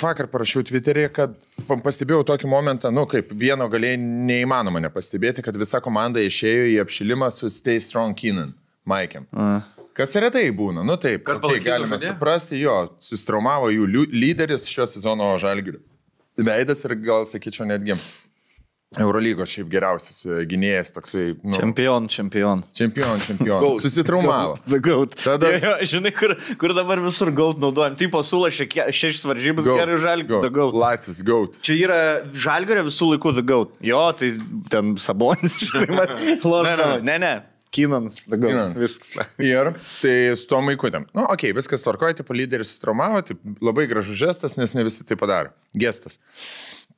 aš vakar parašiau Twitter'į, kad pa- pastebėjau tokį momentą, nu, kaip vieno galiai neįmanoma nepastebėti, kad visa komanda išėjo į apšilimą su Stay Strong Keenan, Maikiam. Kas retai būna, nu taip, Kad tai palaikytų galima žaidėją? suprasti, jo, sustraumavo jų lyderis šio sezono žalgirių. Veidas ir gal sakyčiau netgi Eurolygos šiaip geriausias e, gynėjas, toksai, nu, Čempion, čempion. čempion, čempion. Goat. Susitraumavo. The goat. Tada- Jo, jo, žinai, kur, kur dabar visur gaut naudojam. Tipo, sula šešis varžybas, Goat, gerai žalgiu. goat. The goat. Latvis, gaut. Čia yra žalgerio visų laikų The Goat. Jo, tai ten sabonis. ne, ne, ne, ne. Goat. Keenan. Viskas. Ir tai su tom maikutėm. Na, nu, okei, okay, viskas tvarkoja, tipo lyderis traumavo, tai labai gražus žestas, nes ne visi tai padaro. Gestas.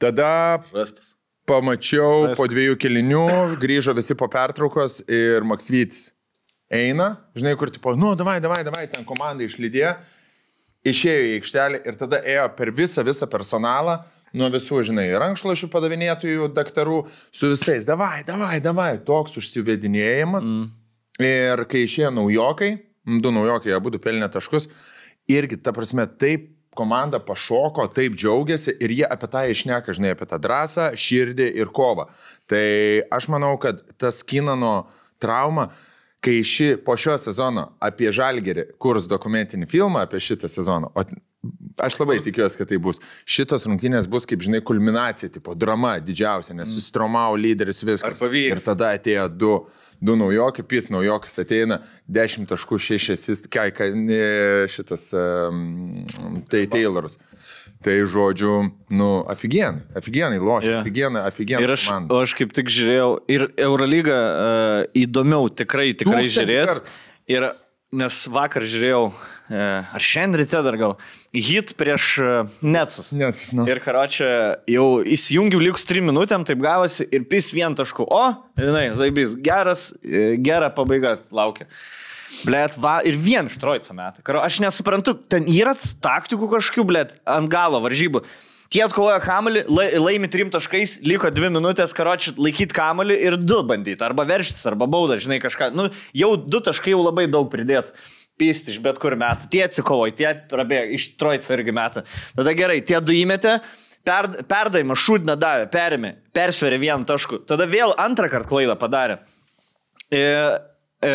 Tada Rastas. Pamačiau Viskas. po dviejų kelinių, grįžo visi po pertraukos ir Maksvytis. Eina, žinai, kur tipo, nu, davai, davai, davai, ten komanda išlydė, išėjo į aikštelę ir tada ėjo per visą, visą personalą, nuo visų, žinai, rankšluošių padavinėtojų, daktarų, su visais, davai, davai, davai, toks užsivedinėjimas. Mm. Ir kai išėjo naujokai, du naujokai, abu pelnė taškus, irgi, ta prasme, taip komanda pašoko, taip džiaugiasi ir jie apie tą išneka, žinai, apie tą drąsą, širdį ir kovą. Tai aš manau, kad tas Kinano trauma, kai ši po šio sezono apie Žalgerį kurs dokumentinį filmą apie šitą sezoną, o Aš labai bus. tikiuosi, kad tai bus. Šitos rungtynės bus, kaip žinai, kulminacija, tipo drama didžiausia, nes mm. susitraumavo lyderis viskas. Ir tada atėjo du, du naujokai, pys naujokas ateina 10.6, kai, kai šitas tai Tayloras. Tai žodžiu, nu, afigien, afigienai lošia, yeah. afigienai, afigienai. Ir aš, man. aš kaip tik žiūrėjau, ir Eurolygą uh, e, įdomiau tikrai, tikrai žiūrėti. Ir nes vakar žiūrėjau ar šiandien ryte dar gal, hit prieš Netsus. Nes, nu. Ir karočią jau įsijungiau likus 3 minutėm, taip gavosi ir pis vien tašku. O, žinai, zaibys, geras, e, gera pabaiga laukia. Blet, va, ir vien štroica metą. Karo, aš nesuprantu, ten yra taktikų kažkokių, blet, ant galo varžybų. Tie atkovojo kamalį, laimi trim taškais, liko dvi minutės, karočią, laikyti kamalį ir du bandyti. Arba verštis, arba baudą, žinai, kažką. Nu, jau du taškai jau labai daug pridėtų. Pysti iš bet kur metų. Tie atsikovoja, tie prabėga, iš troica irgi metą. Tada gerai, tie du įmetė. Per, perdavimą šūdiną davė, perėmė, persverė vieną taškų. Tada vėl antrą kartą klaidą padarė. E, e,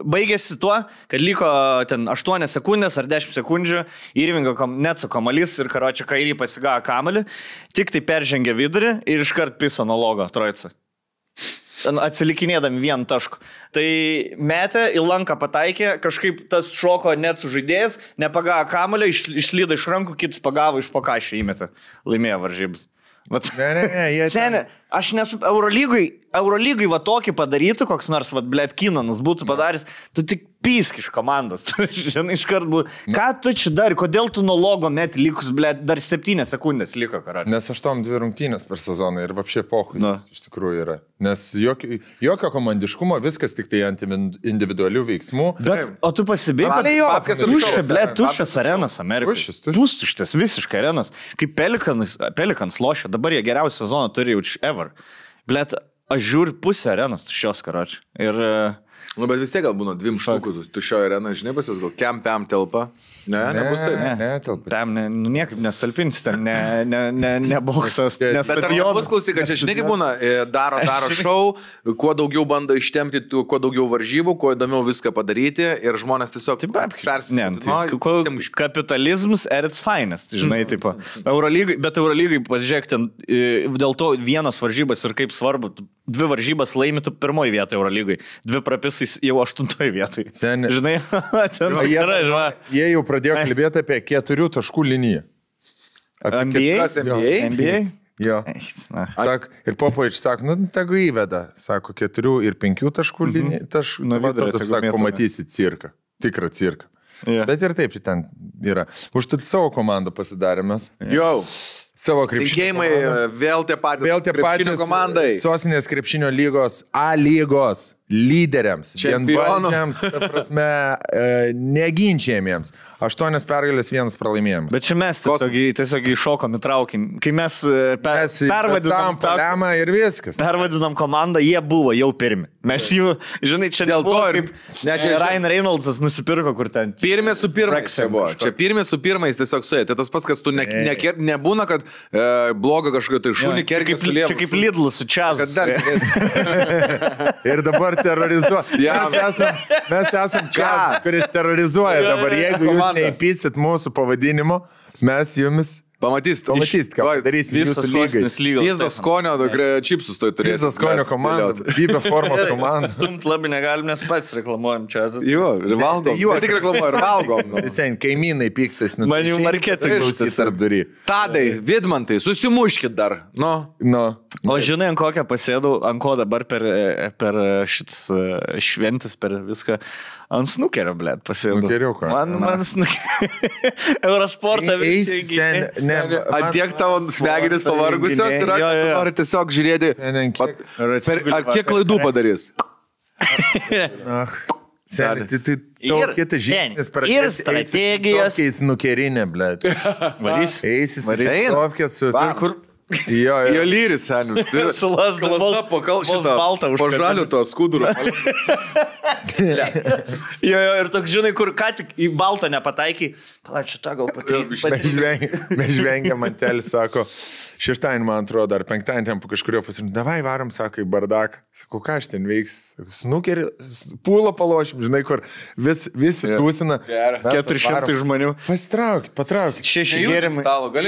baigėsi tuo, kad liko ten 8 sekundės ar 10 sekundžių, įrvingo net su kamalys ir karočią kairį pasigavo kamalį, tik tai peržengė vidurį ir iškart piso nuo logo trojca. Atsilikinėdami vieną tašką. Tai metė, į lanką pataikė, kažkaip tas šoko net sužaidėjas, nepagavo kamulio, iš, išlydo iš rankų, kitas pagavo iš pakašio įmetė. Laimėjo varžybas. Vat. Ne, ne, ne, jie. Senė, aš nesu Eurolygai, Eurolygai va tokį padarytų, koks nors, va, blėt, Kinanas būtų padaręs, tu tik pysk iš komandos. Žinai, iš karto būtų. Ką tu čia dar, kodėl tu nuo logo met likus, blėt, dar septynės sekundės liko, karat. Nes aštuom dvi rungtynės per sezoną ir apšie pohui. Na. Iš tikrųjų yra. Nes jokio, jokio komandiškumo, viskas tik tai ant individualių veiksmų. Bet, o tu papkės ir tuščia, ble, tuščias arenas Amerikoje. Tuščias, tuščias. Pustuštis, visiškai arenas. Kaip Pelikans, Pelikans lošia, dabar jie geriausią sezoną turi jau ever. Ble, aš žiūriu pusę arenos tuščios karočią. Ir... e, Nu, bet vis tiek gal būna dviem štukų, tu šio arena, žinai, pas jūs gal kem pam telpa. Ne, Ne, nebus taip. ne, ne, telpa. Tam ne, nu, niekaip nestalpins, ten ne, ne, ne, ne boksas, ne Bet ar stadionas. nebus klausyk, kad čia žinai kaip būna, e, daro, daro šou, kuo daugiau bando ištemti, kuo daugiau varžybų, kuo įdomiau viską padaryti ir žmonės tiesiog ne, persistengia. tai, kapitalizmas at its finest, žinai, taip. Eurolygai, bet Eurolygai, pasižiūrėk, ten e, dėl to vienas varžybas ir kaip svarbu, dvi varžybas laimėtų pirmoji vieta Eurolygai, dvi prapisais jau aštuntoji vietai. Seni. Žinai, ten O Jie, yra, žinai. jie jau pradėjo kalbėti apie keturių taškų liniją. Apie NBA? NBA? NBA? Jo. Sak, ir Popovič sako, nu, tegu įveda, sako, keturių ir penkių taškų liniją. Taškų, Nuo nu, va, tada, sako, pamatysi cirką, tikrą cirką. Jo. Bet ir taip ten yra. Užtat savo komandą pasidarėmės. Jau. savo krepšinio Linkėjimai vėl tie patys. Vėl tie patys komandai. Sostinės krepšinio lygos A lygos lyderiams, ta prasme, e, neginčiamiems. Aštuonios pergalės, vienas pralaimėjimas. Bet čia mes tiesiog, tiesiog iššokom, įtraukim. Kai mes, e, per, Mes pervadinam, palemą ir viskas. pervadinam komandą, jie buvo jau pirmi. Mes jų, žinai, čia Dėl to ir- kaip Ne, čia- e, Ryan Reynoldsas nusipirko kur ten. Pirmie su pirmais. Čia, buvo. čia pirmie su pirmais tiesiog suėjo. Tai tas pats, kas tu ne, ne, ne, nebūna, kad e, bloga kažkokio tai čia kergi čia kaip Lidl su čia. Ir dabar terrorizuoja. Ja. Mes esam, mes esam čia, kuris terrorizuoja dabar. Jeigu jūs neįpysit mūsų pavadinimo, mes jumis Pamatysit. pamatysit, ką padarysim Visas jūsų lygai. sostinės lygos. Pizdo skonio, čipsus tai turės. Pizzo skonio komanda, dybė formos komanda. Stumt labai negalim, nes pats reklamuojam čia. Jo, ir valgom. Jo, tik reklamuoju, ir valgom. nu. Sen, kaimynai pykstas, nu. Man jau marketingas klausyt tarp durį. Tadai, Vidmantai, susimuškit dar. Nu, Nu, O žinai, ant kokią pasėdau, ant ko dabar per, e, per šitas e, šventis, per viską. Ant snukerio, blė, pasėdau. Snukeriuko. Man, man snukerio. Eurosportą visi. ne, ant tiek tavo smegenys Sporto pavargusios renginiai. yra, Jo, jo, jo. ar tiesiog žiūrėti, pat- per, ar kiek klaidų padarys. Ach. Sen, tai tu Ir- kitas sen, žingsnis per ir strategijos. Keis nukerinė, ble. Varys. Eisi su Eina. tovkė su... Va, kur? Jo, Jo jo. lyris, senius. Su lasda, vos- pakal vos šitą. baltą Po užkabina. žaliu to skuduru. Jo, jo, ir toks, žinai, kur ką tik į baltą nepataikai. Palauk, šitą gal pataikai. mes žvengiam mantelis, sako, šeštadienį, man atrodo, ar penktadienį ten po kažkurio pasirinkti, davai varom, sako, į bardaką. Sakau, ką aš ten veiksiu? Snukerį, pūlo palošim, žinai, kur vis, visi Jo. tūsina. Mes 400 atvarom. žmonių. Pastraukit, patraukit. Šeši gėrimai.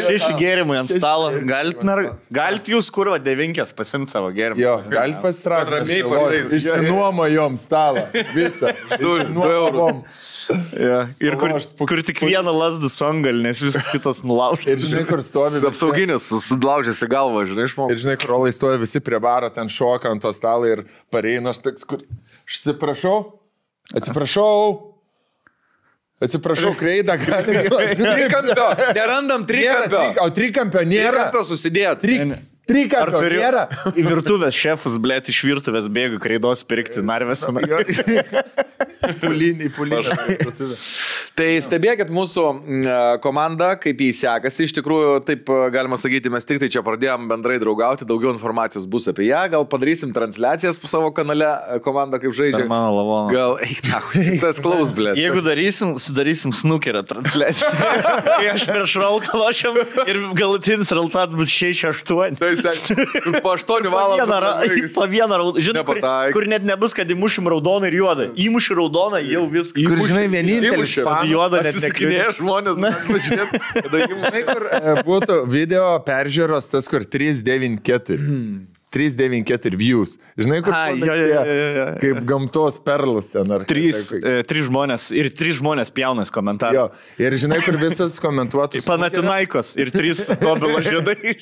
Šeši gėrimai ant stalo. Galit, nar... Galit jūs kurva devinkės pasimti savo gėrimą. Jo, galit pažaist. Išsinuomojom stalą. Visą. Du- du eurus. Ja. Ir kur, po- kur tik vieną lasdą songal, nes visas kitas nulaužtas. Ir žinai, kur stovi. visi- Apsauginis, susidlaužėsi galvą, žinai, išmokau. Ir žinai, kur olai stovi visi prie baro, ten šoka ant to stalo ir pareina, aš toks, kur... Aš atsiprašau, atsiprašau, atsiprašau, kreidą gali. Trikampio. Nerandam trikampio. O trikampio nėra. Trikampio susidėt. Tri, Ar trikampio turiu nėra. į virtuvės šefus, blėt, iš virtuvės bėgu kreidos pirkti narvės. Pulinį, pulinį. Tai stebėkit mūsų mm, komandą, kaip jį sekasi. Iš tikrųjų, taip e, galima sakyti, mes tik tai čia pradėjom bendrai draugauti, daugiau informacijos bus apie ją. Gal padarysim transliacijas po savo kanale, e, komanda kaip žaidžia. mano lavoną. Gal, eik, na, tas klaus, blė. Jeigu darysim, sudarysim snukerio transliaciją. Kai aš prieš rolką lošiam ir galutinis rezultatas bus 6-8. Po 8 Vieną, valandų. po vieną raudoną. Žinai, kur, kur net nebus, kad įmušim raudoną ir juodą. Įmuši raudoną, jau viskas. Kur žinai, vienintelis. Juodą net nekliūna. žmonės. Žinai, kur e, būtų video peržiūros tas, kur 394. 394 views. Žinai, kur būna jo, jo, jo, jo, kaip gamtos perlas ten ar Trys, kaip- e, trys žmonės ir trys žmonės pjaunas komentarą. Jo, ir žinai, kur visas komentuotų. Panatinaikos ir trys Nobelio žiedai.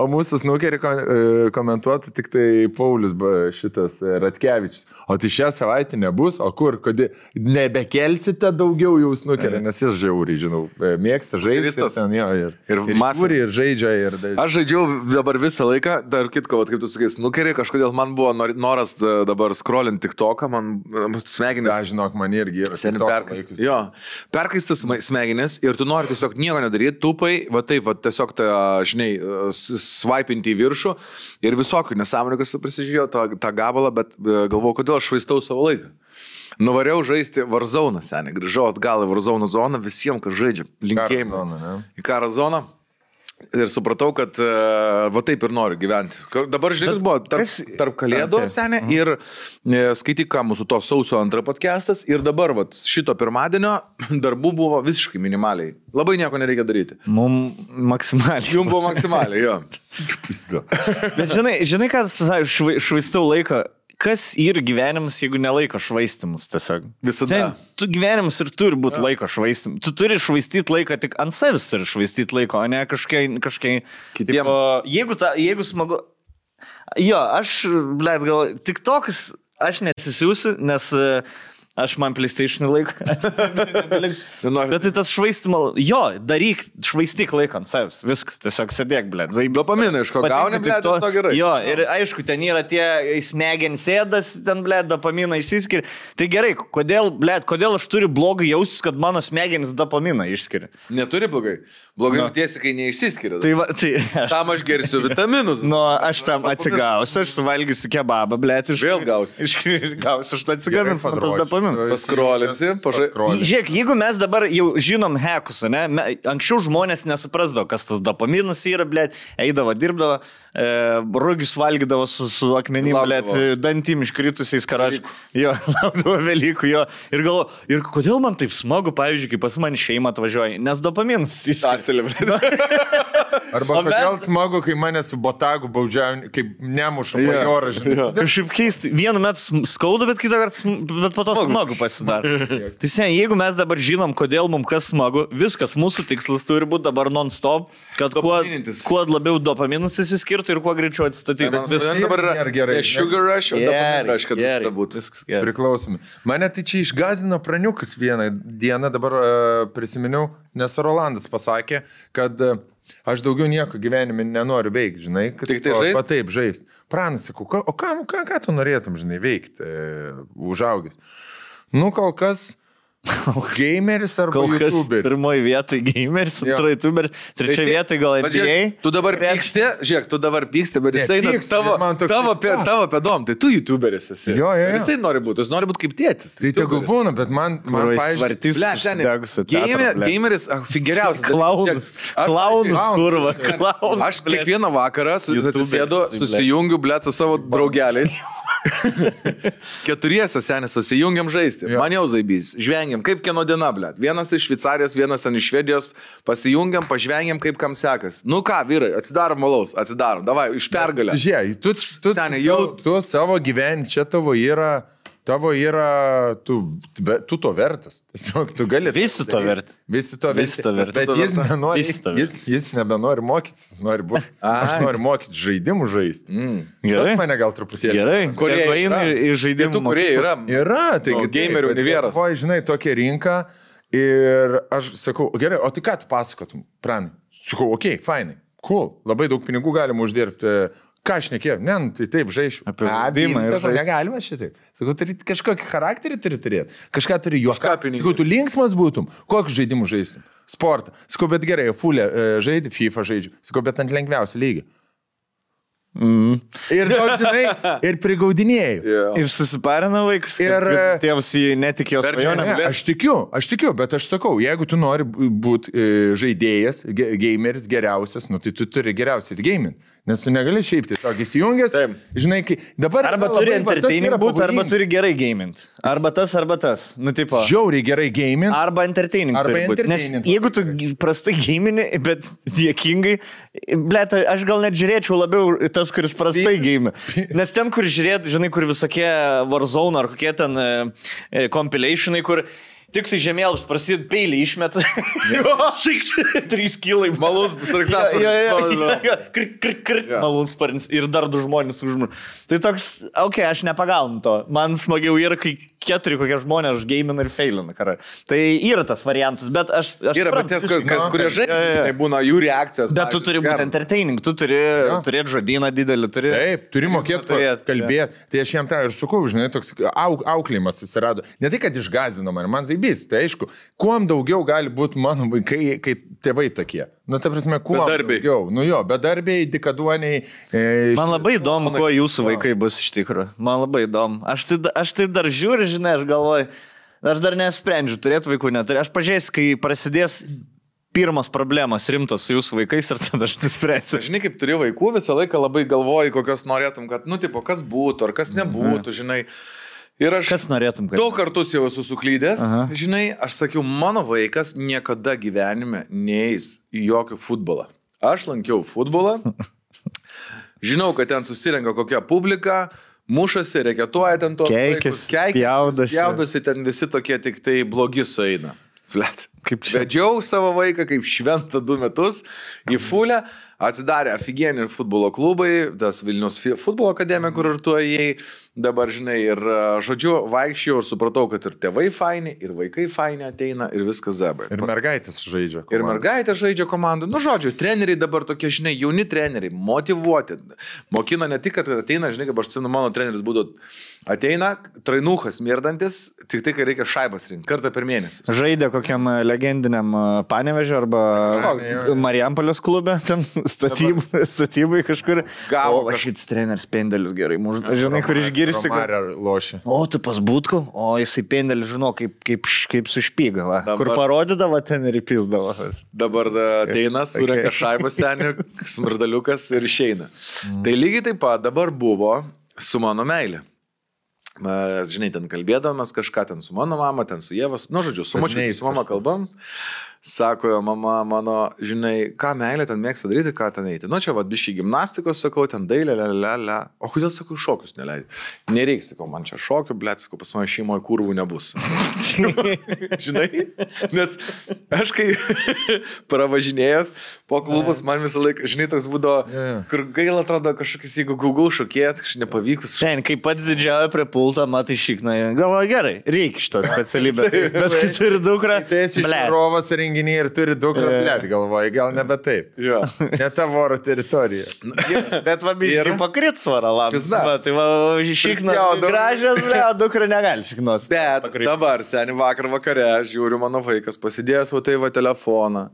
O mūsų snukerį e, komentuotų tik tai Paulius šitas e, Ratkevičius. O tai šią savaitę nebus, o kur, kodėl nebekelsite daugiau jau snukerį, nes jis žiauriai, žinau, e, mėgsta žaisti. Kristas. Ten, jo, ir, Ir ir, žiūri, ir žaidžia. Ir, Aš žaidžiau dabar visą laiką, dar kitko, vat kaip tu sakai, snukerį, kažkodėl man buvo nor- noras e, dabar scrollinti tik toką, man e, smegenis Da, žinok, man irgi yra. Seniai TikToko perkaistas. Jo, perkaistas smegenis ir tu nori tiesiog nieko nedaryti, tupai, va taip, va tiesiog tą, žinai, swipinti į viršų ir visokių nesąmonių, kas prisižiūrėjo tą, tą gabalą, bet e, galvoju, kodėl aš švaistau savo laiką. Nuvariau žaisti Varzoną, seniai, grįžau atgal į Varzoną zoną visiems, kas žaidžia. Linkėjimai. zoną, ne? Į karo zoną. Ir supratau, kad uh, va taip ir noriu gyventi. Dabar žinai, buvo tarp, tarp kalėdų Taip. senė ir e, skaityk, ką mūsų to sausio antrą podcastas. Ir dabar va, šito pirmadienio darbų buvo visiškai minimaliai. Labai nieko nereikia daryti. Mums maksimaliai. Jums buvo maksimaliai, jo. Bet žinai, žinai ką švai, švaistau laiką? Kas yra gyvenimas, jeigu nelaiko švaistimus tiesiog? Visada. Ten, tu gyvenimas ir turi būti ja. laiko švaistimus. Tu turi švaistyti laiką tik ant savęs turi švaistyti laiko, o ne kažkiek... kažkiek Kitiem. Tipo, jeigu, ta, jeigu smagu... Jo, aš, blėt, gal, tik toks aš nesisiųsiu, nes e, Aš man PlayStation laiko. Nenori- Bet tai tas švaistimo, jo, daryk, švaistyk laiką ant savęs. Viskas, tiesiog sėdėk, blė. Dopaminą iš ko gauni, blėt, to gerai. Jo, ir aišku, ten yra tie smegenys sėdas, ten, blė, dopaminą išsiskiria. Tai gerai, kodėl, blė, kodėl aš turiu blogai jaustis, kad mano smegenys dopaminą išskiria? Neturi blogai. Blogai Nu. jautiesi, kai neišsiskiria. Tai, va, tai aš, Tam aš gersiu vitaminus. nu, aš tam atsigausiu, aš suvalgysiu kebabą, blė, iš Vėl gausi. Iš, gausiu, aš tą atsigaminsiu, tas padročio. Dopaminas. Paskrolinsi, pažai- Paskrolinsi. Žiūrėk, jeigu mes dabar jau žinom hekus, ne, anksčiau žmonės nesuprasdavo, kas tas dopaminas yra, blė, eidavo, dirbdavo, e, rugius valgydavo su, su akmenim, blė, Laukdavo. dantim iškritusiais karačiais. Jo, laukdavo Velykų, jo. Ir galvo, ir kodėl man taip smagu, pavyzdžiui, kai pas mane šeima atvažiuoja, nes dopaminas įsiskiria. Asilė, blėt. Arba O mes- kodėl smagu, kai mane su botagu baudžia, kaip nemuša Jo. bajorą, žinai. Jo. Kažkaip keistai, vienu metu skauda, bet kitą kartą, bet po to smagu pasidaro. tai sen, jeigu mes dabar žinom, kodėl mums kas smagu, viskas, mūsų tikslas turi būti dabar non-stop, kad kuo, kuo labiau dopaminas įsiskirtų ir kuo greičiau atstatytų. Man Vis- dabar yra gerai, sugar rush, o dabar aš kad gerai, būtų. Viskas gerai. Priklausomi. Mane tai čia išgazino praniukas vieną dieną, dabar uh, prisiminiau, nes Rolandas pasakė, kad uh, aš daugiau nieko gyvenime nenoriu veikti, žinai. Kad, Tik tai o, žaist? va Taip, žaisti. Pranas, sakau, o ką, ką, ką tu norėtum, žinai, veikti, e, užaugęs. Nu, kol kas, gameris kas youtuberis. pirmoji vieta gameris, antroji youtuberis, trečioji vieta gal Bet NBA. Tu dabar pyksti, žiūrėk, tu dabar pyksti, bet Ne, jisai eina pykstu, tavo, man toks- tavo, pe, tavo pedom, tai tu youtuberis esi. Jo, jo, jo. Jisai nori būti, jis nori būti kaip tėtis. Tai tegul būna, bet man, man užsidegusi. gamer- Gameris, ah, geriausias. Klaunus, Klaunus. kurva. Klaunus. Aš kiekvieną vakarą su, YouTuberis, atsisėdu, ble. susijungiu, blėt, su savo draugeliais. Keturiese senės susijungiam žaisti. Man jau zaibys. Žvengiam, kaip kieno diena, blėt. Vienas iš Šveicarijos, vienas ten iš Švedijos. Pasijungiam, pažvengiam, kaip kam sekas. Nu ką, vyrai, atsidarom malaus, atsidarom. Davai, iš pergalę. Žiūrėk, tu, tu, Seniai, jau... tu savo gyvenime, čia tavo yra, tavo yra, tu, tu to vertas. Tiesiog tu gali. Visi to verti. Visi to verti. Bet jis nenori, jis, jis nebenori mokytis, nori būti. Aš noriu mokyti žaidimų žaisti. Mm. Gerai. Tas mane gal truputėlį. Gerai. Kurie eina į žaidimų kurie yra. Yra, taigi. Nu, gamerių univeras. O, žinai, tokia rinka. Ir aš sakau, gerai, o tai ką tu pasakotum, pranai? Sakau, okei, okay, fainai, cool, labai daug pinigų galima uždirbti. Ką aš nekėjau? Ne, nu, tai taip, žaišiu. Apie ir Sako, žaist. negalima šitaip. Sakau, turi kažkokį charakterį turi turėti. Kažką turi pinigų. Sakau, tu linksmas būtum, kokius žaidimus žaistum? Sportą. Sakau, bet gerai, fulė e, žaidži, FIFA žaidžiu. Sakau, bet ant lengviausio lygio. Mm. Ir, toks, žinai, ir prigaudinėjau. Yeah. Ir susiparina vaikas. Ir- Ir tėvas į netikėjo. Ne, blėt. aš tikiu, aš tikiu, bet aš sakau, jeigu tu nori būti žaidėjas, ge- gameris geriausias, nu, tai tu turi geriausiai ir gaming. Nes tu negali šiaip tiesiog įsijungęs. Taip. Žinai, kai dabar... Arba turi entertaining būti, arba turi gerai gamint. Arba tas, arba tas. Nu, tipo. Žiauriai gerai gaming. Arba entertaining. Arba būt. Nes entertaining. jeigu tu prastai gamini, bet dėkingai, blėt, aš gal net žiūrėčiau labiau tas, kuris prastai gami. Nes ten, kur žiūrėt, žinai, kur visokie Warzone ar kokie ten e, e, compilationai, kur tik tai žemėlaps prasideda peilį išmeta. Šikt, trys kilai. Malus sraigtasparnis. Krit, krit, krit, Jo. malūnsparnis ir dar du žmonės už mūsų. Tai toks, okei, okay, aš nepagaunu to. Man smagiau yra, kai keturi kokie žmonės užgamina ir failina karą. Tai yra tas variantas, bet aš... aš Yra, bet ties, kas, kas, Nu, kurie žaidžia, jo. žinai, būna jų reakcijos. Bet tu pavyzdžiui, turi būti entertaining, tu turi turėti žodyną didelį, turi... Taip, turi mokėti kalbėti. Tai aš jam tą ir sakau, žinai, toks auk, auklėjimas atsirado. Ne tai, kad išgazino man, man zaibys, tai aišku, kuom daugiau gali būti mano vaikai, kai tėvai tokie. Nu, ta prasme, kuo Bedarbiai. daugiau. Nu jo, bedarbiai, dikaduoniai. E, Man labai įdomu, kuo jūsų vaikai bus iš tikrųjų. Man labai įdomu. Aš tai, aš tai dar žiūriu, žinai, aš galvoju, aš dar nesprendžiu, turėtų vaikų, neturi. Aš pažiūrėsiu, kai prasidės pirmas problemas rimtos su jūsų vaikais ir tada aš nuspręsiu. Žinai, kaip turi vaikų, visą laiką labai galvoji, kokios norėtum, kad, nu, tipo, kas būtų ar kas nebūtų, žinai. Ir aš Kas norėtum, kad... daug kartus jau esu suklydęs, Aha. žinai, aš sakiau, mano vaikas niekada gyvenime neįs į jokį futbolą. Aš lankiau futbolą, žinau, kad ten susirenka kokia publika, mušasi, reketuoja ten tos Keikiasi, keikiasi, spjaudosi. spjaudosi, ten visi tokie tik tai blogi sueina. Flet. Kaip čia? Vedžiau savo vaiką kaip šventą du metus į Fulę, atsidarė aфиgenį futbolo klubai, tas Vilnius futbolo akademija, kur ir tu įėjai, dabar žinai, ir a, žodžiu, vaikščiau ir supratau, kad ir tėvai faini, ir vaikai faini ateina, ir viskas zabai. Ir mergaitės žaidžia. Ir komandą. mergaitė žaidžia komandų. Nu, žodžiu, treneriai dabar tokie, žinai, jauni treneriai, motivuoti. Mokina ne tik, kad ateina, žinai, kaip aš atsimenu, mano treneris būdų, ateina trainukas mirdantis, tik tai, kai reikia šaibas rinkti, kartą per mėnesį. Žaidė kokiam e, legendiniam e, Panevežio arba Koks? Marijampolės klube, ten statybai, statybai kažkur. Gavo O, šits treneris pendelis gerai, muž... žinai, kur išgirsti. kad-. O, tu pas būtku, o jisai pendelį žino, kaip, kaip, kaip sušpyga, va. Dabar- kur parodydavo, ten ir įpizdavo. Dabar da, ateina, surenka Okay. šaibą senių, smirdaliukas ir išeina. Tai lygiai taip pat dabar buvo su mano meilė. Mes, žinai, ten kalbėdamas kažką ten su mano mama, ten su Jėvas, nu, žodžiu, su mačiu, su mama kalbam. Sako jo mama, mano, žinai, ką meilė ten mėgsta daryti, ką ten eiti. Nu, čia vad bišį gimnastikos, sakau, ten dailė, le, le, le. O kodėl sakau, šokius neleidai? Nereiks, sakau, man čia šokių, blėt, sakau, pas mane šeimoje kurvų nebus. Žinai, nes aš kai pravažinėjęs po klubus, man visą laiką, žinai, toks būdavo, jo. kur gaila atrodo kažkokius, jeigu Google šokėt, kažkaip nepavykus. Ten, kai pats didžiausia prie pulto, matai šikna. Galvoju, gerai, reikia šitos specialybės. Bet kai turi dukrą, Tai esi žiūrovas renginį ir turi daug raplėt, galvoji, gal nebe taip. Jo. Ne tavo oro teritorija. Bet va, biškai Ir- pakrit svarą. Pizda. Tai va, šiknas gražias, ble, o dukra negali šiknos. Bet pakrypt. dabar, seniai vakar vakare, žiūriu mano vaikas, pasidėjęs va tai va telefoną,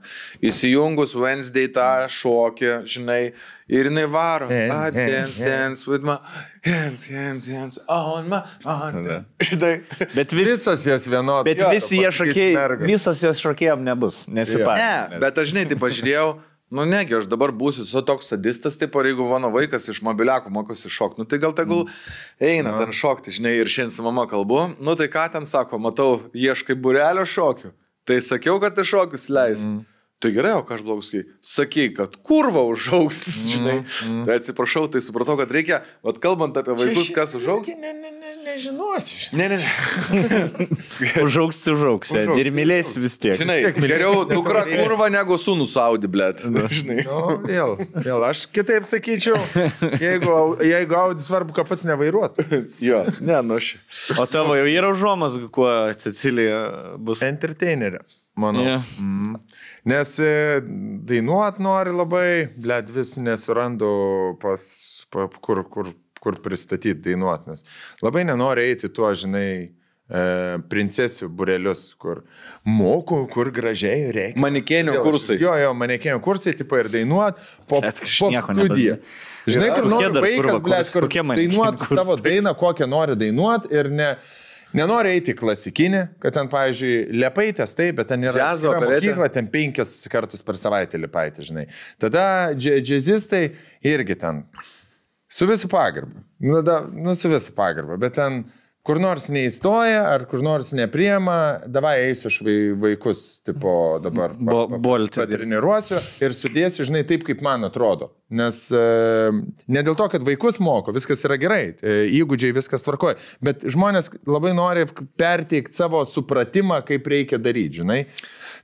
įsijungus Wednesday tą šokį, žinai, ir jinai varo. Hands, Ah, hands, dance, hands. dance with my hands, hands, hands, on my, on. Žinai. Bet, vis, Visos jos vienodos. bet visi jie šokėjai, visos jos šokėjom nebus, nesipar. Ne, bet aš žinai, tai pažiūrėjau, nu negi, aš dabar būsiu su toks sadistas, taip ar jeigu mano vaikas iš mobiliakų mokosi šokti, nu tai gal tegul eina ten šokti, žinai, ir šiandien su mama kalbu, nu tai ką ten sako, matau, ieškai burelio šokių, tai sakiau, kad tai šokius leis. Mm. Tai gerai, o ką aš blogus kai? Sakai, kad kurva užaugs, žinai. Mm. Tai atsiprašau, tai supratau, kad reikia, vad kalbant apie vaikus, kas užaugs. Ne, ne, ne, nežinosi. Ne, ne, ne. Užaugs, užaugs. Ir mylėsi vis tiek. Žinai, geriau dukra kurva negu sūnus Audi, blėt. Žinai. Nu, vėl, vėl, aš kitaip sakyčiau, jeigu, jeigu Audi svarbu, kad pats nevairuot. Jo, ne, nu aš. O tavo jau yra užuomas, kuo Cecilija bus. Entertainerė, manau. Jo. Mm. Nes e, dainuot nori labai, blėt, vis nesurandu pas, pa, kur, kur, kur pristatyti dainuot, nes labai nenori eiti tuo, žinai, e, princesių burelius, kur moku, kur gražiai reikia. Manikėnių kursai. Jo, jo, manekėjų kursai, tipo ir dainuot, po, studiją. Žinai, kur nori vaikas, blėt, kur dainuot savo dainą, kokią nori dainuot ir ne, nenori eiti klasikinį, kad ten, pavyzdžiui, lepaitės taip, bet ten yra Džiazo, mokykla, ten penkis kartus per savaitę lipaitė, žinai. Tada dž- džiazistai irgi ten su visų pagarba. Nu, da, nu, su visų pagarba, bet ten kur nors neįstoja ar kur nors nepriema, davai eisiu aš vai, vaikus, tipo dabar. Bo- boltį. Treniruosiu ir sudėsiu, žinai, taip, kaip man atrodo. Nes e, ne dėl to, kad vaikus moko, viskas yra gerai, e, įgūdžiai viskas tvarkoja, bet žmonės labai nori perteikti savo supratimą, kaip reikia daryti, žinai.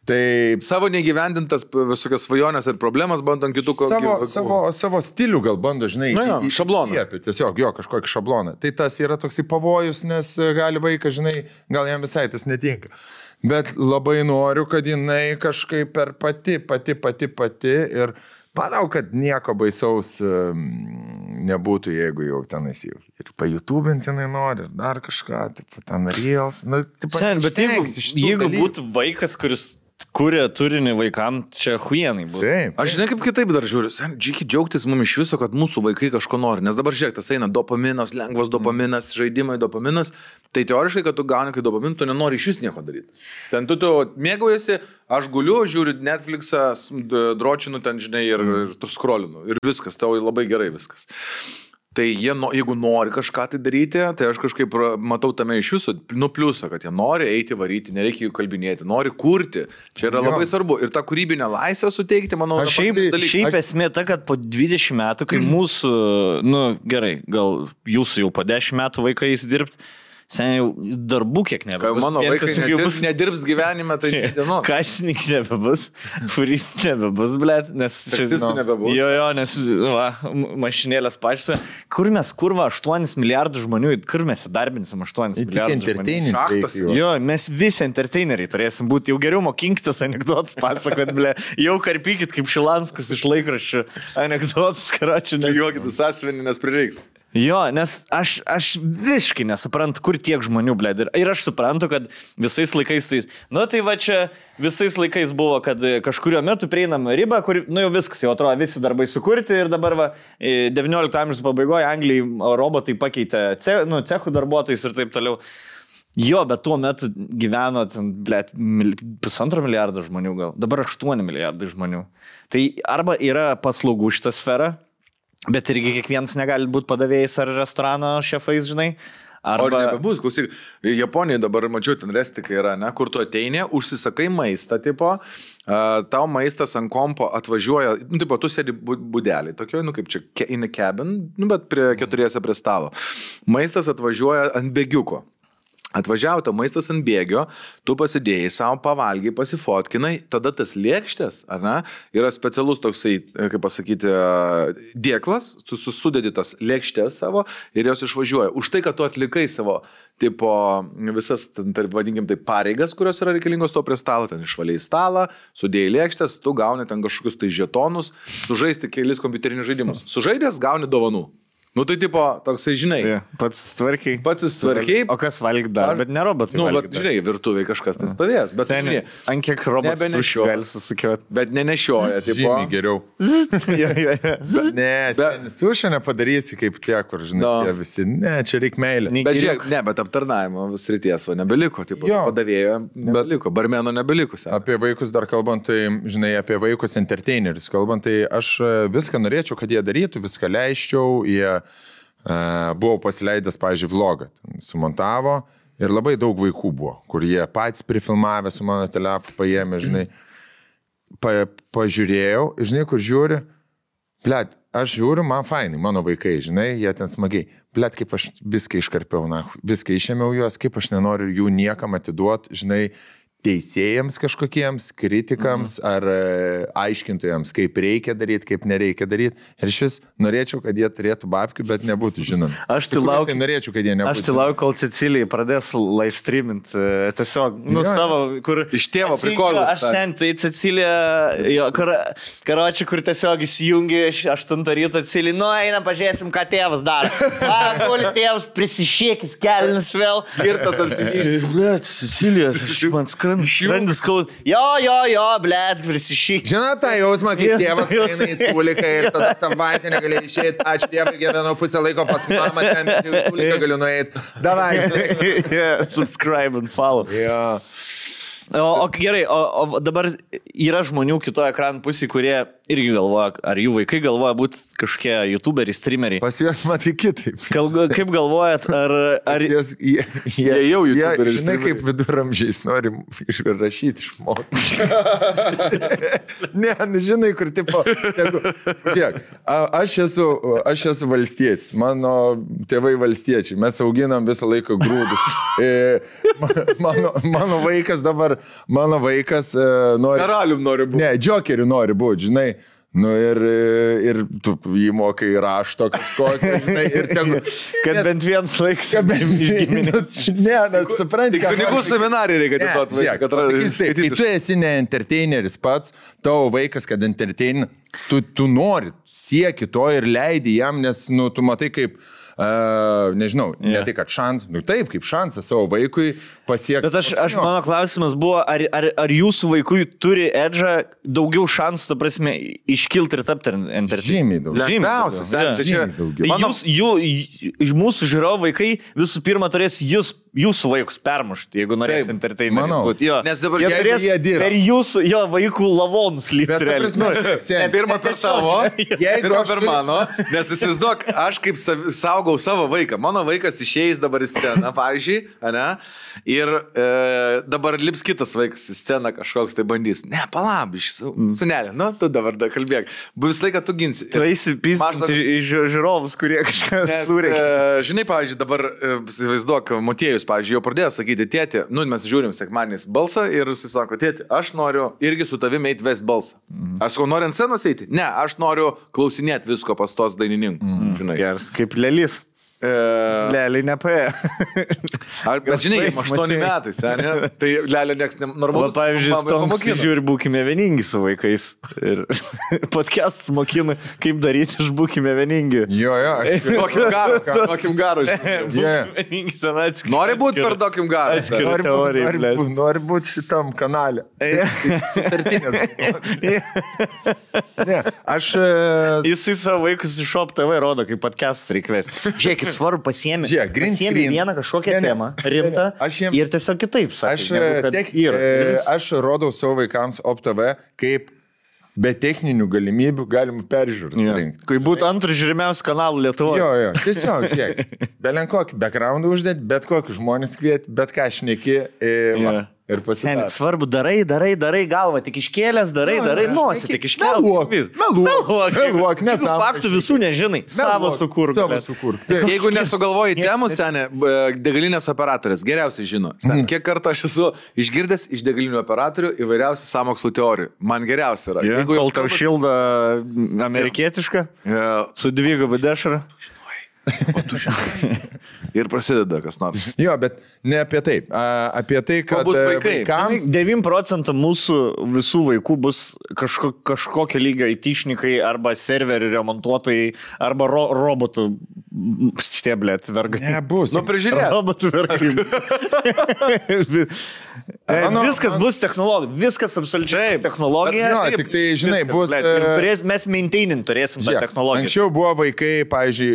Tai Savo negyvendintas visokias svajonės ir problemas bandom kitų ko- savo, savo, savo stilių gal bando, žinai, Na jo, šabloną. įskiepyt, Tiesiog jo, kažkokį šabloną. Tai tas yra toksai pavojus, nes e, gali vaikas, žinai, gal jam visai tas netinka. Bet labai noriu, kad jinai kažkaip per pati, pati, pati, pati ir manau, kad nieko baisaus em, nebūtų, jeigu jau tenais jau ir pajutubinti jinai nori, ir dar kažką, tipo, ten reels. Nu, tipo, Sen, bet jeigu, jeigu būtų vaikas, kuris kuria turinį vaikam, čia huienai būtų. Taip. Aš žinai kaip kitaip dar žiūriu. Džiki džiaugtis mums iš viso, kad mūsų vaikai kažko nori. Nes dabar žiūrėk, tas eina dopaminas, lengvas dopaminas, žaidimai dopaminas. Tai teoriškai, kad tu gauni kai dopaminų, tu nenori iš vis nieko daryti. Ten tu, tu mėgaujasi, aš guliu, žiūriu Netflixą, dročinu ten, žinai, ir, ir tu skrolinu. Ir viskas, tau labai gerai viskas. Tai jie, jeigu nori kažką tai daryti, tai aš kažkaip matau tame iš jūsų, nu pliusą, kad jie nori eiti varyti, nereikia jų kalbinėti, nori kurti. Čia yra Jo. labai svarbu. Ir tą kūrybinę laisvę suteikti, manau, Aš yra Šiaip, šiaip esmė ta, kad po 20 metų, kai mūsų, nu gerai, gal jūsų jau po 10 metų vaikais dirbti, Seniai darbų kiek Kai nebebus. mano vaikai tiesiog jau nedirbs, nedirbs gyvenime, tai dienos. Kasininkų nebebus, furist nebebus, blėt, nes Taksistų nebebus. Jo, jo, nes va, mašinėlės pačios. Kur mes, kur va, 8 milijardų žmonių, kur mes įdarbinsim 8 Tik milijardų žmonių? jau. Jo, mes visi entertaineriai turėsim būti, jau geriau mokinktis anegdotus pasakot, ble, jau karpykit kaip Šilanskas iš laikraščių anegdotus, karočią, nes... Juokit sąsvinį, nes prireiks. Jo, nes aš, aš visiškai nesuprantu, kur tiek žmonių, blė. Ir, ir aš suprantu, kad visais laikais tai, nu tai va čia visais laikais buvo, kad e, kažkurio metu prieinam ribą, kur, nu jau viskas, jau atrodo, visi darbai sukurti ir dabar va, e, 19 amžiaus pabaigoje Anglijai robotai pakeitė ce, nu, cechų darbuotojais ir taip toliau. Jo, bet tuo metu gyveno, blėt, pusantro milijardo žmonių gal, dabar 8 milijardai žmonių. Tai arba yra paslaugų šitą sferą, bet irgi kiekvienas negali būti padavėjais ar restorano šefais, žinai. Arba... Ar nebebus, klausyk, Japonijoje dabar mačiau ten restika yra, ne, kur tu ateini, užsisakai maistą, tipo, tau maistas ant kompo atvažiuoja, nu, tipo, tu sėdi budelį, tokio, nu, kaip čia, in a cabin, nu, bet prie keturiese prie stalo. Maistas atvažiuoja ant bėgiuko. Atvažiavo tą maistas ant bėgio, tu pasidėjai savo, pavalgiai, pasifotkinai, tada tas lėkštės, ar ne, yra specialus toksai, kaip pasakyti, dėklas, tu susidedi tas lėkštės savo ir jos išvažiuoja. Už tai, kad tu atlikai savo, tipo, visas, taip, vadinkim, tai pareigas, kurios yra reikalingos to prie stalo, ten išvaliai stalą, sudėjai lėkštės, tu gauni ten kažkokius tai žetonus, sužaisti kelis kompiuterinius žaidimus. Sužaidęs gauni dovanų. Nu tai tipo, toksai, žinai, Ja, pats tvarkiai. pats įsitvarkiai. O kas valg dar, Ar- bet ne robotai. Nu, bet, žinai, virtuviai kažkas tai stovės, bet, ne, ant kiek robotas Nebenešioja. gali susikioti. bet nenešioja, tipo. Žymiai geriau. ja, ja, ja. Ne, Bet- sušia nepadarysi kaip tie, kur, žinai, No. tie visi. Ne, čia reikia meilės. Bet žiūrėk, ne, bet aptarnavimo srities va nebeliko, tipo, Jo. padavėjo nebeliko, barmeno nebeliko. Apie vaikus dar kalbant, tai, žinai, apie vaikus entertainerius kalbant, tai aš e, viską norėčiau, kad jie darytų, viską leiščiau, jie uh, buvo pasileidęs, pažiūrėjau, vlogą, sumontavo ir labai daug vaikų buvo, kur jie patys prifilmavę su mano telefonu, paėmė, žinai, pa, pažiūrėjau, žinai, kur žiūri, Blet, aš žiūriu, man fainai, mano vaikai, žinai, jie ten smagiai. Blet, kaip aš viską iškarpiau, na, viską išėmiau juos, kaip aš nenoriu jų niekam atiduoti, žinai, teisėjams kažkokiems, kritikams mhm. ar e, aiškintojams, kaip reikia daryti, kaip nereikia daryti. Ir iš vis norėčiau, kad jie turėtų babkių, bet nebūtų žinomi. Aš tai laukiu- Tai norėčiau, kad jie nebūtų. Aš tai laukiu, kol Cecilijai pradės live streamint. e, Tiesiog, nu, Jo. savo, kur. Iš tėvo prikolus, Aš sakė. sen, tai Cecilija, kur, karočiui, kur tiesiog įsijungi 8 ryto Cecilijai, nu, einam, pažiūrėsim, ką tėvas daro. A, kol tėvas prisišiekis, kelinis vėl. Ir tas apsivyšęs. Blet, Cecilija, aš man skrandis skaud. Jo, jo, jo, blet, prisišiekis. Žinot tą jausmą, kai tėvas eina į tuliką ir tada savaitę negali išeiti, ačiū Dievui, gyvenau pusę laiko pas mamą, ten į tuliką galiu nueiti. Davai, žinai. yeah, subscribe and follow. Jo. O, o gerai, o, o dabar yra žmonių kitoje ekranų pusėje, kurie irgi galvoja, ar jų vaikai galvoja būti kažkokie youtuberiai, streameriai. Pas juos matai kitaip. Gal, kaip galvojat, ar... ar Jas, jie, jie, Jie jau jie, youtuberiai, Žinai, streameriai. kaip viduramžiais nori išrašyti išmokti. ne, nu žinai, kur tipo. Žiūrėk, a- aš esu, aš esu valstietis, mano tėvai valstiečiai, mes auginam visą laiką grūdus. E, ma- mano, mano vaikas dabar, mano vaikas e, nori... Karalium nori būti. Ne, džokeriu nori būti, žinai. Nu ir, ir tu jį mokai rašto kažkokio, žinai, ir tegu. kad nes- bent vienas laikas... kad bent Ne, nes supranti, ką Kunigų seminarai reikia atiduoti vaikui, kad skaitytų. tu esi ne entertaineris pats, tavo vaikas, kad entertain, tu, tu nori, sieki to ir leidi jam, nes, nu, tu matai kaip, uh, nežinau, yeah. ne tai, kad šansas, nu taip, kaip šansas savo vaikui pasiekti. Bet aš, aš mano klausimas buvo, ar, ar, ar jūsų vaikui turi edžą daugiau šansų, ta prasme, iškilti ir tapti entertaineriu? Žymiai daugiau. Seni, Jo. tai čia Žymiai daugiau. Tai Mano- jūs, jų, mūsų žiūrovų vaikai visų pirma turės jūs jūsų vaikus permušti, jeigu norės entertainment. Nes dabar jie turės jie dirba. per jūsų, jo, vaikų lavonus prasme, realiai. seni, Pirmą per savo, pirmą per turiu- mano, nes įsivaizduok, aš kaip sav- saugau savo vaiką. Mano vaikas išeis dabar į sceną, pavyzdžiui, ane? Ir e, dabar lips kitas vaikas į sceną kažkoks tai bandys. Ne, palabiš, su, sunelė, nu, tu dabar da kalbėk. Bus laiką tu ginsi. Tu eisi pistinti Maždaug- žiūrovus, kurie kažką surėkė. e, žinai, pavyzdžiui, dabar, e, įsivaizduok, Motiejus, pavyzdžiui, jau pradėjo sakyti, tėti, nu, mes žiūrim sekmaniais balsą ir jis sako, tėti, aš noriu irgi su tavimi eiti ves balsą. Aš sakau, noriu ant scenos eiti? Ne, aš noriu klausinėti visko pas tos dainininkus. Žinai. Geras, kaip lėlis. E, Lėlį nepaėjo. ar, bet žinai, jam Vaizdas 8 matei. metai, seniai. Tai lelio nieks O nenormalus. pavyzdžiui, Stonks žiūri, būkime vieningi su vaikais. Ir podcastas mokina, kaip daryti, iš būkime vieningi. Jo, jo, aš Duokim garo, duokim garo. Vieningi senatskiai. Nori būti per duokim garo. Atskiri. noriu teorija, būt, blet. nori, nori būti šitam kanale. Sutartinės. ne, aš... e, Jisai savo vaikus iš Shop TV rodo, kaip podcastas reikės. Žiūrėkit, svarbu pasiemi. Žiūrėk, green pasiemi screen. vieną kažkokią Ne, ne. temą, rimtą. Aš jiem- Ir tiesiog kitaip sakai. Aš, negu kad tek, yra. E, vis- aš rodau savo vaikams OpTV, kaip be techninių galimybių galim peržiūrėti. Jo. rinkti. Kai būtų antras žiūrimiausias kanalų Lietuvoje. Jo, jo, tiesiog, žiūrėk, belen kokį backgroundą uždėt, bet kokius žmonės kviet, bet ką šneki ir, Jo. Ir pasidarė. svarbu, darai, darai, darai galvą, tik iškėlęs, darai, Jo, darai, jo, nosį, tik iškelk. meluok, meluok, meluok, Juk nesąmonė Faktų visų nežinai, savo sukurk. Savo sukurk. Jeigu nesugalvoji temų, senė, degalinės operatorės geriausiai žino. Sen, Mhm. kiek kartų aš esu išgirdęs iš degalinių operatorių įvairiausių sąmokslo teorijų. Man geriausia yra. Jeigu jos kol tau šilda amerikietiška, Jo, su dvigubu dešra. Ir prasideda kas nors. Jo, bet ne apie tai. A, apie tai, kad bus e, vaikai? vaikams 9 procentų mūsų visų vaikų bus kažko, kažkokio lygio įtišnikai arba serverių remontuotojai arba ro, robotų šitie blėt vergai. nebus. Nu, prižiūrėk. Robotų vergai. Mano- viskas bus technologija, viskas absoliučiai technologija. Jo, Taip, tik tai, žinai, viskas, bus, blet, ir e, turės, mes maintaining turėsim tą Žiūrėk, technologiją. Anksčiau buvo vaikai, pavyzdžiui,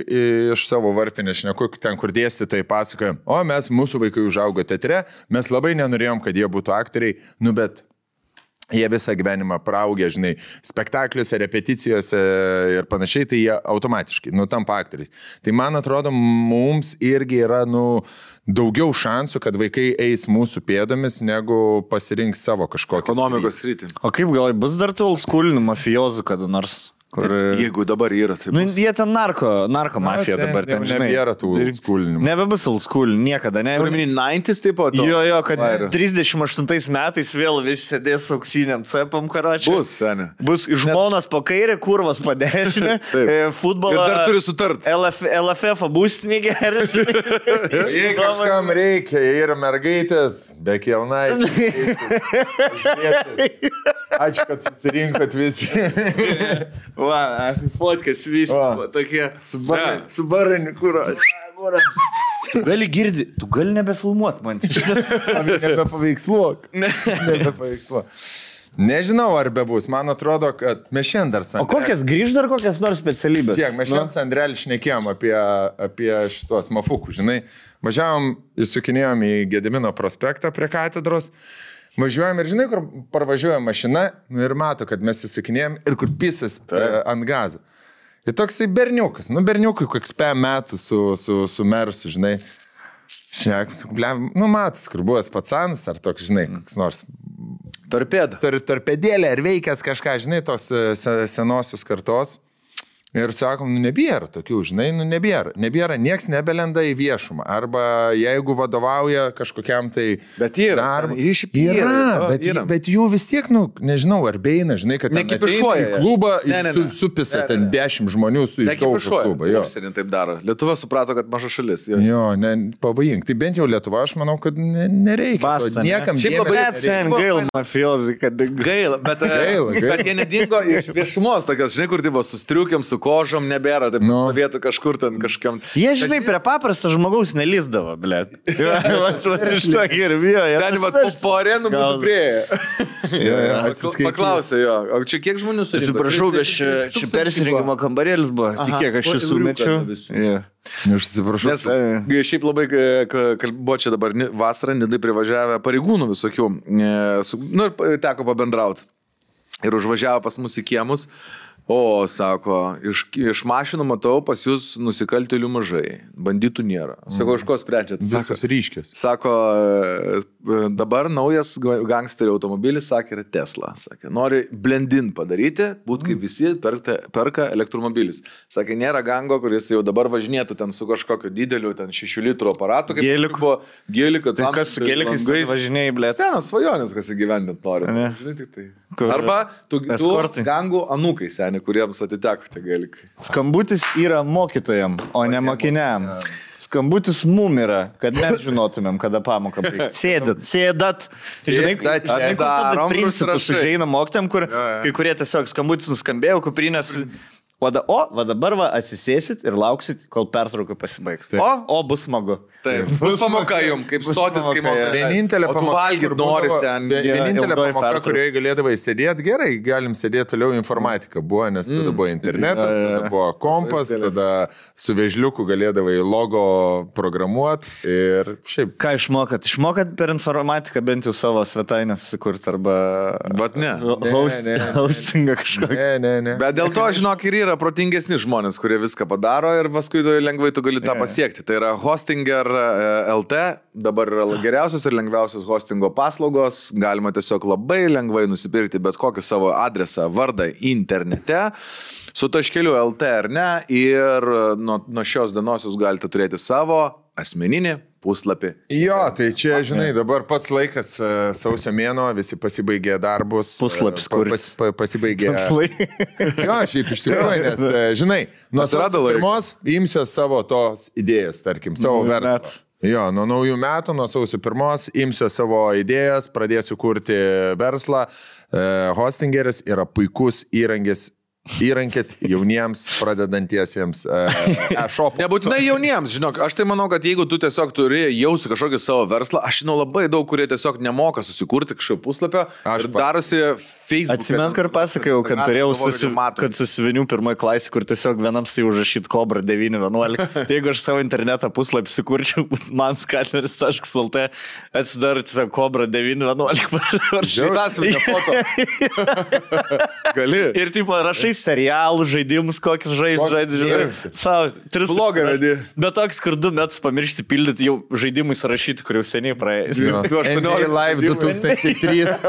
iš savo varpinės, šneku, ten kur dėstytojai pasakoja, o mes, mūsų vaikai užaugo teatre, mes labai nenorėjom, kad jie būtų aktoriai, nu bet jie visą gyvenimą praaugę, žinai, spektakliuose, repeticijose ir panašiai, tai jie automatiškai, nu, tampa aktoriais. Tai man atrodo, mums irgi yra, nu, daugiau šansų, kad vaikai eis mūsų pėdomis, negu pasirinks savo kažkokią. Ekonomikos sritį. O kaip gal bus dar tų oldschoolinių mafijozų kada nors? Kur... Jeigu dabar yra, tai... Nu, jie ten narko, narko mafija ten dabar ten, žinai. nebėra tų Tai oldschoolinių. Nebebus oldschool, niekada, ne? Turiu minį 90s taip pat. Jo, jo, kad Vairo. 38 metais vėl visi sėdės auksiniam cepam karačiu. Bus, senė. Bus žmonas po kairę, kurvas po dešinę, e, futbolą. Ir dar turi sutart. LF, LFF būstinį geria. Jei kažkam reikia, jei yra mergaitės, be kelnai. Ačiū, kad susirinkot visi. Va, fotkas visi Va. tokie. Su baraniu, kur. Gali girdi, tu gali nebefilmuot man. Nebepaveiksluok. Nebepaveiksluok. Nežinau, ar be bus. Man atrodo, kad mes šiandien dar O sandrelį. kokias grįž dar kokias nors specialybės? Žiūrėk, mes šiandien sandrelį šnekėjom apie, apie šitos mafukų, žinai. Važiavom, įsukinėjom į Gedimino prospektą prie katedros. Važiuojam ir žinai, kur parvažiuoja mašina nu, ir mato, kad mes įsukinėjom ir kur pisas e, ant gazo. Ir toksai berniukas, nu berniukui, koks pe metų su, su, su mersu, žinai. Šnek, su, blem, nu matas, kur buvęs pacanas ar toks, žinai, koks nors Torpėda. tor, torpedėlė ar veikęs kažką, žinai, tos e, se, senosios kartos. Ir sakom, nu nebėra tokių, žinai, nu nebėra. Nebėra, nieks nebelenda į viešumą. Arba jeigu vadovauja kažkokiam tai... Bet yra, šiaip yra, Yra, bet, yra. bet jų vis tiek, nu, nežinau, ar beina, žinai, kad ten Nekipišuoja į klubą Ne, ir ne, su, ne. supisa Ne, ne, ten ne. dešimt žmonių su pašuoja. klubą. Jo. Užsienį taip daro. Lietuva suprato, kad maža šalis. Jo. Jo, ne, pavojink. Tai bent jau Lietuva, aš manau, kad ne, nereikia. Basta, ne? Niekam Šiaip labai dėmesio Bet nereikia. sen gail mafijozai, kad Gaila, bet, Gaila, gaila. bet jie nedingo iš viešumos, tokios, žinai, kur tai buvo sustriukiam su su kožom nebėra, taip Nu. vietų kažkur ten kažkam. Jie, žinai, prie paprasto žmogaus nelizdavo, ble. Iš to ir bijo. Ten, va, po, arenų būtų prieėję. Paklausė jo, o čia kiek žmonių surinko? Atsiprašau, bet 30 čia, čia persirengimo kambarėlis buvo. Tik kiek aš čia sumečiau. Jo. Aš atsiprašau. Nes e, šiaip labai e, ka- kal- buvo čia dabar vasarą, nidai privažiavę pareigūnų visokių. e, nu, ir teko pabendrauti. Ir užvažiavo pas mus į kiemus. O, sako, iš, iš mašinų matau, pas jūs nusikaltėlių mažai, banditų nėra. Sako, iš ko sprendžiat? Visos ryškios. Sako, e, dabar naujas ga- gangsterio automobilis, sakė, yra Tesla. Sakė, nori blendin padaryti, būt kaip visi perka, perka elektromobilius. Sakė, nėra gango, kuris jau dabar važinėtų ten su kažkokiu dideliu, ten 6 litrų aparatu. kaip Gėliku. buvo Gėliku. Tai kas su gėlikais važinėjai, ble? Senas svajonės, kas įgyvendint nori. Tai. Kur? Arba tu, tu gangų anūkai seni, kuriems atiteko tie gėlikai. Skambutis yra mokytojam, o ne mokiniam. Skambutis mum yra, kad mes žinotumėm, kada pamoką baigti. Sėdat, sėdat. Žinai, Sėdat, žinai, darom, principus užeina mokytam, kur Jo, jo. kai kurie tiesiog skambutis nuskambėjo, kuprinės. O, da, o, va dabar va atsisėsit ir lauksit, kol pertrauka pasibaigs. Taip. O, o, bus smagu. Taip, bus pamoka jums, kaip Bus stotis, kai pamoka, mokai. Vienintelė pamoka. valgyt kur nori būdavo- sen. Vie- Jo, Vienintelė pamoka, pertrauka. kurioje galėdavai sėdėti, gerai, galim sėdėti toliau informatika buvo, nes tada buvo internetas, jo, jo. tada buvo kompas, tada su vežliuku galėdavai logo programuoti ir šiaip. Ką išmokat? Išmokat per informatiką bent jau savo svetainę susikurti arba... Ne, ne. hostingą kažkokį. Ne, ne, ne. Bet dėl to, žinok, ir yra protingesni žmonės, kurie viską padaro ir paskui lengvai tu gali tą pasiekti. Tai yra Hostinger e, LT, dabar yra geriausias ir lengviausias hostingo paslaugos. Galima tiesiog labai lengvai nusipirkti bet kokį savo adresą, vardą internete. Su taškeliu LT ar ne. Ir e, nuo, nuo šios dienos jūs galite turėti savo asmeninį puslapį. Jo, tai čia, žinai, dabar pats laikas, e, sausio mėno, visi pasibaigė darbus. e, Puslapis kuris. pas- pa- Pasibaigė. Tikslai. Jo, šiaip iš tikrųjų, nes, e, žinai, nuo sausio pirmos imsiu savo tos idėjas, tarkim, savo verslą. Jo, nuo naujų metų, nuo sausio pirmos imsiu savo idėjas, pradėsiu kurti verslą. Hostingeris yra puikus įrankis, įrankis jauniems pradedantiesiems e, e-shop. Nebūtinai jauniems, žinok, aš tai manau, kad jeigu tu tiesiog turi jausti kažkokį savo verslą, aš žinau labai daug, kurie tiesiog nemoka susikurti kažkokio puslapio Aš ir darosi Facebook. Atsimenu, kur pasakojau, kad turėjau susi... susimatyti. kad susivinių pirmoji klasė, kur tiesiog vienam tai užrašyti Cobra 911. Tai jeigu aš savo internetą puslapį sukurčiau, man skatleris taškas.lt atsidaro tiesiog Cobra 911. Sąsiuvinio foto. Gali. Ir tipo rašai serialų, žaidimus, kokius žais, žaidži? Savo, tris Blogą vedi. Bet toks, kur du metus pamiršti pildyti jau žaidimui surašyti, kur jau seniai praėjęs. Jo. Du 18 NBA Live 2003,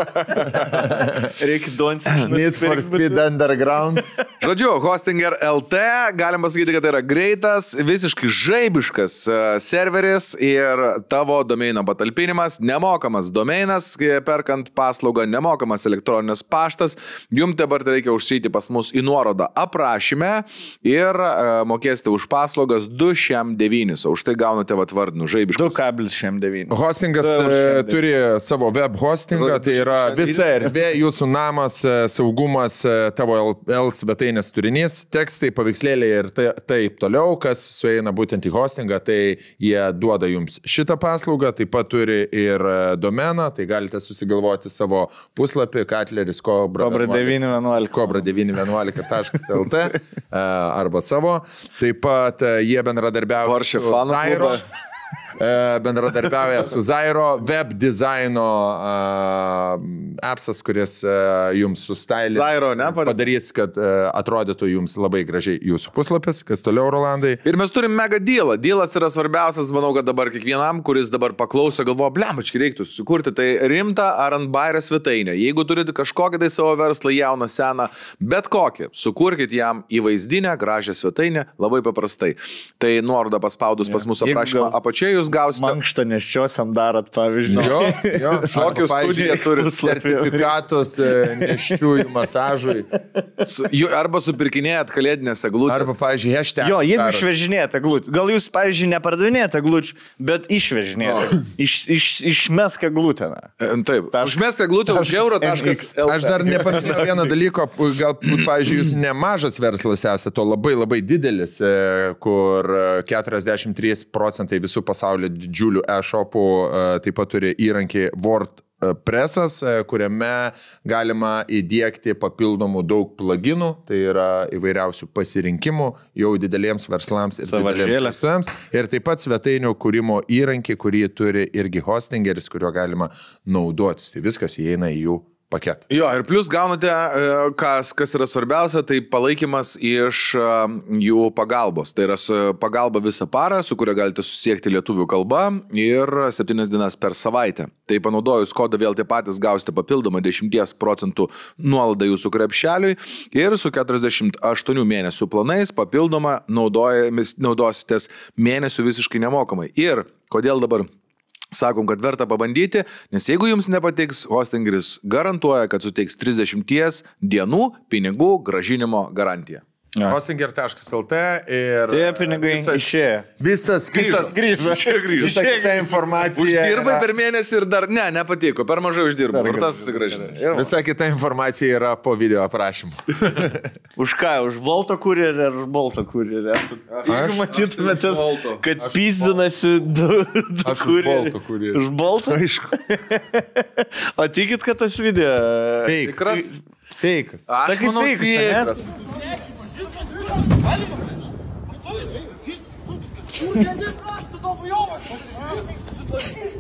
Reikia donsis. Need for Speed Underground. Žodžiu, Hostinger LT, galim pasakyti, kad tai yra greitas, visiškai žaibiškas e, serveris ir tavo domeino patalpinimas, nemokamas domeinas, e, perkant paslaugą, nemokamas elektroninis paštas. Jums dabar tai reikia užsėti pas mus nuorodos į nuorodą aprašyme ir e, mokėsite už paslaugas 2,9. Už tai gaunate atvardinų žaibiškų. 2,9. Hostingas e, turi savo web hostingą, tai yra visa erdvė, jūsų namas, e, saugumas, e, tavo L svetainės turinys, tekstai, paveikslėliai ir taip toliau, kas sueina būtent į hostingą, tai jie duoda jums šitą paslaugą, taip pat turi ir e, domeną, tai galite susigalvoti savo puslapį, katleris, kobra. Kobra 911. Kobra 911. 11.lt arba savo. Taip pat jie bendradarbiavo. Porsche fanų bendradarbiauja su Zairo, web dizaino uh, appsas, kuris uh, jums sustailins. Zairo, ne, pad- Padarys, kad atrodytų jums labai gražiai jūsų puslapis. Kas toliau, Rolandai? Ir mes turim mega dealą. Dealas yra svarbiausias, manau, kad dabar kiekvienam, kuris dabar paklauso, galvoja, blemačkai reiktų susikurti tai rimtą ar ant bairio svetainę. Jeigu turite kažkokį tai savo verslą, jauną, seną, bet kokį, sukurkit jam įvaizdinę, gražią svetainę, labai paprastai. Tai nuorodą paspaudus pas mus Jeigu aprašymą gal- apačioje, jūs gausite. Mankštą neščiosiam darat, pavyzdžiui. Jo, jo, Šokių studija turi sertifikatus e, neščiųjų masažui. Su, arba supirkinėjat kalėdinės eglutės. Arba, pavyzdžiui, hashtag. Jo, jeigu darot. išvežinėjate glūtį, gal jūs, pavyzdžiui, nepardavinėjate glūčių, bet išvežinėjate. Iš, iš, išmesk glūtę. E, Taip. Užmest eglutę už. MX. Aš dar nepaminėjau vieno dalyko, gal, pavyzdžiui, jūs nemažas verslas esate, o labai labai didelis, e, kur e, 43 procentai visų pasaulio didžiulių e-shopų e, taip pat turi įrankį Word e, presas, e, kuriame galima įdėkti papildomų daug pluginų, tai yra įvairiausių pasirinkimų jau dideliems verslams ir investuojams. Ir taip pat svetainių kūrimo įrankį, kurį turi irgi hostingeris, kuriuo galima naudotis. Tai viskas įeina į jų paketą. Jo, ir plus gaunate, e, kas, kas yra svarbiausia, tai palaikymas iš e, jų pagalbos. Tai yra pagalba visą parą, su kuria galite susiekti lietuvių kalba ir 7 dienas per savaitę. Tai panaudojus kodą vėl tie patys gausite papildomą 10 procentų nuolaidą jūsų krepšeliui ir su 48 mėnesių planais papildomą naudositės mėnesių visiškai nemokamai. Ir kodėl dabar Sakom, kad verta pabandyti, nes jeigu jums nepatiks, hostingeris garantuoja, kad suteiks 30 dienų pinigų gražinimo garantiją. Ja. Hostinger.lt ir... Tie pinigai išėjo. Visas kitas. Grįžo. grįžo. Visa kita informacija. Uždirbai yra- per mėnesį ir dar ne, nepatiko, per mažai uždirbai. Ir tas susigražinai. Visa kita informacija yra po video aprašymu. Už ką? Už Volto kurjerį ar už Bolto kurjerį? Jeigu matytumėte, kad pizdinasi du, du Aš už kurjeriai. Už Bolto? Aišku. O tikit, kad tas video... Fake. Tikras? Feikas. Aš Sakai, manau, feikas, tikras.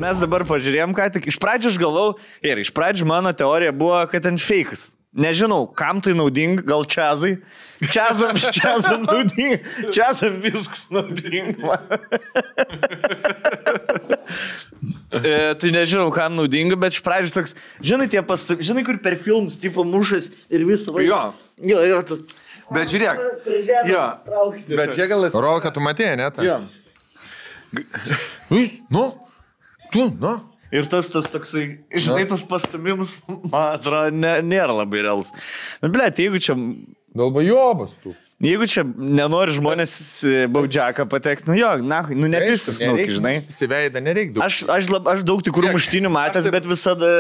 Mes dabar pažiūrėjom, ką tik. Iš pradžių aš galvau, ir iš pradžių mano teorija buvo, kad ten fakes. Nežinau, kam tai naudinga, gal čiazai. Čiazam, čiazam naudinga. Čiazam viskas naudinga. e, tai nežinau, kam naudinga, bet iš pradžių toks, žinai, tie pastatai, žinai, kur per filmus, tipo mušas ir visą laiką. Jo. Jo, jo, tas. Bet žiūrėk. Jo. Bet čia gal esi. Rolka, tu matėjai, ne? tą? Jo. Nu, tu, nu. Ir tas, tas toksai, žinai, tas pastumimas, man atrodo, ne, nėra labai realus. Bet, ble, jeigu čia, Dalba jobas tu. Jeigu čia nenori žmonės į baudžiaką patekti, nu jo, na, nu nepisis, nu, žinai. Įsiveidą nereikia. Aš, aš, lab, aš daug tikrų muštinių matęs, taip- bet visada,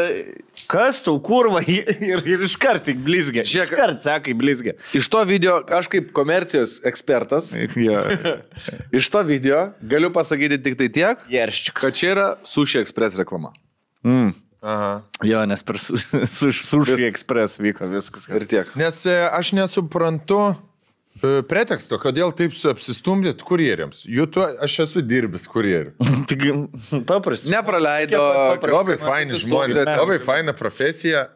kas tau kurva ir, ir iškart tik blizgė. Žiūrėk. Iškart sekai blizgė. Iš to video, aš kaip komercijos ekspertas, Jo. iš to video galiu pasakyti tik tai tiek, Jerščiukas. kad čia yra Sushi Express reklama. Mm. Aha. Jo, nes per su- su- Sushi Express vyko viskas. Ir tiek. Nes e, aš nesuprantu e, preteksto, kodėl taip apsistumdėt kurjeriams. Jų tu, aš esu dirbęs kurjeriu. Paprastai. Nepraleido. Labai faini žmonės, labai faina profesija,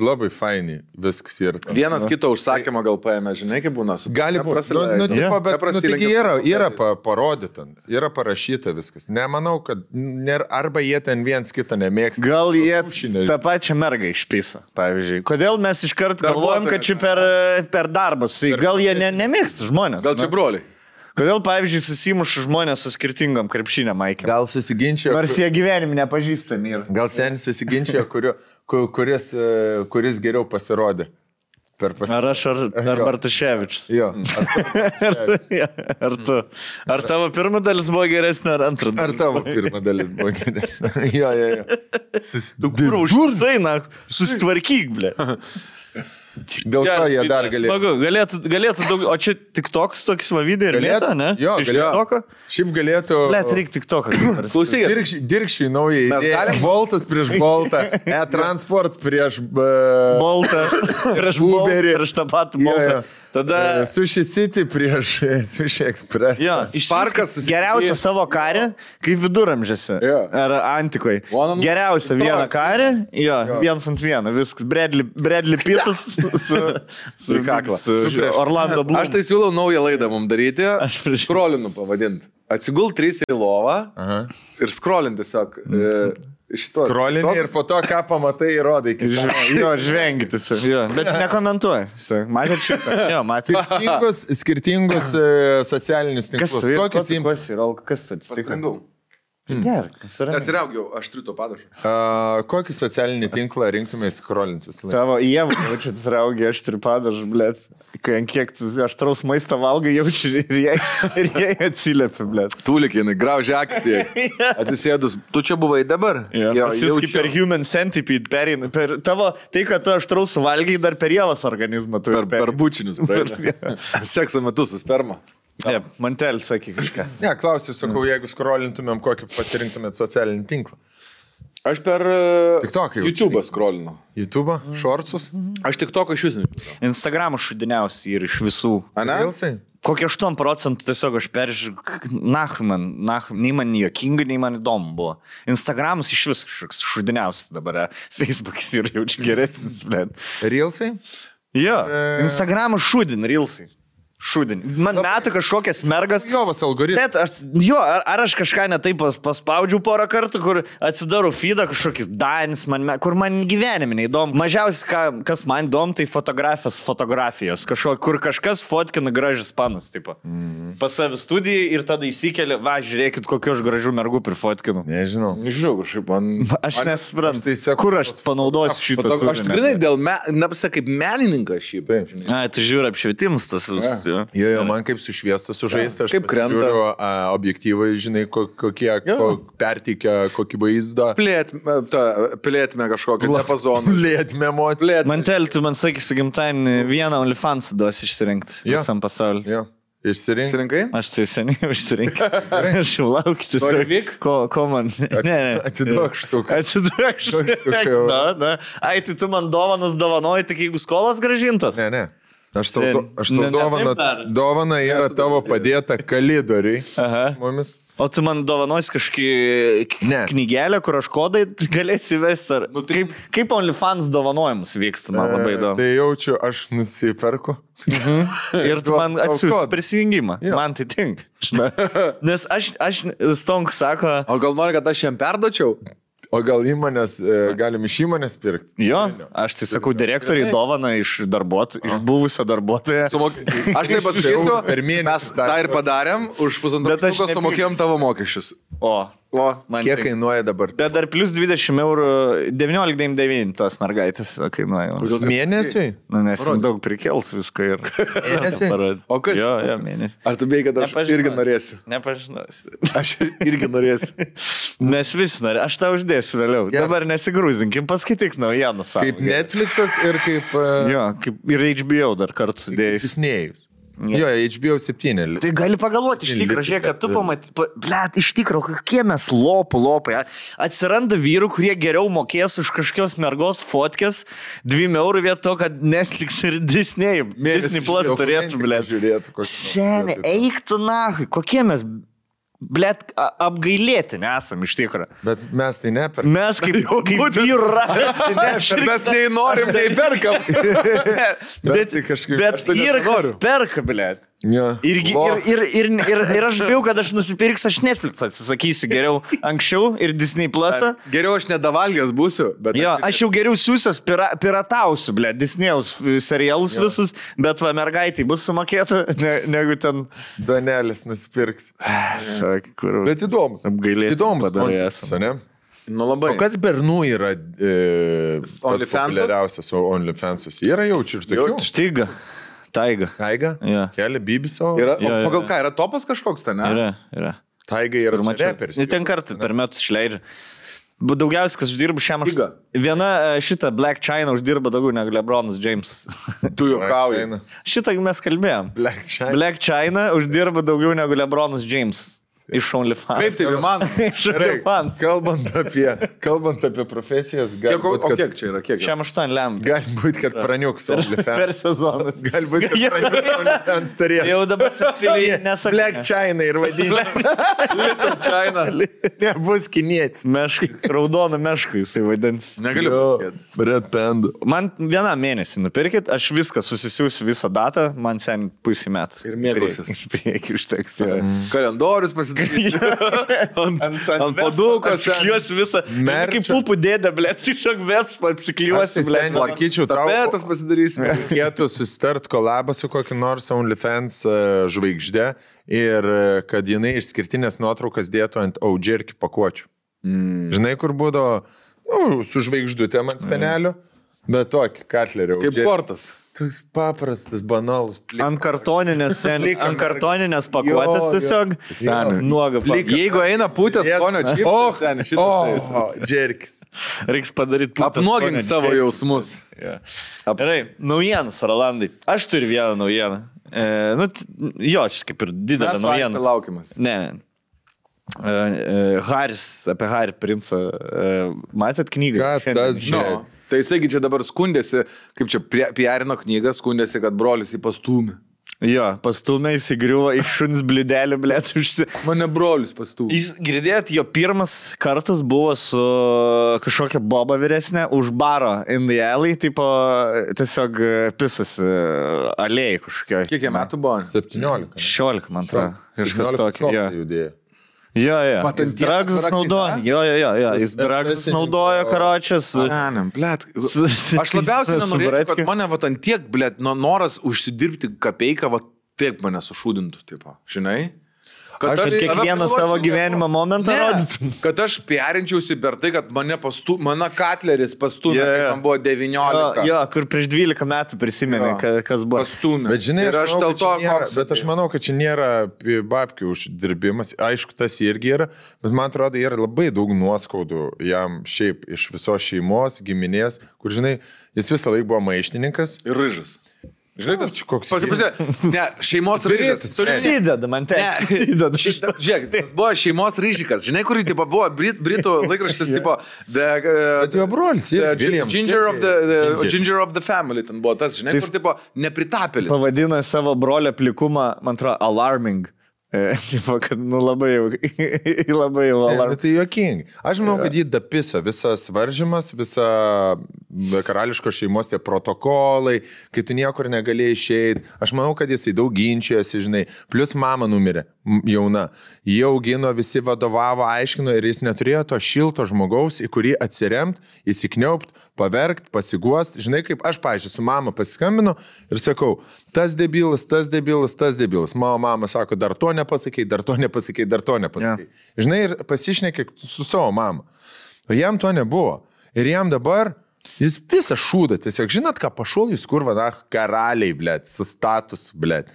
labai faini viskas ir. Vienas kito užsakymą gal paėmė, žinai, kaip būna su Gali būti. Nu, nu, tipo, bet, nu, taigi yra, yra pa, parodyta, yra parašyta viskas. Nemanau, kad nėra, arba jie ten viens kito nemėgsta. Gal jie nežinau. tą pačią mergą išpisa, pavyzdžiui. Kodėl mes iškart galvojam, kad čia per, per darbus. Gal jie ne, nemėgsta žmonės. Gal čia broliai? Kodėl, pavyzdžiui, susimuša žmonės su skirtingom krepšinėm maikėm? Gal susiginčia. Nors jie gyvenime nepažįstami yra. Gal senis susiginčia, kurio, ku- kuris, e, kuris geriau pasirodė. Pas... Ar aš, ar, ar. Bartuševičius? Jo. Ar, ar tu? Ar tavo pirma dalis buvo geresnė, ar antra? Ar tavo pirma dalis buvo geresnė? jo, jo, jo. Tu kur uždursai, na, susitvarkyk, ble. Dėl ko jie dar galėjo? Smagu, galėtų, galėtų daug, o čia tik toks toks va video ir Galėtų, mėta, ne? jo, Iš galėtų. Šiaip galėtų. Blet, reikia tik toką. Klausykit. Dirkščiai, dirkščiai naują Mes galim- Voltas prieš Voltą, e-transport prieš... Boltą, prieš Uberį. Prieš tą patį jo. Tada, E, Sushi City prieš Sushi Express. jo, iš geriausią savo karį, kaip viduramžiuose. Jo. Ar antikoje. One on- Geriausią Toks. vieną karį, jo, vienas ant vieno, viskas. Bradley, Bradley Pittas su, su, Ir kaklą. su Orlando Bloom. Aš tai siūlau naują laidą mums daryti. Aš prieš- Skrolinu pavadinti. Atsigul trys į lovą Aha. ir skrolin tiesiog. E, toks- ir po to, ką pamatai, įrodai. kitam. Žve- Jo, žvengit su. Jo, bet nekomentuoju. Matėt šitą? Jo, matėt. Skirtingus, skirtingus e, socialinius Kas tinklus. tai? Kokius im... Kas? Kas atsitiko? Paskandau. Gerai, nusirauk. Nesiraugiau, aš turiu to padažą. Uh, kokį socialinį tinklą rinktumės skrolinti visą laiką? Tavo jėvų jaučiu atsiraugį, aš turiu padažą, blėt. Kai ant kiek aštraus maistą valgai, jaučiu ir jie, ir jie atsiliepia, blėt. Tulikinai, graužia akciją. Atsisėdus, tu čia buvai dabar? Ja, Jis kaip per human centipede pereina. Per tavo, tai, kad tu aštraus valgai, dar per jėvas organizmą tu. Per, per bučinius, praeina. Sekso metu su sperma. Ja, Mantel, sakyk kažką. Ne, klausiu, sakau, jeigu skrolintumėm, kokį pasirinktumėt socialinį tinklą. Aš per TikToką jau. YouTube scrollinu. YouTube, shortsus, Aš tik to, aš jūs nežinau. Instagram šudiniausiai ir iš visų. Ane? Kokie 8 procentų tiesiog aš peržiūrėjau, nah man, nah, nei man juokinga, nei man įdomu buvo. Instagramas iš vis kažkoks šudiniausias dabar, e. Facebookas yra jau čia geresnis, bet. Reelsai? Jo, E. Instagramas šudin, reelsai. Šudin. Man metų kažkokias mergas. Jovas algoritmas. Bet aš, jo, ar, ar aš kažką netai pas, paspaudžiu porą kartų, kur atsidarau feedą kažkokius danis, man, kur man gyvenime neįdomu. Mažiausiai, ką, kas man įdomu, tai fotografijos, fotografijos. Kažko, kur kažkas fotkina gražius panas, tipo. Mm. Pas save studijai ir tada įsikeli, va, žiūrėkit, kokiu aš gražių mergų prifotkinu. Nežinau. Nežinau, kažkaip man. Aš nesuprantu, tai seku kur aš panaudosiu šitą. Foto, aš tikrai dėl, me, nepasa kaip menininkas. Taip. žinai. Ai, tu žiūri apšvietimus tas. Ja. Jo, jo, man kaip sušviesta, sužaista, aš Kaip krenta. žiūriu objektyvai, žinai, ko- kokie ko, perteikia kokį vaizdą. Plėt, ta, plėtme kažkokią diapazoną. Lėtme moterį. Plėt. Man telti, man sakysi, gimtadienį vieną OnlyFans duos išsirinkti Jo. visam pasauliu. Jo, išsirink. Sirinkai? Aš tai seniai užsirinkau. Aš jau laukti. Ko, ko man? Ne, ne. Atiduok štuką. Atiduok štuką. Na, na. Ai, tai tu man dovanas dovanoji, tik jeigu skolas gražintas. Ne, ne. Aš tau, Sen- aš tau ne- ne dovana, daras. dovana yra tavo padėta kalidoriai. Aha. Mumis. O tu man dovanojai kažkokį Ne. knygelę, kur aš kodai galėsi įvesti. Ar... Nu, kaip, kaip OnlyFans dovanojimus vyksta, man labai įdomu. Tai jaučiu, aš nusiperku. Ir tu man atsiųs prisijungimą. Jo. Man tai tinka. Nes aš, aš Stonk sako, O gal nori, kad aš jam perdočiau? O gal įmonės, e, galim iš įmonės pirkti? jo, aš tai sakau, direktoriai dovana iš, darbuot, iš buvusio darbuotojo. Sumok... Aš tai pasakysiu, mes tą ir padarėm, už pusantrų metų sumokėjom tavo mokesčius. O, O, man Kiek tai- kainuoja dabar? Bet dar plus 20 eurų, 19,99 tos mergaitės kainuoja. Mėnesiui? Nu, nes jin daug prikels viską ir. Parod- O kas- Jo, jo, mėnesį. ar tu bėgi, kad aš Nepažinosiu. irgi norėsiu? Nepažinosiu. Aš irgi norėsiu. Mes vis norime, aš tau uždėsiu vėliau. Gerai. Dabar nesigrūzinkim, paskaityk naujieną savo. Kaip Netflixas ir kaip... e, Jo, kaip ir HBO dar kartu sudėjus. Disnėjus. Jo, HBO 7. Tai gali pagalvoti, iš tikrųjų, žiūrėk, kad tu pamatai, pa, blėt, iš tikrųjų, kokie mes lopų lopai. Atsiranda vyrų, kurie geriau mokės už kažkokios mergos fotkės 2 eurų vietoj to, kad Netflix ir Disney, Disney Plus turėtų, blėt. Žiūrėtų, nors Seniai, eik tu nahui, kokie mes, blėt, a- apgailėti nesam iš tikrųjų. Bet mes tai ne per... Mes kaip, kaip vyra. Mes nei norim, nei perkam. Bet, tai kažkaip- bet tai ir kas perka, blėt. Jo. Ir, ir, ir, ir, ir, ir aš bijau, kad aš nusipirksiu, aš Netflix atsisakysiu geriau anksčiau ir Disney Plus. -ą. Geriau aš nedavalgęs būsiu, bet... Jo, aš jau geriau siūsiu, pira, piratausiu, ble, Disney'aus serialus jo. visus, bet va mergaitai bus sumokėta, ne, negu ten. Donelis nusipirks. Šak, kur. Bet įdomus. Apgailėtinai Įdomus esam. ne? Nu labai. O kas bernų yra e, pats OnlyFansas? populiariausias OnlyFansas? Yra jaučiu ir tokių. Štiga. Taiga. Taiga? Jo. Kelia Bibiso. Yra, jo. pagal ką, yra topas kažkoks ten, ne? Yra, yra. Taiga yra reperis. Ne ten kartą per metus išleidžia. Bu- Daugiausiai, kas uždirba šiam aš. Viena e, šita Black China uždirba daugiau negu Lebronas James. Tu juokauji. Šitą mes kalbėjom. Black China. Black China uždirba daugiau negu Lebronas James. Iš OnlyFans. Kaip tai įmanoma? Iš OnlyFans. Kalbant apie, kalbant apie profesijas, gali Kiek, o, būti, o kad, kiek čia yra? Kiek? yra? Šiam aštuon lem. gali būt, kad praniuks Per OnlyFans. sezoną. Gali būti, kad praniuks OnlyFans turės. Jau dabar Cecilijai nesakė. Black China ir vadinasi. China. Nebus kinietis. Meškai, raudoną mešką jisai vadins. Negaliu. Red Panda. Man vieną mėnesį nupirkit, aš viską susisiųsiu visą datą, man sen pusį metų. Ir mėgausies. Iš priekį užteks. jo. Kalendorius pasidarė. ant, ant padūkos, Apsikliuos visą. Merčio. Kaip pupų dėdė, blė, tiesiog vepsmą apsikliuosi, blė. Sakyčiau, Tapetas pasidarysime. reikėtų susitart kolabą su kokiu nors OnlyFans e, žvaigždė ir e, kad jinai išskirtinės nuotraukas dėtų ant audžerki pakuočių. Mm. Žinai, kur būdavo nu, su žvaigždutėm ant spenelio, bet tokį katlerį. Kaip kortas. Toks paprastas, banalus. plik- Ant kartoninės, sen, Plika ant kartoninės pakuotės Jo, tiesiog. Seniai. Nuoga. Lyg jeigu eina putės skonio čia. O, šitas. o, džerkis. Reiks padaryti Apnuogink savo jausmus. Ja. Gerai, naujienas, Rolandai. Aš turiu vieną naujieną. E, nu, jo, čia kaip ir didelė Mes naujiena. laukiamas. Ne, ne. E, e, Haris, apie Harry Princą. E, matėt knygą? Ką tas išėjo. Tai jisaigi čia dabar skundėsi, kaip čia piarino knygą, skundėsi, kad brolis jį pastūmė. Jo, pastumė įsigriuvo iš šuns bliudelį, blėt, užsi. Mane brolis pastūmė. Jis girdėjot, jo pirmas kartas buvo su kažkokia boba vyresnė už baro in the alley, tipo tiesiog e, pisas e, alėjai kažkokioj. Kiek jam metų buvo? 17. 16, man atrodo. Kažkas tokio. Jo, judėjo. Jo. jo. Jis dragus naudoja. Jo, jo, jo. jo. Jis dragus naudoja karočias. Senim, blėt. Aš labiausiai nenorėčiau, kad mane va ant tiek, blėt, no, noras užsidirbti kapeiką, va taip mane sušūdintų, tipo, žinai? Kad aš kiekvieną save savo gyvenimo momentą rodytum. Kad aš perinčiausi per tai, kad mane pastų, mano katleris pastumė, Jo, yeah, jo. yeah. man buvo Jo, 19. jo, kur prieš 12 metų prisimeni, Jo. ka- kas buvo. Pastumė. Bet žinai, ir aš dėl to, nėra, koks- bet aš manau, kad čia nėra babkių uždirbimas. Aišku, tas irgi yra, bet man atrodo, yra labai daug nuoskaudų jam šiaip iš visos šeimos, giminės, kur, žinai, jis visą laiką buvo maištininkas. Ir ryžas. Žinai, tas čia koks Pasipusė. Ne, šeimos Turi- Įsideda man. Šitą- Žiūrėk, tas buvo šeimos ryžikas. Žinai, kurį tipo, buvo Brit, Britų laikraštis, tipo, the, uh, Bet jo brolis, the Williams ginger, of the, the Ginger. ginger of the family ten buvo tas, žinai, kur tipo, nepritapėlis. Pavadino savo brolio plikumą, man atrodo, alarming. E, Tipo, kad, nu, labai jau, labai jau nu, tai juokingai. Aš manau, kad jį dapisa visas varžymas, visa karališkos šeimos tie protokolai, kai tu niekur negalėjai išeiti. Aš manau, kad jisai daug ginčijosi, žinai. Plus mama numirė, jauna. Jie augino, visi vadovavo, aiškino ir jis neturėjo to šilto žmogaus, į kurį atsiremt, įsikniaupt, paverkt, pasiguost. Žinai, kaip aš, pažiūrėjau, su mama pasiskambinu ir sakau, tas debilas, tas debilas, tas debilas. Mano mama sako, dar to nepasakė, dar to nepasakė, dar to nepasakė. Yeah. Žinai, ir pasišnekė su savo mama. O jam to nebuvo. Ir jam dabar jis visą šūdą, tiesiog žinot, ką pašol jūs kurva, na, karaliai, blėt, su status, blėt.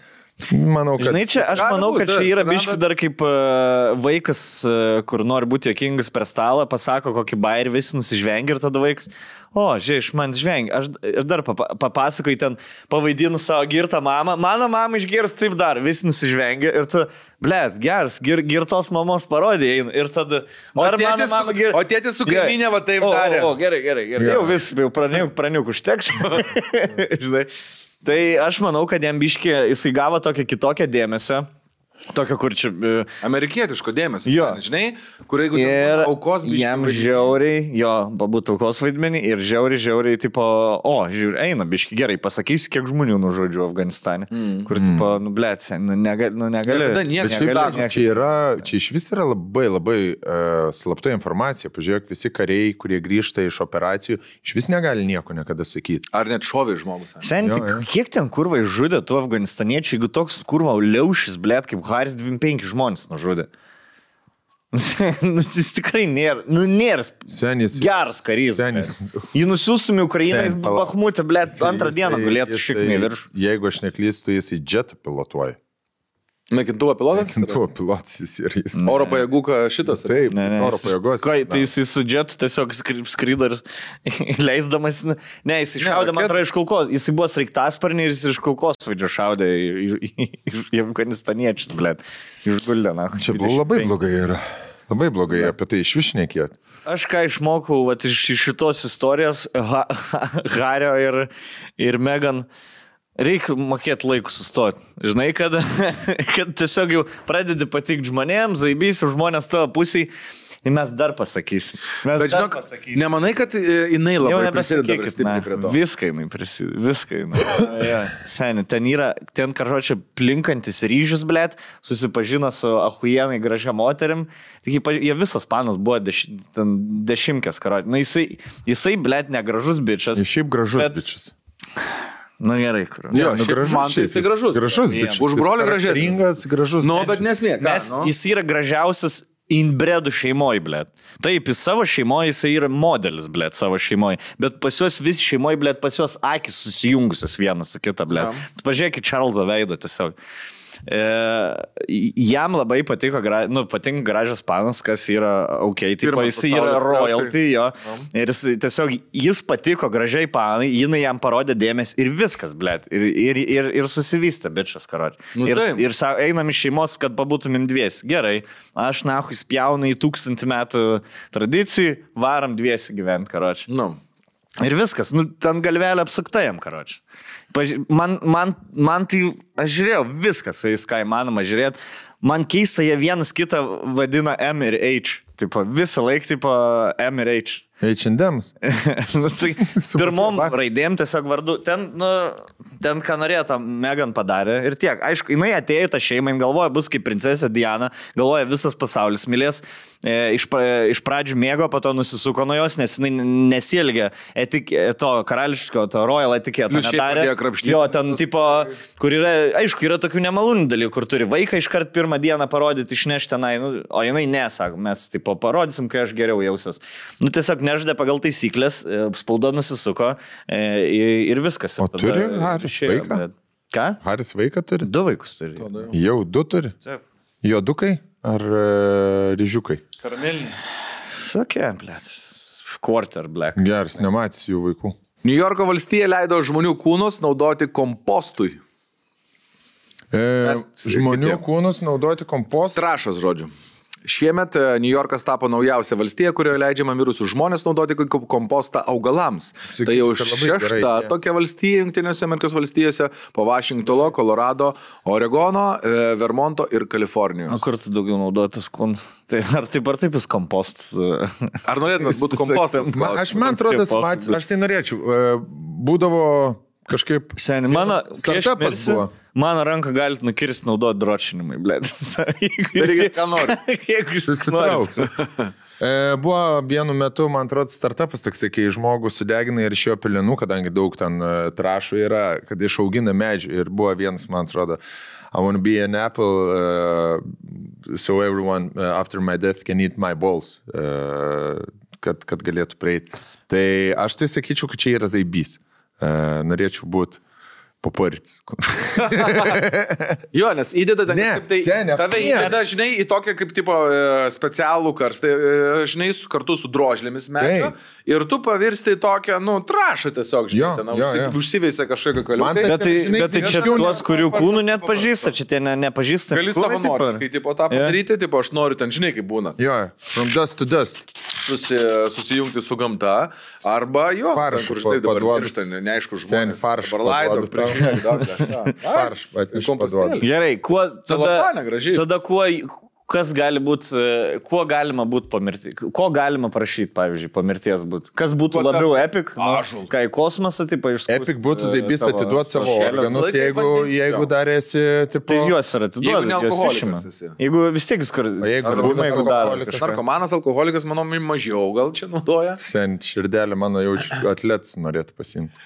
Manau, kad... Žinai, čia aš gali manau, būt, kad čia yra biški dar kaip uh, vaikas, uh, kur nori būti jokingas per stalą, pasako kokį bairį, visi nusižvengia ir tada vaikas, o, žiūrėk, iš man žvengia. Aš ir dar papa, papasakoju ten, pavaidinu savo girtą mamą, mano mama išgirs taip dar, visi nusižvengia ir tu, blėt, geras, gir, girtos mamos parodė eina ir tada... O tėtis mama gir- o tėtis su Gerai. kaimynė va taip O, darė. O, o, gerai, gerai, gerai. Jo. Jau vis, jau praniuk, praniuk užteks. Žinai. Tai aš manau, kad jam biški jisai gavo tokią kitokią dėmesio. Tokio, kur čia... e, Amerikietiško dėmesio. Jo. Žinai, kur jeigu ten Ir aukos biškį jam vaidini. žiauriai, jo, pabūt aukos vaidmenį ir žiauriai, žiauriai, tipo, o, žiūri, eina, biški gerai, pasakysiu, kiek žmonių nužudžiu Afganistane. Mm. Kur, tipo, nu, blėt, nu, negali. Nu, negali Niekada niekas Bet šiaip negali- sako, čia, yra, čia iš vis yra labai, labai uh, slapta informacija. Pažiūrėk, visi kariai, kurie grįžta iš operacijų, iš vis negali nieko niekada sakyti. Ar net šovė žmogus. Senti, Jo, jo. kiek ten kurvai žudė tų afganistaniečių, jeigu toks kurva liaušis, blėt, kaip Haris 25 žmonės nužudė. Nu, jis tikrai nėra, nu, nėra Senis. geras karys. Senis. Jį nusiųstum į Ukrainą, jis. Bahmutė, blėt, antrą Jisai- dieną galėtų šikniai virš. Jeigu aš neklystu, jisai jetą pilotuoja. Naikintuvo pilotas? Kintuvo pilotas jis ir jis. Oro pajėgų šitas. Taip, Ne, ne, oro pajėgos. Na. tai jis su džetu tiesiog skry- skrydo ir leisdamas, nu, ne, jis iššaudė, man atrodo, iš kulkos, jis buvo sraigtasparnį ir jis iš kulkos vaidžio šaudė į, į, į, į, į afganistaniečius, blėt, išguldė, na. Čia buvo labai blogai yra. Labai blogai apie tai išvišnekėt. Aš ką išmokau vat, iš, iš šitos istorijos ha, ha, Hario ir, ir Megan. Reikia mokėti laiku sustoti. Žinai, kad, kad tiesiog jau pradedi patikti žmonėms, zaibys, žmonės tavo pusiai. Ir mes dar pasakysim. Mes Bet žinok, pasakysim. nemanai, kad e, jinai labai prisideda prie to. viską jinai prisideda, viską jinai. ja, seniai, ten yra, ten karočią plinkantis ryžius, blėt, susipažino su ahuienai gražia moterim, tik jie visas panas buvo deš, dešimkės, karočią. Na jisai, jisai, blėt, negražus bičias. Jis šiaip gražus Bet- bičias. Na gerai, kur. Jo, nu, šiaip gražus man tai jis. gražus. Gražus Jo. bičias. Už brolį gražesnis. Ringas, gražus. Nu, bet nesmė. ką, Mes, nu. jis yra gražiausias inbredų šeimoje, blėt. Taip, jis savo šeimoje, jis yra modelis, blėt, savo šeimoje. Bet pas juos vis šeimoje, blėt, pas juos akis susijungusios vienas su kita, blėt. Pažiūrėkit Čarlzo veidą tiesiog. E, jam labai patiko, gra, nu, patinka gražios panas, kas yra ok, Pirmas jis yra royalty, jo. Ir jis tiesiog, jis patiko gražiai panai, jinai jam parodė dėmesį ir viskas, blėt. Ir, ir, ir, ir susivystė, bičias, karot. Nu, ir, taip. ir sa, einam iš šeimos, kad pabūtumėm dviesi. Gerai, aš nahui spjaunu į tūkstantį metų tradicijų, varam dviesi gyventi, karoči. Nu. Ir viskas, nu, ten galvelė apsukta jam, karoči. Man, man, man tai, aš žiūrėjau viskas, su jais ką įmanoma žiūrėti. Man keista, jie vienas kitą vadina M ir H. Tipo, visą laiką, tipo, M ir H. H&M's. nu, tai pirmom raidėm tiesiog vardu. Ten, nu, ten ką norėjo, tą Megan padarė. Ir tiek. Aišku, jinai atėjo tą šeimą, jin galvoja, bus kaip princesė Diana, galvoja, visas pasaulis mylės. E, iš, pra- iš pradžių mėgo, po to nusisuko nuo jos, nes jinai nesielgia etik, to karališko, to royal etiketo. Jo, ten, tipo, kur yra, aišku, yra tokių nemalonių dalykų, kur turi vaiką iškart pirmą dieną parodyti, išnešti tenai, nu, o jinai nesako, mes, tipo, parodysim, kai aš geriau jausias. Nu, tiesiog neždė pagal taisyklės, e, spauda nusisuko e, ir viskas. O Ir tada turi Haris išėjo, vaiką? bet- Ką? Haris vaiką turi? Du vaikus turi. Jau du turi. Taip. Jodukai ar e, ryžiukai? Karamelinė. Šokė, blėt. Quarter black. Geras, nematys jų vaikų. New Yorko valstija leido žmonių kūnus naudoti kompostui. E, Mes- žmonių kitiem. kūnus naudoti kompostą. Trašas, žodžiu. Šiemet e, New Yorkas tapo naujausia valstija, kurioje leidžiama mirusius žmonės naudoti kaip kompostą augalams. Sakyčiau, tai jau šešta gerai, ne? tokia valstija Junktinėse Amerikos valstijose po Vašingtono, Kolorado, Oregono, e, Vermonto ir O Kalifornijos. kur tu daugiau naudotas kūnas? Tai ar taip ar taip jis kompostas? Ar norėtumėt būti kompostas? Man, aš man atrodo, aš tai norėčiau. E, Būdavo kažkaip... Seniai, mano, Startupas buvo. mano ranką galite nukirsti naudoti dročinimui, blė. Darykit, ką norit. Jeigu jūs Susitrauks. E, buvo vienu metu, man atrodo, startupas toks, kai žmogus sudegina ir iš jo pelenų, kadangi daug ten e, trašų yra, kad išaugina medžių. Ir buvo vienas, man atrodo, I want to be an apple, uh, so everyone uh, after my death can eat my balls, uh, kad, kad galėtų prieiti. Tai aš tai sakyčiau, kad čia yra zaibys. Uh, norėčiau būti paparits. Jo, nes įdeda ten Ne, tai... seni, Tave ne. įdeda, žinai, į tokią kaip tipo specialų karstą, žinai, su, kartu su drožlėmis medžio. Ir tu pavirsti į tokią, nu, trašą tiesiog, žinai, Jo, ten jo, užsi, jo. užsiveisia kažkokia kaliukai. tai- Bet tai, Žinai, bet tai čia tuos, ne- kurių kūnų net pažįsta, čia tie ne, nepažįsta. Gali savanoriškai, tipo, tą padaryti, tipo, aš noriu ten, žinai, kaip būna. jo, from dust to dust. Susi, susijungti su gamta. Arba jo, Faršą ten, kur žinai, dabar miršta, ne- neaišku, žmonės. faršą Dabar laido, paduodu tau. prieš. Farš, kompostėlį. paduodu. Gerai, kuo tada, tada kuo, kas gali būti, kuo galima būti po mirties, ko galima prašyti, pavyzdžiui, po mirties būti. Kas būtų Kuo labiau epic? Ąžuolą. Nu, kai kosmosą, taip, iš Epic būtų zaibys atiduoti savo organus, jeigu, jeigu jo. dar esi, tipo... Tai juos ir ne juos alkoholikas išima. Jeigu vis tiek jis kur... O jeigu būna jeigu daro. Narkomanas, alkoholikas, manau, mažiau gal čia naudoja. Sen širdelė mano jau atlets norėtų pasimti.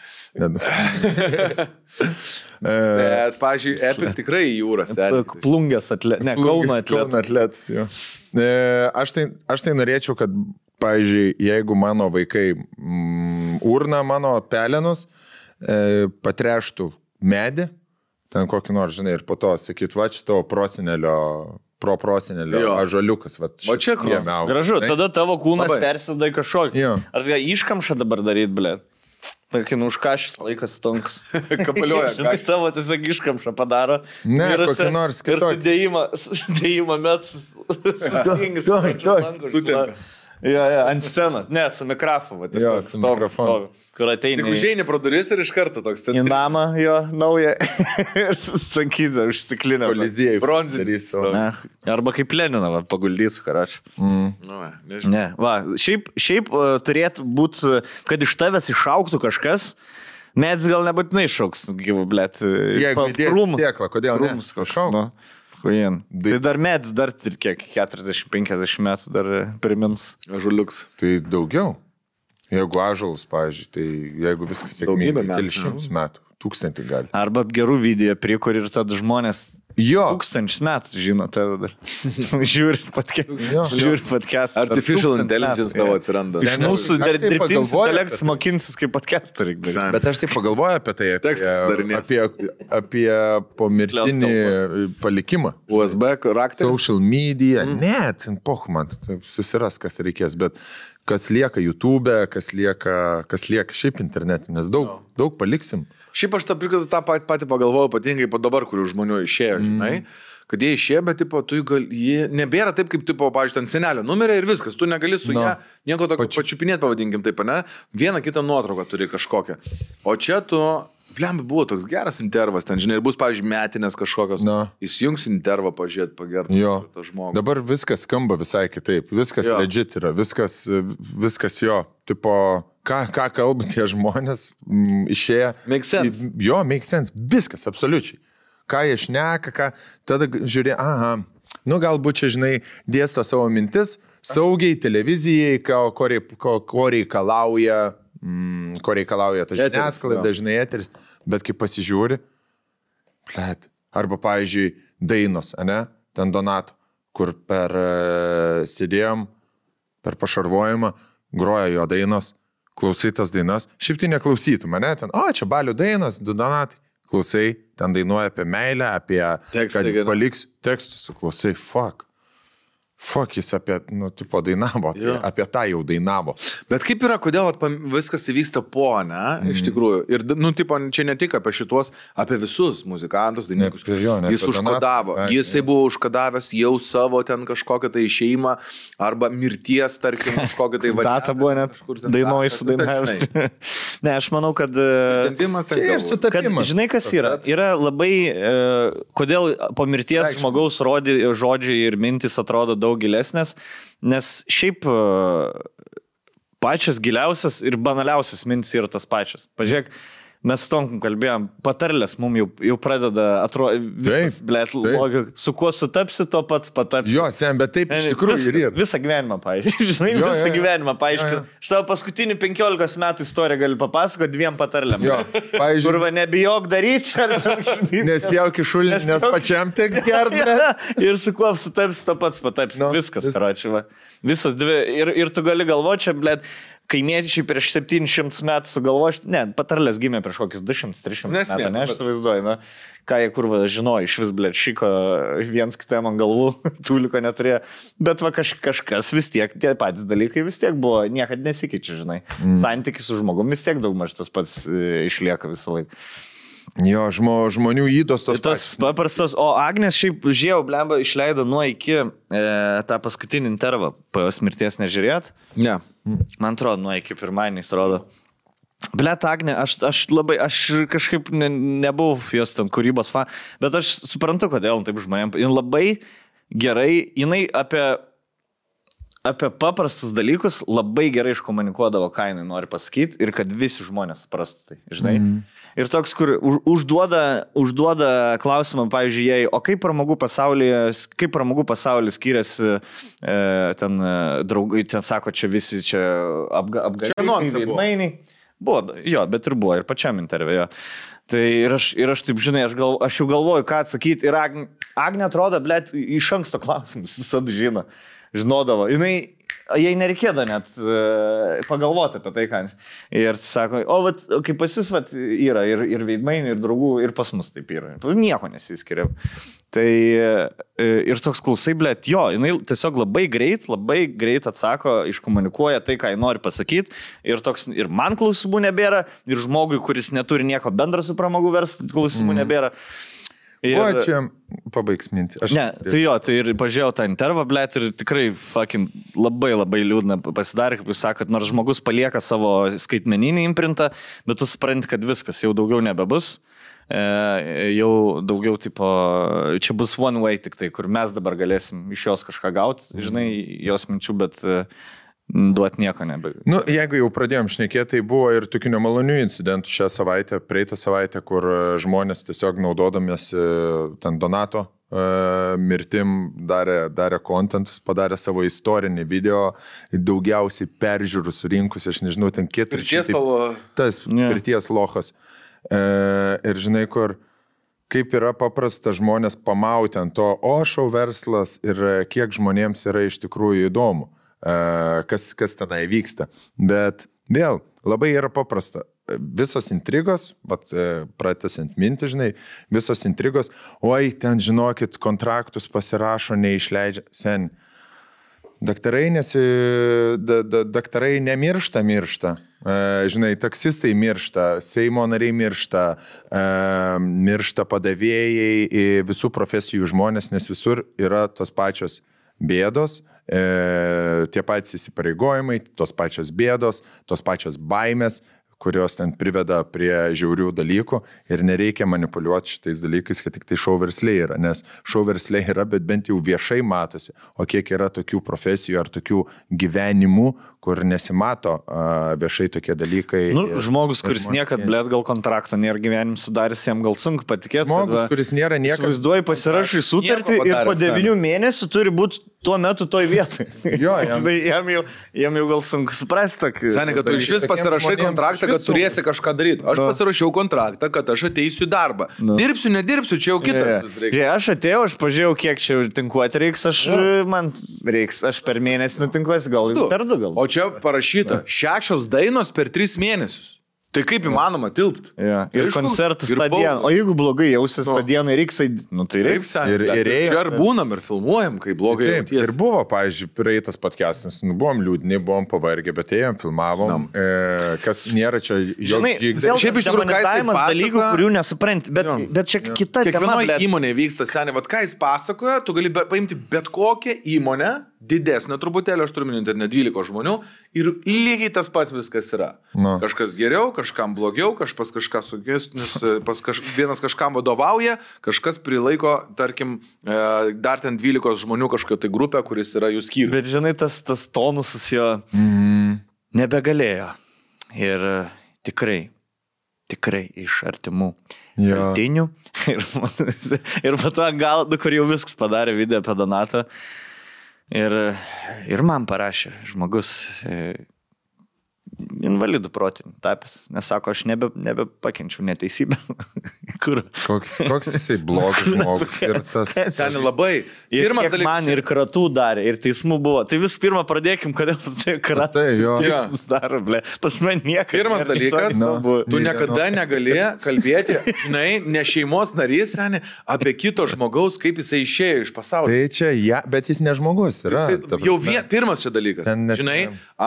Bet, pažiūrėjau, Epic tikrai į sėdi. Plungės atlet, ne, Kauno Kauno atlet. atlets. jo. E, Aš tai, aš tai norėčiau, kad, pavyzdžiui, jeigu mano vaikai mm, urna mano pelenus, e, patreštų medį, ten kokį nors, žinai, ir po to sakyt, va, čia tavo prosenelio, pro ažaliukas. Va, Va čia kur? Gražu, tada tavo kūnas Labai. persidai kažkokį. Jo. Ar tai iškamšą dabar daryti, blė? Sakin, už ką šis laikas stonkus. Kapalioja Žinai, tavo tiesiog iškamšą padaro. Ne, Mirusią, kokį nors Ir tu kitokį. dėjimą, dėjimą metus. Sutempia. Jo, jo, ant scenos, ne, su mikrofonu. Jo, su mikrofonu. Kur ateini Tik į- užėjai pro duris ir iš karto toks į ten. namą jo naują sakyta, užsiklinę. Koliziejai. Bronzinis. Ne, arba kaip Leniną paguldys, karačiu. Nu, va, nežinau. Ne, va, šiaip, šiaip uh, turėtų būti, kad iš tavęs išauktų kažkas, Mets gal nebūtinai šauks, gyvu, blėt. Jeigu įdėsi sėklą, kodėl ne? Rūmus Šauk. Dai- Tai dar Mets, dar kiek, 40-50 metų dar e, primins. Žuliuks. Tai daugiau. Jeigu ažalas, pavyzdžiui, tai jeigu viskas sėkmingai, metų. keli šimtus metų, tūkstantį gali. Arba gerų video, prie kur ir tada žmonės Jo, tūkstančius metų žino tave dar. žiūri podcast. Jo. Žiūri podcast. Artificial intelligence tavo atsiranda. Iš mūsų dar dirbtinis intelektas mokinsis kaip podcastą reikia daryti. bet aš tai pagalvoju apie tai, apie, apie, apie pomirtinį palikimą. USB raktai. Social media, mm. ne, ten poch man, taip, susiras, kas reikės, bet kas lieka YouTube, kas lieka, kas lieka šiaip internetu, nes daug, no. daug paliksim. Šiaip aš tą prikadu tą pat- patį pagalvojau, ypatingai po dabar, kurių žmonių išėjo, žinai. Kad jie išėjo, bet, tipo, tu gal, jie nebėra taip, kaip, tipo, pavyzdžiui, ten senelio numerį ir viskas, tu negali su No. ją nieko tokio Pačiu- pačiupinėti, pavadinkim taip, ne? Vieną kitą nuotrauką turi kažkokią. O čia tu, blem, buvo toks geras intervas, ten, žinai, ir bus, pavyzdžiui, metinės kažkokios. No. Įsijungs intervą, pažiūrėt, pagerti Jo. Dabar viskas skamba visai kitaip, viskas Jo. legit yra, viskas, viskas jo, tipo, ką, ką kalba tie žmonės m, išėję. Make sense. Jo, make sense, viskas, absoliučiai. Ką jie šneka, ką, tada žiūrė, aha, nu galbūt čia, žinai, dėsto savo mintis, saugiai televizijai, ko, ko, ko, reikalauja, mm, ko reikalauja ta žiniasklaida, dažnai eteris, bet kai pasižiūri, Plet. Arba, pavyzdžiui, dainos, ne? Ten Donato, kur per uh, sėdėjom, per pašarvojimą, groja jo dainos, klausai tas dainas. Šiaip tai neklausytum, ne? Ten, o, čia balių dainos, du Donatai. Klausai, ten dainuoja apie meilę, apie... Tekstai kad paliks tekstus, klausai, fuck. Fuck, jis apie, nu, tipo, dainavo, apie, Jo. apie tą jau dainavo. Bet kaip yra, kodėl pam- viskas įvyksta po, ne? Mm. Iš tikrųjų. Ir, nu, tipo, čia ne tik apie šitos, apie visus muzikantus, dainininkus. Ne, jo, ne Jis užkodavo. Ai, Jisai buvo užkodavęs jau savo ten kažkokią tai šeimą arba mirties, tarkim, kažkokią tai variantą. Data buvo net dainuoji su žinai. ne, aš manau, kad... e, Tempimas Čia ir galbūt. Kad, sutapimas. žinai, kas yra? Yra labai, e, kodėl po mirties žmogaus rodi, žodžiai ir mintis atrodo daug gilesnės, nes šiaip e, pačias giliausias ir banaliausias mintis yra tas pačias. Pažiūrėk, mes tom kalbėjom, patarlės mums jau, jau pradeda atrodyti, su kuo sutapsi, to pats patapsi. Jo, sen, bet taip iš tikrųjų Viską- ir yra. Visą gyvenimą, paaiškiai. Žinai, Jo, visą jo, gyvenimą jo. Aš tavo paskutinį 15 metų istoriją galiu papasakoti dviem patarlėm. Jo, pavyzdžiui, Kurva, nebijok daryti. Ar... Nespjauk iš šulinį, nes pačiam teks gerti. ir su kuo sutaps, to pats pataps. Nu, No, Viskas, vis- karoči, va. Visas dvi. Ir, ir tu gali galvoti, čia, blėt, kaimiečiai prieš 700 metų sugalvojo, ne, patarlės gimė prieš kokius 200-300 Nesmė, metų, ne, aš įsivaizduoju, na, ką jie kurva žinojo, iš vis, blėt, šiko viens kitam ant galvų, tūliko neturėjo, bet va kaž, kažkas vis tiek, tie patys dalykai vis tiek buvo, niekada nesikeičia, žinai. Mm. Santykis su žmogumi vis tiek daug maž tas pats e, išlieka visą laiką. Jo, žmo, žmonių įdos tos. Tas paprastas, o Agnes šiaip žiau, blemba, išleido nuo iki e, tą paskutinį intervą, po jos mirties nežiūrėt. Ne. Man atrodo, nuo iki pirmadieniais rodo. Blet, Agne, aš, aš labai, aš kažkaip ne, nebuvau jos ten kūrybos fan, bet aš suprantu, kodėl taip žmonėms. Jis labai gerai, jinai apie, apie paprastus dalykus labai gerai iškomunikuodavo, ką jinai nori pasakyti ir kad visi žmonės suprastų tai, žinai. Mm. Ir toks, kur už- užduoda, užduoda klausimą, pavyzdžiui, jai, o kaip pramogų pasaulyje, kaip pramogų pasaulis skiriasi, e, ten e, draugai, ten sako, čia visi čia apga, Čia anonsai buvo. jo, bet ir buvo, ir pačiam interviu. Tai ir aš, ir aš taip, žinai, aš, gal, aš jau galvoju, ką atsakyti. Ir Agne, Agne atrodo, blėt, iš anksto klausimus visada žino. Žinodavo. Jinai, jai nereikėdavo net uh, pagalvoti apie tai, ką. Ir sako, o, vat, kaip pas jūs vat, yra ir, ir veidmainių, ir draugų, ir pas mus taip yra. Nieko nesiskiria. Tai e, ir toks klausai, blėt, jo, jinai tiesiog labai greit, labai greit atsako, iškomunikuoja tai, ką ji nori pasakyti. Ir, toks, ir man klausimų nebėra, ir žmogui, kuris neturi nieko bendro su pramogų verslu, klausimų mm. nebėra. O, čia pabaigs mintį. Aš Ne, tai jo, tai ir pažiūrėjau tą intervą, blėt, ir tikrai fucking labai labai liūdna pasidarė, kaip jūs sakot, nors žmogus palieka savo skaitmeninį imprintą, bet tu supranti, kad viskas jau daugiau nebebus. E, jau daugiau, tipo, čia bus one way tik tai, kur mes dabar galėsim iš jos kažką gauti, žinai, jos minčių, bet e, duoti nieko nebe. Nu, jeigu jau pradėjom šnekėti, tai buvo ir tokių nemalonių incidentų šią savaitę, praeitą savaitę, kur e, žmonės tiesiog naudodamiesi ten Donato e, mirtim darė, darė kontentus, padarė savo istorinį video, daugiausiai peržiūrų surinkus, aš nežinau, ten keturi. Pirties tavo. Tas Ne. pirties lochas. E, ir žinai, kur kaip yra paprasta žmonės pamauti ant to, o šau verslas ir e, kiek žmonėms yra iš tikrųjų įdomu, e, kas, kas tenai vyksta. Bet vėl, labai yra paprasta. Visos intrigos, vat, e, pratesant mintį, žinai, visos intrigos, oi, ten žinokit, kontraktus pasirašo, neišleidžia. Sen, Daktarai, nesi, da, da, daktarai nemiršta, miršta. E, žinai, taksistai miršta, Seimo nariai miršta, e, miršta padavėjai, visų profesijų žmonės, nes visur yra tos pačios bėdos, e, tie patys įsipareigojimai, tos pačios bėdos, tos pačios baimės, kurios ten priveda prie žiaurių dalykų ir nereikia manipuliuoti šitais dalykais, kad tik tai šou versliai yra, nes šou versliai yra, bet bent jau viešai matosi, o kiek yra tokių profesijų ar tokių gyvenimų, kur nesimato a, viešai tokie dalykai. Nu, ir- žmogus, ir kuris žmonės- niekad, blėt, gal kontrakto nėra gyvenim sudaręs, jam gal sunku patikėti. Žmogus, kuris nėra niekada. Įsivaizduoji, pasirašai sutartį ir po devinių mėnesių turi būti tuo metu toj vietoj. Jo, jam- Tai jam, jau, jam jau gal sunku suprasti. Seniai, kad tu iš vis pasirašai kontraktą, kad turėsi kažką daryti. Aš Nu. pasirašiau kontraktą, kad aš ateisiu į darbą. Dirbsiu, nedirbsiu, čia jau kitas. Jo. reikalas. Žiūrėk, aš atėjau, aš pažiūrėjau, kiek čia tinkuoti reiks, aš, man reiks, aš per mėnesį nutinkuosiu, gal Du. per du gal. O čia parašyta šešios dainos per tris mėnesius. Tai kaip įmanoma tilpti? Ja. Ir Aišku, koncertų baudos. O jeigu blogai jausis Nu. stadioną, reiks, nu tai reiks. Ir- bet ir ir būnam, ir filmuojam, kai blogai Taip, jautiesi. ir buvo, pavyzdžiui, praeitas podcastas, nu, buvom liūdni, buvom pavargę, bet ėjom, filmavom, e, kas nėra čia Žinai, joks vėl Šiaip iš tikrųjų, pasakoja- dalykų, kurių nesupranti, bet, Jo, bet čia kita tema. Kiekvienoje blet. įmonėje vyksta seniai, vad ką jis pasakoja, tu gali be, paimti bet kokią įmonę, didesnę truputėlį, aš turiu minėti, ne 12 žmonių, ir lygiai tas pats viskas yra. Nu. Kažkas geriau, kažkam blogiau, kažkas kažką sugesnis, kaž, vienas kažkam vadovauja, kažkas prilaiko, tarkim, e, dar ten 12 žmonių kažkokią tai grupę, kuris yra jų skyrius. Bet žinai, tas, tas tonusas jo Mm, nebegalėjo. Ir e, tikrai, tikrai iš artimų šaltinių. Ir, ir po to gal, nu, kur jau viskas padarė video apie Donatą. Ir, ir man parašė žmogus, invalidų protinį tapęs, nes sako, aš nebe, nebepakenčiau neteisybę. Kur? koks, koks jisai blogas žmogus. Ir tas... Ten labai. Ir Pirmas dalykas. man ir kratų darė, ir teismų buvo. Tai vis pirma pradėkim, kodėl pas tai kratų. tai, jo. teismus daro, ble. Pas man niekas. Pirmas dalykas, Na. buvo. Tu niekada vieno. negali kalbėti, žinai, ne šeimos narys, seniai, apie kito žmogaus, kaip jisai išėjo iš pasaulio. Tai čia, ja, bet jis ne žmogus yra. Ta jau vien, pirmas čia dalykas. Žinai,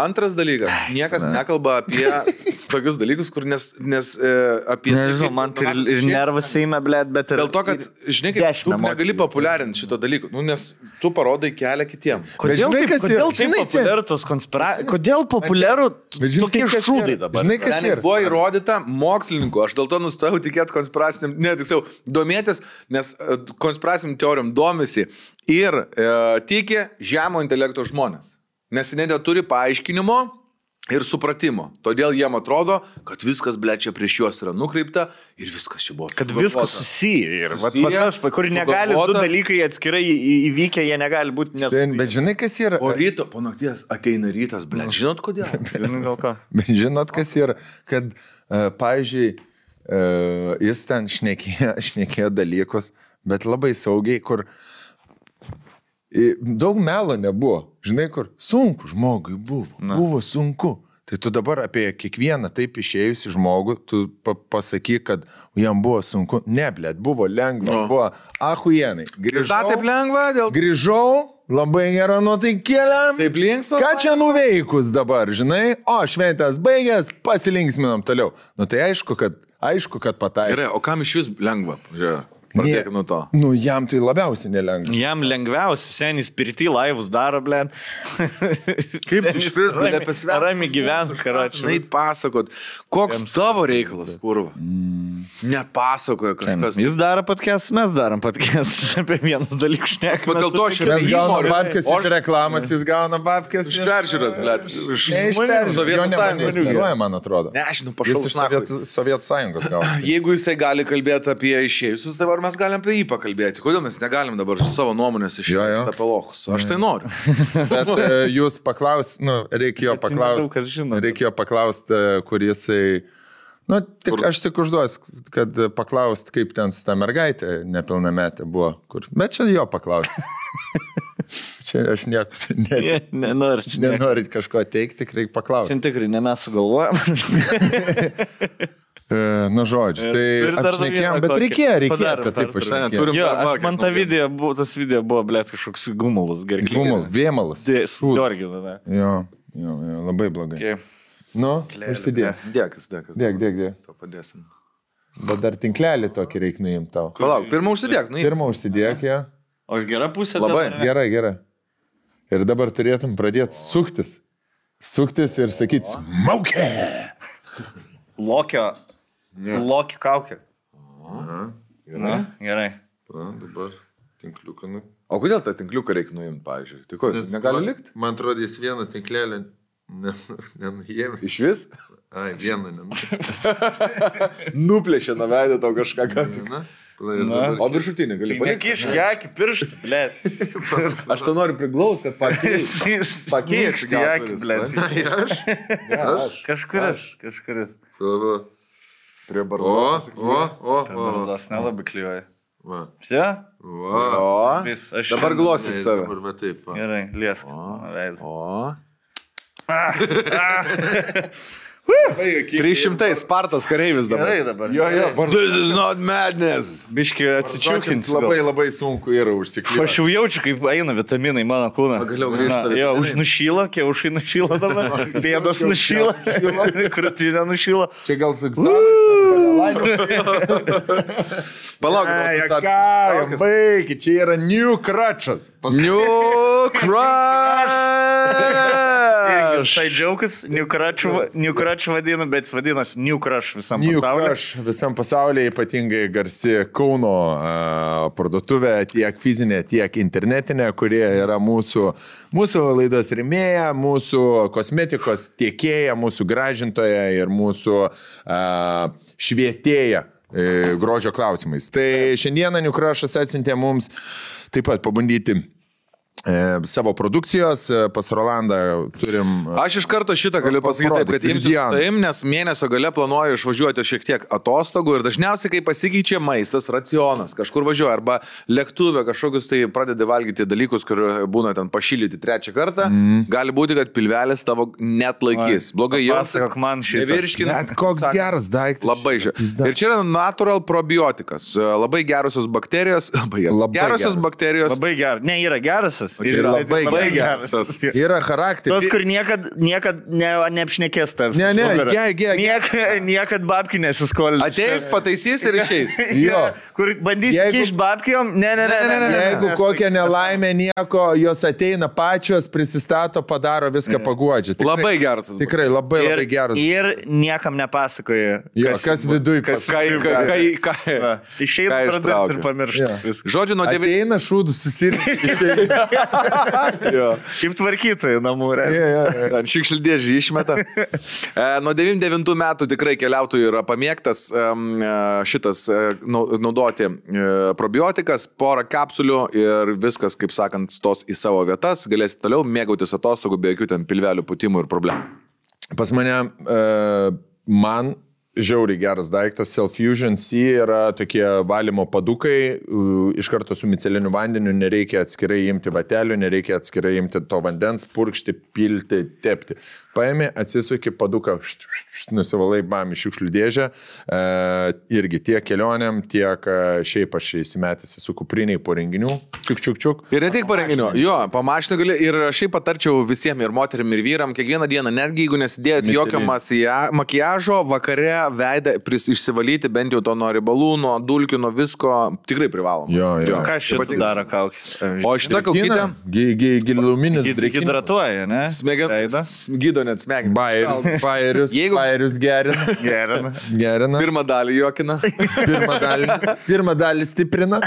antras dalykas, niekas nekalba apie tokius dalykus, kur nes, nes e, apie... Nežinau, man tai ir, ir nervas seima, ble, bet ir... Dėl to, kad, žinai, kaip, tu negali populiarinti šito dalyko, nu, nes tu parodai kelią kitiem. Kodėl žinai, taip, kas kodėl yra? taip Žinai, populiaru tos konspiracijos? Kodėl Bet žinai, tokie šūdai dabar? Žinai, kas yra? buvo įrodyta mokslininkų, aš dėl to nustojau tikėti konspiraciniam, ne, tiksliau, domėtis, nes e, konspiraciniam teorijom domisi ir e, tiki žemo intelekto žmonės. Nes jie neturi paaiškinimo ir supratimo. Todėl jiem atrodo, kad viskas, ble, čia prieš juos yra nukreipta ir viskas čia buvo. Kad sugalvota. viskas susiję. Ir vat, vat tas, kur negali du dalykai atskirai įvykę, jie negali būti nes... Ten, Bet žinai, kas yra? O ryto, po nakties ateina rytas, ble, žinot kodėl? Dėl ko? Bet žinot, kas yra, kad, uh, pavyzdžiui, uh, jis ten šnekėjo, šnekėjo dalykus, bet labai saugiai, kur i, daug melo nebuvo. Žinai, kur sunku žmogui buvo. Na. Buvo sunku. Tai tu dabar apie kiekvieną taip išėjusi žmogų, tu pa pasakyk, kad jam buvo sunku. Ne, blėt, buvo lengva, Nu. buvo ahujenai. Dar taip lengva, dėl... Grįžau, labai gera nuotaikėlė. Taip linksma. Ką čia nuveikus dabar, žinai? O, šventės baigęs, pasilinksminam toliau. Nu tai aišku, kad, aišku, kad pataikė. Gerai, o kam iš vis lengva? Žiūrėk. Pradėkime nuo to. Nu, jam tai labiausiai nelengva. Jam lengviausia, senis pirti laivus daro, ble. Kaip iš vis apie svetimą? Rami gyventi, Žinai, karočiui. pasakot, koks tavo reikalas, kurva. Nepasakoja kažkas. Jis daro podcast, mes darom podcast. Apie vienus dalykus. Bet dėl to aš ir babkės O iš reklamos, jis gauna babkės Iš peržiūros, blėt. Iš. Sovietų sąjungos. nemonetizuoja, man atrodo. Ne, aš Jis pašau iš Sovietų, Sovietų sąjungos gauna. Jeigu jisai gali kalbėti apie išėjusius, dabar mes galim apie jį pakalbėti. Kodėl mes negalim dabar savo nuomonės išėti apie lochus? Aš tai noriu. Bet e, jūs paklaus, nu, reikėjo paklausti, reikėjo paklausti, kur jisai, nu, tik, Kur? aš tik užduos, kad paklaust, kaip ten su ta mergaitė nepilnametė buvo. Kur, bet čia jo paklausti. čia aš nieko ne, Ne, nenoriu. čia ne- nenoriu kažko teikti, tik reikia paklausti. Šiandien tikrai ne mes sugalvojom. E, nu, žodžiu, tai apšnekėjom, bet reikėjo, reikėjo apie tai pašnekėti. Jo, aš, man ta video buvo, tas video buvo, blėt, kažkoks gumulas, gerai. Gumul, vėmalas. Dorgina, ne. Jo, jo, jo, labai blogai. Okay. Nu, užsidėk. Dėkas, dėkas. Dėk, dėk, dėk. Tau padėsim. Bet dar tinklelį tokį reikia nuimti tau. Palauk, pirmą užsidėk, nu. Pirmą užsidėk ją. O aš gera pusė. Labai. dabar, ne? Gerai, gerai. Ir dabar turėtum pradėti suktis. Suktis ir sakyti, smaukė. Lokio. Lokio kaukė. Gerai. Gerai. Na, dabar tinkliuką. Nu. O kodėl tą tinkliuką reikia nuimti, pavyzdžiui? Tai ko, jis negali man- likti? Man atrodo, jis vieną tinklelį nenuėmė. Iš vis? Ai, vieną nenuėmė. Nuplėšė nuo veidą tau kažką. ką tik. Na, Na. O dabar- viršutinį gali palikti? Nekišk jakį pirštą, blėt. Aš to noriu priglausti, kad pakeisti. Pakeisti Pakeisti jakį, blėt. Ai, aš. Aš. Kažkuris, kažkuris. Va. Prie O, barzdos. o, o, o. Bardas nelabai kliuoja. Va. Čia? Va. O. Vis, aš Dabar glostyk Tai save. Dabar va taip. Va. Gerai, liesk. Veidą. O. Baigi, kiek- 300 Spartas kareivis dabar. Gerai dabar. Jo, jo, This is not madness. Biški atsičiūkins. labai labai sunku yra užsikliuoti. Aš jau jaučiu, kaip eina vitaminai mano kūną. Pagaliau grįžta Jo, už nušyla, kiaušai nušyla dabar, pėdas nušyla, krūtinė nušyla. Čia gal zigzagas. Palauk, Ai, o tu tą- ką, baigi, čia yra New Crutches. New Crush. Tai džiaugas, New Crush vadinu, bet jis vadinasi New Crush visam New pasauliu. Crush visam pasaulyje ypatingai garsi Kauno a, parduotuvė, tiek fizinė, tiek internetinė, kurie yra mūsų, mūsų laidos rimėja, mūsų kosmetikos tiekėja, mūsų gražintoja ir mūsų a, švietėja grožio klausimais. Tai šiandieną New Crushas atsintė mums taip pat pabandyti savo produkcijos, e, pas Rolandą turim... e, Aš iš karto šitą galiu pasakyti taip, kad imsiu taim, nes mėnesio gale planuoju išvažiuoti šiek tiek atostogų ir dažniausiai, kai pasikeičia maistas, racionas, kažkur važiuoju arba lėktuvė kažkokius tai pradedi valgyti dalykus, kur būna ten pašylyti trečią kartą, mm. gali būti, kad pilvelis tavo net laikys. Oi, Blogai šitą. Nevirškins. Koks sak- geras daiktas. Labai žiūrėjau. Pizda. Ir čia yra natural probiotikas. Labai gerosios bakterijos. Labai. Labai gerosios geras. bakterijos. Labai geras. Ne, yra gerasas. Čia yra labai geras. Yra charakteris. Tos, kur niekad, niekad ne, neapšnekės tavęs. Ne, ne, ge- ge- Niek, niekad babkių nesiskolina. Ateis, pataisys ir išeis. Jo. Kur bandys Jeigu- iš babkiom? Ne, ne, ne. ne, ne, ne. Jeigu kokia nelaimė, nieko, jos ateina pačios, prisistato, padaro viską paguodžia. Tikrai- Labai geras. tas Tikrai labai labai geras. ir niekam nepasakoja. Jo, kas viduj kas- Kai, kai, kai, Ką pradės ir viską. Žodžiu, nuo 9. Ateina šūdų susirinkti. Kaip tvarkytojai namų. realiai. Šikšldėžį išmeta. E, nuo 99 metų tikrai keliautojų yra pamėgtas e, šitas e, nau- naudoti probiotikas, porą kapsulių ir viskas, kaip sakant, stos į savo vietas, galėsite toliau mėgautis atostogų be jokių ten pilvelių putimų ir problemų. Pas mane, man žiauriai geras daiktas, Self-Fusion C yra tokie valymo padukai, iš karto su miceliniu vandeniu, nereikia atskirai imti vatelių, nereikia atskirai imti to vandens, purkšti, pilti, tepti. Paėmė, atsisuki paduką, nusivalai, bam, iš šiukšlių dėžę. Uh, irgi tiek kelioniam, tiek uh, šiaip aš įsimetęs su kupriniai po renginių. Čiuk, čiuk, čiuk. Ir ne tik po renginių, jo, pamašinę gali ir šiaip patarčiau visiems ir moterim, ir vyram, kiekvieną dieną, netgi jeigu nesidėjot jokio makiažo, vakare veidą pris, išsivalyti bent jau to nuo ribalų, nuo dulkių, nuo visko, tikrai privalom. Jo, jo. Ką šitą daro kaukės? O šitą kaukytę Giluminis Hidratuoja, ne? smegenų gydo net smegenų. Bairius, bairius, Jeigu- bairius gerina. Gerina. Gerina. Pirmą dalį juokina. Pirmą dalį, pirmą dalį stiprina.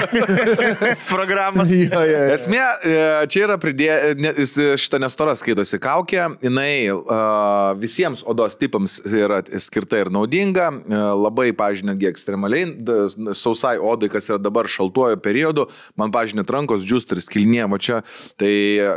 Programas. jo, jo, jo. Esmė, e, čia yra pridėta, šitą nestorą skaitosi kaukė, jinai uh, visiems odos tipams yra skirta ir naudinga, e, labai, pažiūrėjau, netgi ekstremaliai, sausai odai, kas yra dabar šaltuoju periodu, man, pažiūrėjau, rankos džiūst ir skilnė, va čia, tai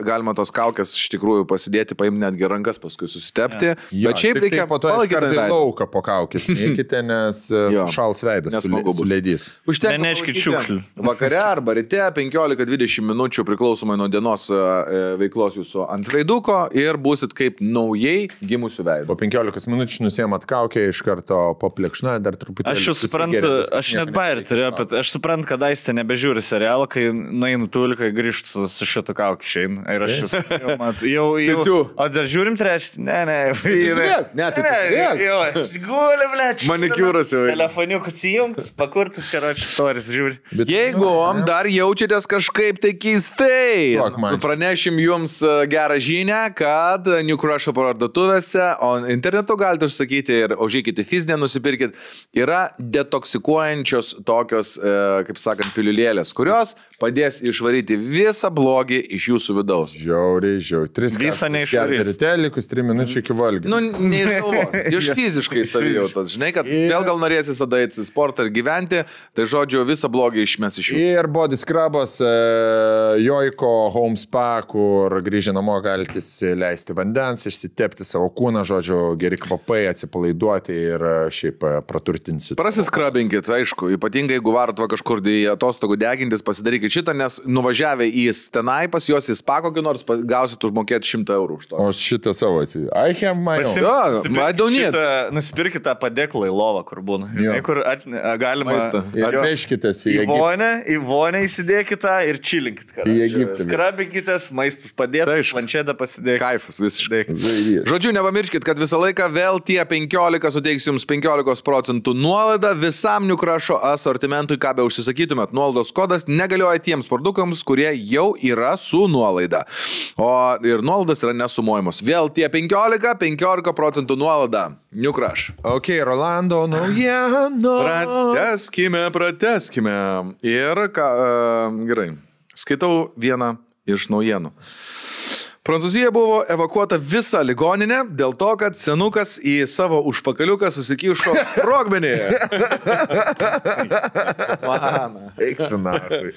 galima tos kaukės iš tikrųjų pasidėti, paimti netgi rankas, paskui susitepti, Jo, bet šiaip tik reikia tai po to palaikyti lauką po kaukės. Neikite, nes Jo. šals veidas suleidys. Užtenka Neneškit šiukšlių. Vakare arba ryte 15-20 minučių priklausomai nuo dienos e, veiklos jūsų ant veiduko ir būsit kaip naujai gimusių veidų. Po 15 minučių nusėmat kaukę, iš karto paplekšna, dar truputį. Aš jau suprantu, aš net bairį turėjau, bet aš suprantu, kad aistė nebežiūri serialą, kai nueinu tulką, grįžtu su, su šitu kaukiu išeinu. Ir aš jau, jau, mat, jau, jau. O dar žiūrim trečią? Ne, ne, žiūrėk, ne, tai. Jo, gulė, ble, čia. Manikiūras jau. Telefoniukus įjungtas, pakurtas, karočią storis žiūri. Jeigu dar jaučiatės kažkaip tai keistai, man. pranešim jums e, gerą žinią, kad New Crush parduotuvėse, o internetu galite užsakyti ir užėkite fizinę, nusipirkit, yra detoksikuojančios tokios, e, kaip sakant, piliulėlės, kurios padės išvaryti visą blogį iš jūsų vidaus. Žiauriai, žiauriai. Tris Visą kartus neišvarys. gerti Ryte likus 3 minučių iki valgio. Nu, ne iš galvos, iš fiziškai savijautos. Žinai, kad Ir- vėl gal norėsis tada eiti į sportą ir gyventi, tai žodžiu, visą blogį išmes iš jų. Ir body scrubas, e, Joiko Home Spa, kur grįžę namo galite leisti vandens, išsitepti savo kūną, žodžiu, geri kvapai, atsipalaiduoti ir e, šiaip e, praturtinsit. Prasiskrabinkit, aišku, ypatingai jeigu varot va kažkur į atostogų degintis, pasidarykit šitą, nes nuvažiavę į tenai pas juos į spa kokį nors gausit užmokėti 100 eurų už to. O šitą savo atsiprašau. I have my own. Need. Nusipirkite tą padėklą į lovą, kur būna. Žinai, kur at, galima. Vežkitės į vonę, į vonę įsidėkite tą ir čilinkit. Į Egiptą. Skrabinkitės, maistas padėti, Tai aišku. planšetę pasidėkite. Kaifas visiškai. Žodžiu, nepamirškit, kad visą laiką vėl tie 15 suteiks jums 15 procentų nuolaidą visam Niukrašo asortimentui, ką be užsisakytumėt. Nuolaidos kodas negalioja tiems produktams, kurie jau yra su nuolaida. O ir nuolaidos yra nesumuojamos. Vėl tie 15, 15 procentų nuolaida. Niukraš. Ok, Rolando naujienų. Prateskime, prateskime. Ir ką, uh, gerai, skaitau vieną iš naujienų. Prancūzija buvo evakuota visa ligoninė dėl to, kad senukas į savo užpakaliuką susikišo sprogmenį. Man. Eiktų narui.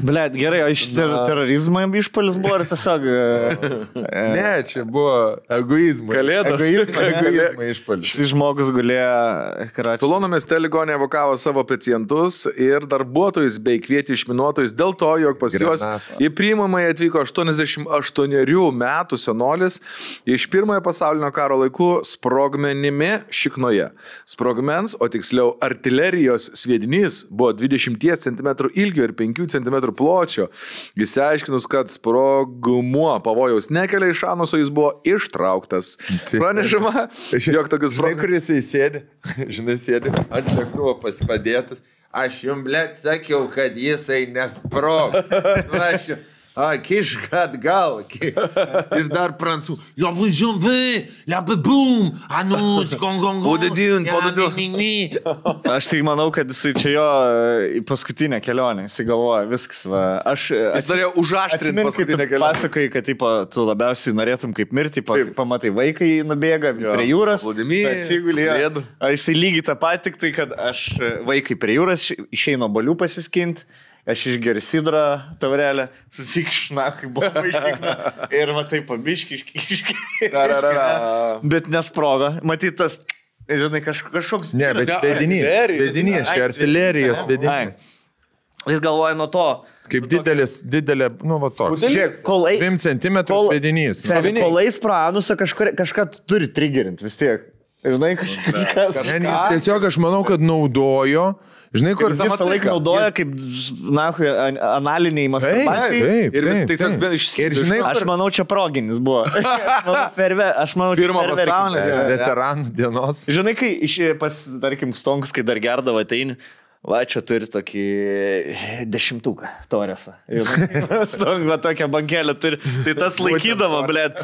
Blet, gerai, o iš ter terorizmo išpalis buvo ar tiesiog... e, e, Ne, čia buvo egoizmas. Kalėdos. Egoizmo, egoizmo išpalis. Šis žmogus gulėjo karačiu. Tulono mieste ligonė evakavo savo pacientus ir darbuotojus bei kvietė išminuotojus dėl to, jog pas juos į priimamąją atvyko 88 metų senolis iš pirmojo pasaulinio karo laikų sprogmenimi šiknoje. Sprogmens, o tiksliau artilerijos sviedinys buvo 20 cm ilgio ir 5 cm pločio. Įsiaiškinus, kad sprogmuo pavojaus nekelia iš anuso, jis buvo ištrauktas. Pranešama, jog tokius Žinai, sprogmenis kur jisai sėdi? Žinai, sėdi ant lėktuvo pasipadėtas. Aš jums, blėt, sakiau, kad jisai nesprog. Nu, aš jau- A, kišk atgal. ki- Ir dar prancūzų. Jo, važiuom, vai, labai bum, anus, gong, gong, What did you- what did you- gong. Aš tai manau, kad jisai čia jo į paskutinę kelionę, jisai galvoja, viskas. Va. Aš Jis norėjo užaštrinti paskutinę kelionę. pasakai, kad tipo, tu labiausiai norėtum kaip mirti, pa, pamatai vaikai nubėga Jo, prie jūros, atsigulė. Jisai lygiai tą patį, tik tai, kad aš vaikai prie jūros išeinu bolių pasiskinti. Aš išgeriu sidrą taurelę, susikšna, kaip buvo iškikna. Ir matai, pabiški, iškikški. Tararara. Bet nesproga. Matyt, tas, žinai, kaž, kažkoks... Ne, bet svedinys. Svedinys, čia artilerijos Ai. svedinys. Jis galvoja nuo to. Kaip didelis, didelė, nu, va toks. Budelis. Kol ei- 2 cm kol- svedinys. Kol eis pro anusą kažkur, kažką turi triggerinti vis tiek. Žinai, kažkas. Ne, ne, jis tiesiog aš manau, kad naudojo, žinai, kur visą Visą laiką naudoja kaip, na, analiniai Taip, masturbacijai. taip, Ir vis taip, tai taip. vien iš- Ir žinai, Aš manau, čia proginis buvo. Aš manau, ferve, aš manau, čia Pirmo e, Jo, veteranų dienos. Žinai, kai iš, pas, tarkim, stonkus, kai dar gerdavo ateini, va, čia turi tokį dešimtuką toresą. Va, tokią bankelę turi. Tai tas laikydavo, blėt.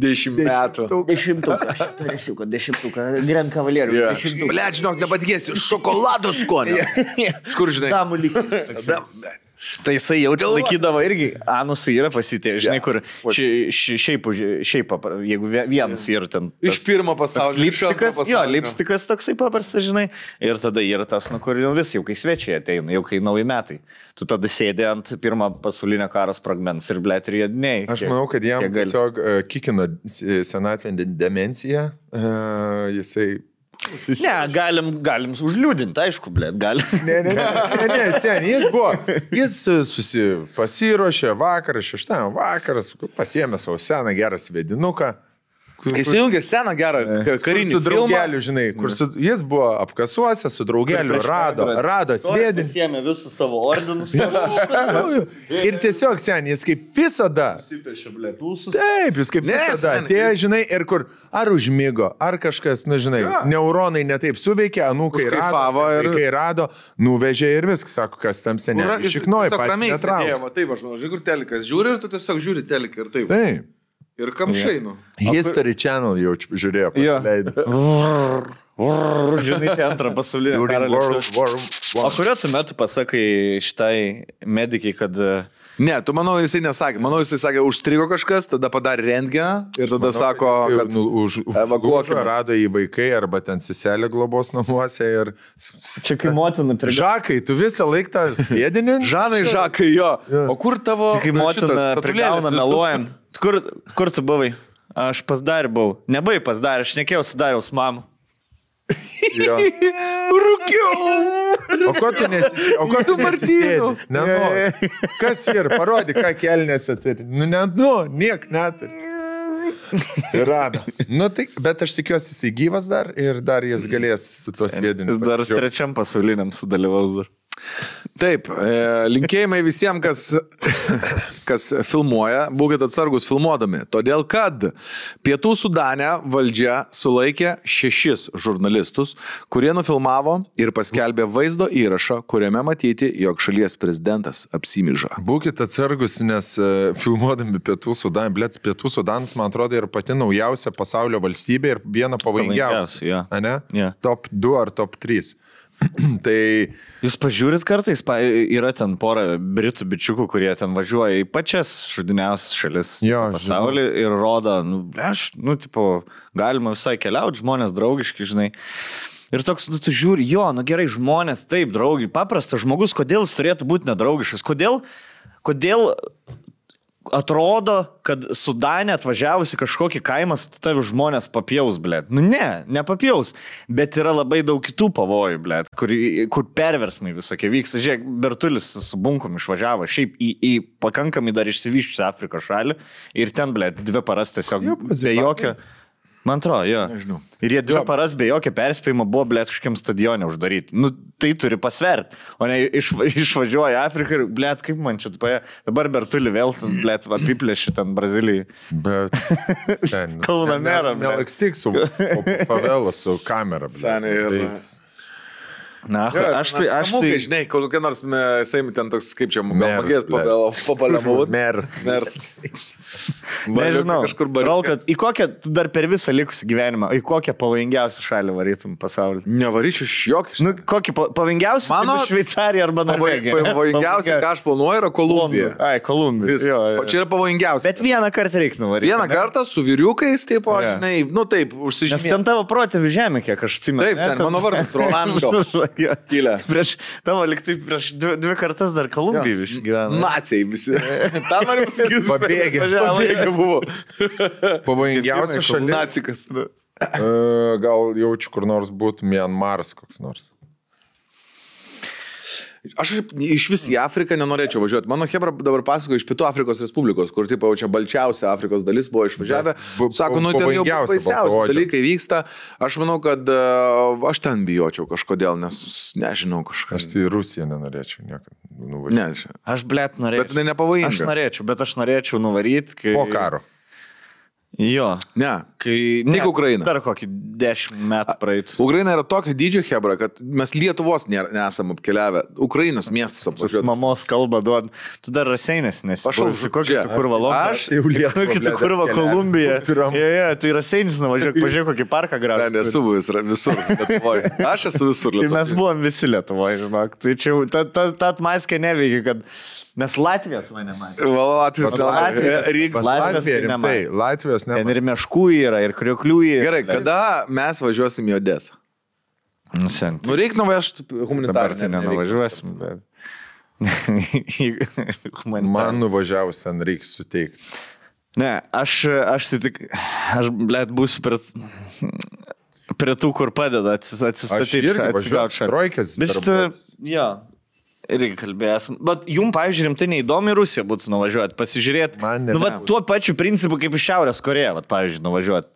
Dešimt metų. Dešimtuką. Aš turėsiu, kad dešimtuką. Grand Cavalierių. Yeah. Dešimtuką. Ble, žinok, nepatikėsiu, šokolado skonio. Iš kur žinai? Damų lygis. Tai jisai jaučia, laikydavo irgi, anusai yra pasitė, žinai, kur ši, ši, šiaip, šiaip, jeigu vie- vienas yra ten. Iš pirmo pasaulio. Lipstikas, jo, lipstikas toksai paprastas, žinai. Ir tada yra tas, nu, kur jau vis, jau kai svečiai ateina, jau kai nauji metai. Tu tada sėdė ant pirmo pasaulinio karo spragmens ir blėt ir jėdiniai. Aš manau, kad jam tiesiog uh, kikina s- senatvė demencija. Uh, jisai. Ne, galim, galim užliūdinti, aišku, blėt, galim. Ne, ne, ne, ne, ne sen, jis buvo. Jis uh, susi, pasiruošė vakarą, šeštąjį vakaras, pasiemė savo seną gerą svedinuką. Jis įjungė seną gerą karinį su draugeliu, žinai, kur su, jis buvo apkasuose, su draugeliu rado, rado sviedinį. Sėmė visus savo ordinus. Ir tiesiog sen, jis kaip visada. Taip, jis kaip visada jis- žinai, ir kur ar užmygo, ar kažkas, na, žinai, Jo. neuronai netaip suveikė, anūkai rado, ir- kai rado, nuvežė ir viskas, sako, kas tam seniai. Šiknoji, pats netrauks. Taip, aš manau, žiūrėk, kur telikas žiūri ir tu tiesiog žiūri teliką ir taip. Taip. Ir kamšai, nu. History Channel jau žiūrėjo, Jo. pasileido. Žinai, tai antrą pasaulinį karą. O kuriuo tu metu pasakai šitai medikai, kad... e, Ne, tu manau, jisai nesakė. Manau, jisai sakė, užstrigo kažkas, tada padarė rentgeną ir tada sako, Jau, kad... nu, už, evakuokime. rado į vaikai arba ten seselė globos namuose ir... Čia kai motina prie... Žakai, tu visą laiką tą sviedinį? Žanai, Žakai, jo. O kur tavo... Kai motina prigauna meluojant. Kur, kur tu buvai? Aš pas dar buvau. Nebai pas dar, aš nekėjau su dariaus mamu. Jo. Rūkiau. O ko tu nesisėdi? O ko tu nesisėdi? Nenori. Kas ir, parodyk, ką kelnėse turi. Nu, ne, nu, niek neturi. Ir rado. Nu, tai, bet aš tikiuosi, jisai gyvas dar ir dar jis galės su tuo sviediniu. Dar trečiam pasauliniam sudalyvaus dar. Taip, e, linkėjimai visiems, kas, kas filmuoja, būkite atsargus filmuodami. Todėl, kad Pietų Sudane valdžia sulaikė šešis žurnalistus, kurie nufilmavo ir paskelbė vaizdo įrašą, kuriame matyti, jog šalies prezidentas apsimyža. Būkite atsargus, nes uh, filmuodami Pietų Sudaną, blėt, Pietų Sudanas, man atrodo, yra pati naujausia pasaulio valstybė ir viena pavojingiausia. Jo. Ane? Jo. Top 2 ar top 3. tai Jūs pažiūrit kartais, pa, yra ten pora britų bičiukų, kurie ten važiuoja į pačias šudiniausias šalis Jo, pasaulyje ir rodo, nu, aš, nu, tipo, galima visai keliauti, žmonės draugiški, žinai. Ir toks, nu, tu žiūri, jo, nu gerai, žmonės, taip, draugi, paprastas žmogus, kodėl jis turėtų būti nedraugiškas, kodėl, kodėl atrodo, kad Sudane atvažiavusi kažkokį kaimą, tavi žmonės papjaus, blė. Nu ne, nepapjaus. Bet yra labai daug kitų pavojų, blė, kur, kur perversmai visokie vyksta. Žiūrėk, Bertulis su bunkom išvažiavo šiaip į, į pakankamai dar išsivyščiusią Afrikos šalį ir ten, blė, dvi paras tiesiog be jokio. Man atrodo, jo. Nežinau. Ir jie dvi paras be jokio perspėjimo buvo, blė, kažkokiam stadione uždaryti. Nu, tai turi pasverti. O ne iš, išvažiuoja į Afriką ir, blė, kaip man čia paė. Dabar Bertulį vėl, blė, apiplėšė ten Brazilijai. Bet. Sen, merą, blet. Nelakstyk su pavelą, su kamera. blet. Seniai ir- Reiks. Na, aš tai, aš tai, žinai, kokia nors, seimi ten toks, kaip čia, gal Meras, magės blet. pabaliamų. Meras. Mers. nežinau, Kažkur Rol, barau. kad į kokią, tu dar per visą likusį gyvenimą, į kokią pavojingiausią šalį varytum pasaulyje. Nevaryčiau iš jokio. Nu, kokį pa- pavojingiausią? Mano- tai Šveicarija arba Norvegija. Pavojingiausia, ką aš planuoju, yra Kolumbija. Ai, Kolumbija. Jo, jo. Čia yra pavojingiausia. Bet vieną kartą reikia nuvaryti. Vieną ne? kartą su vyriukais, taip, o, žinai, nu taip, Nes užsižymėjau. ten tavo protėvių žemė, kiek aš atsimenu. Taip, sen, mano vardas Rolando. Jo. Kilę. Prieš, tavo liktai prieš dvi, dvi kartas dar Kolumbijoje vis gyveno. Nacijai visi. Noriu pasakyti. Pabėgę. Važiavo. Pabėgę buvo. Pavojingiausia šalis. Nacikas. E, Gal jaučiu kur nors būtų Mianmaras koks nors. Aš iš vis į Afriką nenorėčiau važiuoti. Mano Hebra dabar pasakoja iš Pietų Afrikos Respublikos, kur, tipo, jau čia balčiausia Afrikos dalis buvo išvažiavę. Sako, nu, ten jau baisiausi dalykai vyksta. Aš manau, kad uh, aš ten bijočiau kažkodėl, nes nežinau kažką. Aš tai į Rusiją nenorėčiau niekada nuvažiuoti. Ne. Aš, blėt, norėčiau. Bet tai nepavojinga. Aš norėčiau, bet aš norėčiau nuvaryti, kai... Po karo. Jo. Ne. Kai... Tik Ukraina. Dar kokį dešimt metų praeit. Ukraina yra tokia didžia Hebra, kad mes Lietuvos nėra- nesam apkeliavę. Ukrainos miestus apvažiuoti. Mamos kalba duod. Tu dar raseinės, nes... Aš jau kokį čia. tu kurva London. Aš jau Lietuvą, Kokį tu apkeliavęs Kolumbiją. Jo, jo, tai raseinis nuvažiuok, pažiūrėk kokį parką Ne, gražų. nesu buvęs visur Lietuvoje. Aš esu visur Tai mes Lietuvoje. buvom visi Lietuvoje, žinok. Tai čia jau ta, ta, ta atmaskė neveikia, kad mes Latvijos mane matėme. Latvijos, Latvijos- Rygas. Pas Latvijos tai rimtai. Latvijos ne. Ten ir meškų yra, ir krioklių yra. Gerai, kada mes važiuosim į Odesą? Nu, sen. Nu, reikia nuvežti humanitarinę. tai nenuvažiuosim, bet... Man, nuvažiavus ten reikia suteikti. Ne, aš, aš tai tik, aš, blėt, būsiu prie, prie tų, kur padeda atsistatyti. šalį. Trojkės. Bet šitą, jo, irgi kalbėsim. Bet jum, pavyzdžiui, rimtai neįdomi Rusija būtų nuvažiuoti, pasižiūrėti. Man ne- nu, va, tuo pačiu principu kaip iš Šiaurės Koreja, va, pavyzdžiui, nuvažiuoti.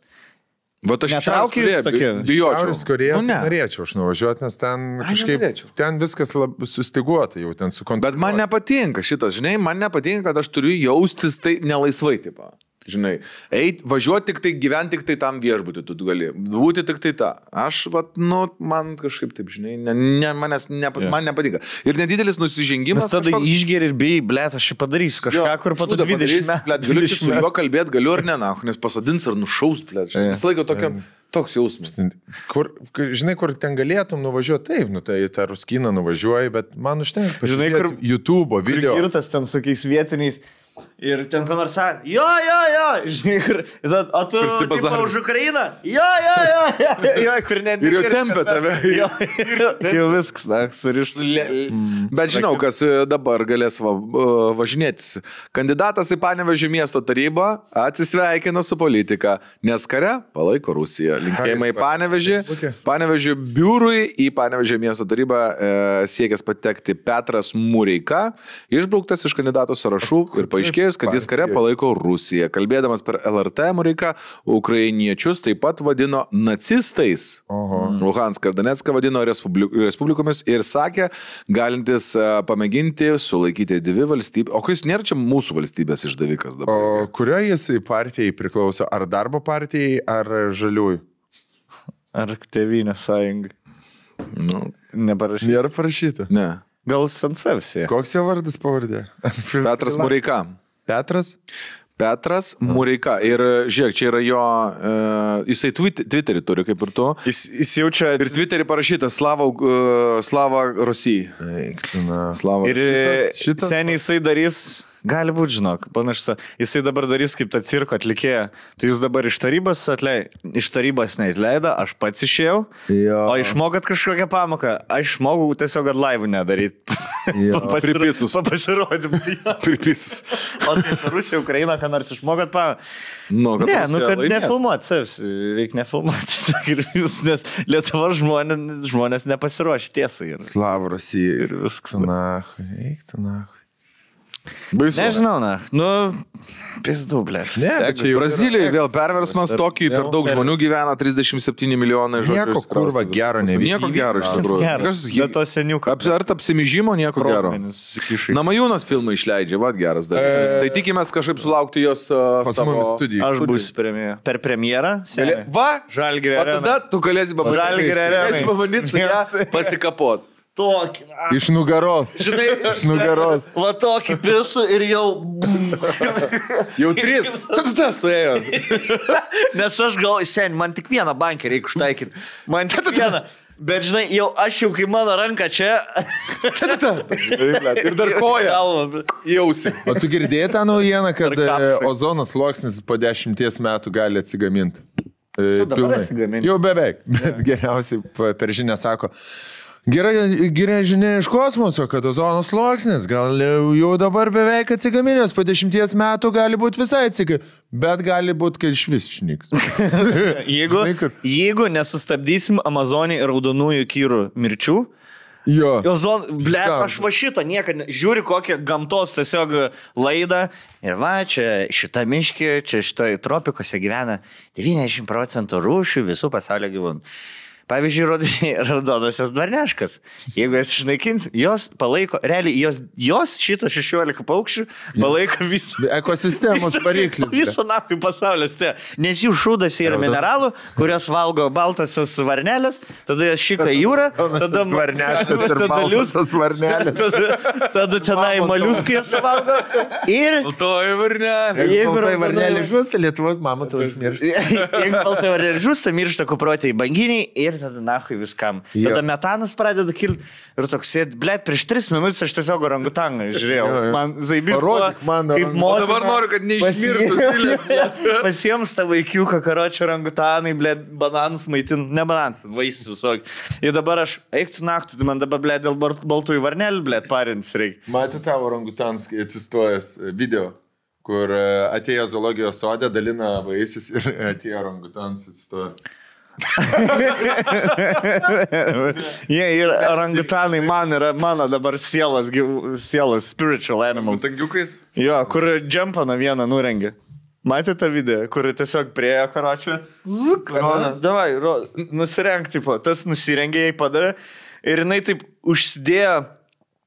Va, aš Netraukia jūs tokie? Bijočiau. Šiaurės Koreja Nu, ne. norėčiau aš nuvažiuoti, nes ten Ai, kažkaip, ten viskas sustiguota jau, ten su Bet man nepatinka šitas, žinai, man nepatinka, kad aš turiu jaustis tai nelaisvai, tipo. Žinai, eit, važiuoti tik tai, gyventi tik tai tam viešbutį, tu gali būti tik tai tą. Aš, vat, nu, man kažkaip taip, žinai, ne, ne, manęs nepa, Jo. man nepatinka. Ir nedidelis nusižengimas. Nes tada kažkoks- išgeri ir bijai, blėt, aš čia padarysiu kažką, kur po to šūdą 20 padarys, metų. blet, Galiu su 20 juo kalbėti, galiu ar ne, na, nes pasadins ar nušaus, blėt. Jo. Visą laiką tokia, toks jausmas. Kur, žinai, kur ten galėtum nuvažiuoti, taip, nu tai tą ruskiną nuvažiuoji, bet man užtenka. Žinai, kur- YouTube video. Ir tas ten su kokiais vietiniais. Ir ten ką nors sakė, jo, jo, jo, žinai, kur, o tu tipo, už Ukrainą, jo, jo, jo, jo, jo kur net. Ir jau tempia tave. Jo, jau viskas, na, surištų. Bet žinau, kas e, dabar galės va, e, važinėtis. Kandidatas į Panevežį miesto tarybą atsisveikina su politika, nes kare palaiko Rusiją. Linkėjimai Panevežį. Panevežį biurui į Panevežį miesto tarybą e, siekęs patekti Petras Mureika, išbrauktas iš kandidatų sąrašų ir paaiškėjus, kad jis kare palaiko Rusiją. Kalbėdamas per LRT Mureika, ukrainiečius taip pat vadino nacistais. Oho. Luhanską ir Donetską vadino respublik respublikomis ir sakė, galintis e, pamėginti sulaikyti dvi valstybės. O kai jis nėra čia mūsų valstybės išdavikas dabar? O kurioje jisai partijai priklauso? Ar darbo partijai, ar žaliųjų? Ar tėvynė sąjunga? Nu, Neparašyti. Nėra parašyta. ne. Gal sensavsija. Koks jo vardas pavardė? Petras Mureika. Petras? Petras Mureika. Ir e, žiūrėk, čia yra jo, e, jisai twit, Twitterį turi kaip ir tu. Jis, jis jaučia. Ir Twitterį parašyta Slava, uh, Slava Rusijai. Slava. Ir šitas- šitas- seniai jisai darys, gali būti, žinok, panašus, jisai dabar darys kaip tą cirko atlikėją. Tai jūs dabar iš tarybos atleidai, iš tarybos neatleido, aš pats išėjau. Jo. O išmokat kažkokią pamoką, aš išmokau tiesiog kad laivų nedaryti. Jo. Pripisus. Pasirodymą. Pripisus. O tai per Rusiją, Ukrainą, ką nors išmokat pamoką. Nu, kad Ne, Rusija nu kad nefilmuot, savs, reikia vis, nes Lietuvo žmonės, žmonės nepasiruošę tiesai. Ir, Slavrosi. ir viskas. Na, eiktina. Baisu. Nežinau, na, nu, pizdu, ble. Ne, bet čia jau. Brazilijoje vėl perversmas, Tokijoje per daug žmonių gyvena, 37 milijonai žodžių. Nieko kurva gero nevyko. Nieko gero iš tikrųjų. Bet to seniuko. Ar apsimižimo nieko gero. Na, Na, Majūnas filmą išleidžia, vad geras dalykas. E, Tai tikimės kažkaip sulaukti jos uh, Pas savo... mumis studijų. aš būsiu premjera. Per premjerą? Gali- Va! Žalgirio O tada tu galėsi pabandyti. Arenai. Galėsi pabandyti su ją pasikapot. Tokį. na, Iš nugaros. Žinai, Iš nugaros. Va tokį pisų ir jau. Jau trys. Tas tas suėjo. Nes aš gal, sen, man tik vieną bankę reikia užtaikyti. Man tik vieną. Bet žinai, jau aš jau kai mano ranka čia. Ir dar koja. Jausi. O tu girdėjai tą naujieną, kad e, ozono sluoksnis po dešimties metų gali atsigaminti? E. Jau beveik. Bet geriausiai pa- per žinę sako. Gera, gera žinia iš kosmoso, kad ozono sluoksnis gal jau dabar beveik atsigaminęs, po dešimties metų gali būti visai atsigaminęs, bet gali būti, kad iš vis išnyks. Jeigu, jeigu nesustabdysim Amazonį ir raudonųjų kyrų mirčių, Jo. Ozon, ble, Ką? aš va šitą niekada, žiūri kokią gamtos tiesiog laidą ir va, čia šita miškė, čia šitoj tropikuose gyvena 90 procentų rūšių visų pasaulio gyvūnų. Pavyzdžiui, raudonosios dvarneškas. Jeigu jas išnaikins, jos palaiko, realiai, jos, jos šito 16 paukščių palaiko visą. Ekosistemos variklis. ble. Visą naktį pasaulis. Te. Nes jų šūdas yra mineralų, kurios valgo baltasios varnelės, tada jas šika į jūrą, tada Varneškas ir tada lius- baltas varnelis. Tada, tada tenai moliuskai jas valgo. Ir Baltoji varnelė. Jeigu tai raudonai- varnelis žus, Lietuvos mamutas miršta. jeigu baltai varnelė žūsta, miršta kuprotėjai banginiai ir tada nahui viskam. Jo. Tada metanas pradeda kilti ir toks, ble, prieš tris minutės aš tiesiog orangutangą žiūrėjau. Jo, jo. Man zaibys. Parodyk man kaip motina. dabar noriu, kad neišmirtų. Pasiems tą vaikiuką, karočią rangutanai, ble, bananus maitin, ne bananus, vaisius visokius. Ir dabar aš eiktų naktį, tai man dabar, ble, dėl baltųjų varnelių, ble, parins reikia. Matė tavo orangutans, kai atsistojęs e, video, kur e, atėjo zoologijos sodė, dalina vaisius ir atėjo orangutans atsistoja. Jie ir orangutanai man yra mano dabar sielas, sielas, spiritual animal. Tangiukais. Jo, kur džempaną vieną nurengė. Matėte tą video, kur tiesiog priejo karočią? Rodo, davai, ro, nusirenk, tipo, tas nusirengė, jai padarė ir jinai taip užsidėjo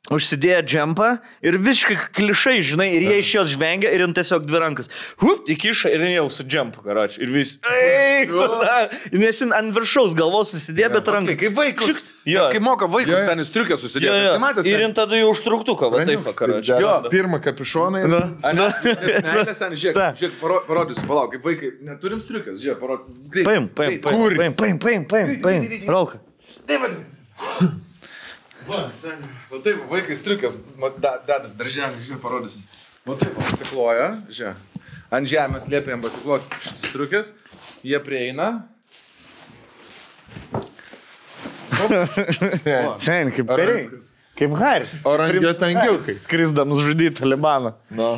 užsidėjo džempą ir visiškai klišai, žinai, ir jie iš jos žvengia ir jin tiesiog dvi rankas. Hup, įkiša ir jau su džempu, karoči. Ir vis. Eik, tada. Nes jin ant viršaus galvos susidėjo, bet rankai. Kaip vaikas. Čiukt. Jo. Kaip moka vaikus, Jo, jo. ten įstriukė Jo, susidėjo. jo. Matęs, Ir jin tada jau užtruktuką, va taip, karoči. Jo, pirmą kapišoną. Nes ten, žiūrėk, žiūrėk, paro- parodysiu, palauk, kaip vaikai, neturim striukės, žiūrėk, parodysiu. Paim, paim, paim, paim, paim, paim, paim, paim. Rolka. Va, seni, va taip, vaikai striukės, da- dedas darželį, žiūrėk, parodysiu. Va taip, pasikloja, žiūrėk. Ant žemės liepia jam pasikloti šitas striukės, jie prieina. Sen, kaip viskas? Kaip Haris. Orangutangiukai. Skrisdamas žudyti talibaną. Nu,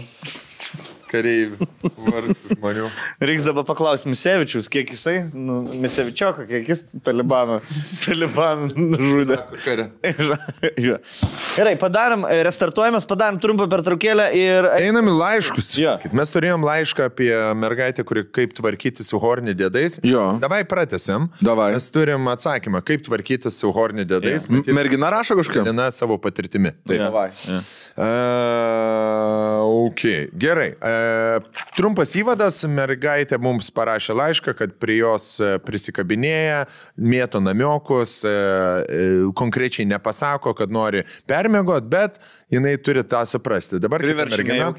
kareivių, vargų žmonių. Reiks dabar paklausti Misevičius, kiek jisai, nu, Misevičioką, kiek jis talibano. Kare. Jo. Gerai, padarom, e, restartuojamės, padarom trumpą pertraukėlę ir... Einam į laiškus. Jo. Kaip Mes turėjom laišką apie mergaitę, kuri kaip tvarkyti su horni dėdais. Jo. Davai pratesiam. Davai. Mes turim atsakymą, kaip tvarkyti su horni dėdais. M- Mergina rašo kažkaip? Viena savo patirtimi. Taip. Davai. Uh, ok, gerai. Uh, trumpas įvadas. Mergaitė mums parašė laišką, kad prie jos e, prisikabinėja, mėto namiokus, uh, konkrečiai nepasako, kad nori permėgot, bet jinai turi tą suprasti. Dabar mergina.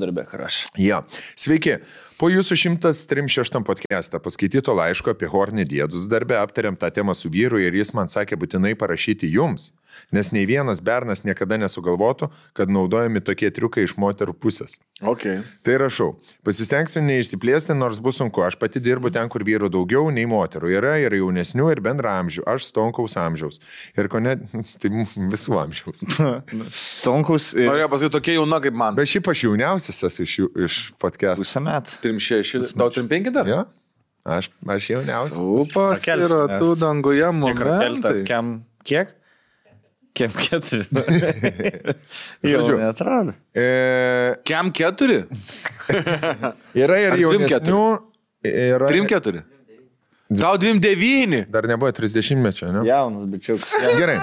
darbę, karaš. Ja. Sveiki. Po jūsų 136 podcast'ą paskaityto laiško apie hornį dėdus darbę aptariam tą temą su vyru ir jis man sakė būtinai parašyti jums, nes nei vienas bernas niekada nesugalvotų, kad naudojami tokie triukai iš moterų pusės. Okay. Tai rašau, pasistengsiu neišsiplėsti, nors bus sunku. Aš pati dirbu ten, kur vyrų daugiau nei moterų. Yra ir jaunesnių, ir bendra amžių. Aš stonkaus amžiaus. Ir ko ne, tai visų amžiaus. Tonkus ir Norėjau pasakyti, tokia jauna kaip man. Bet šiaip aš jauniausias esu iš, iš podcast. pusę metų. Trim šeši, tau trim penki dar? Ja? Aš, aš jauniausias. Upas yra tų danguje kem, kiek? Kem keturi. Jau Žodžiu. neatrodo. E, Kem keturi? yra ir dvim jaunesnių. Yra, Trim keturi. Tau dvim devyni. Dar nebuvo 30 mečio, ne? Jaunas bičiukas. Gerai.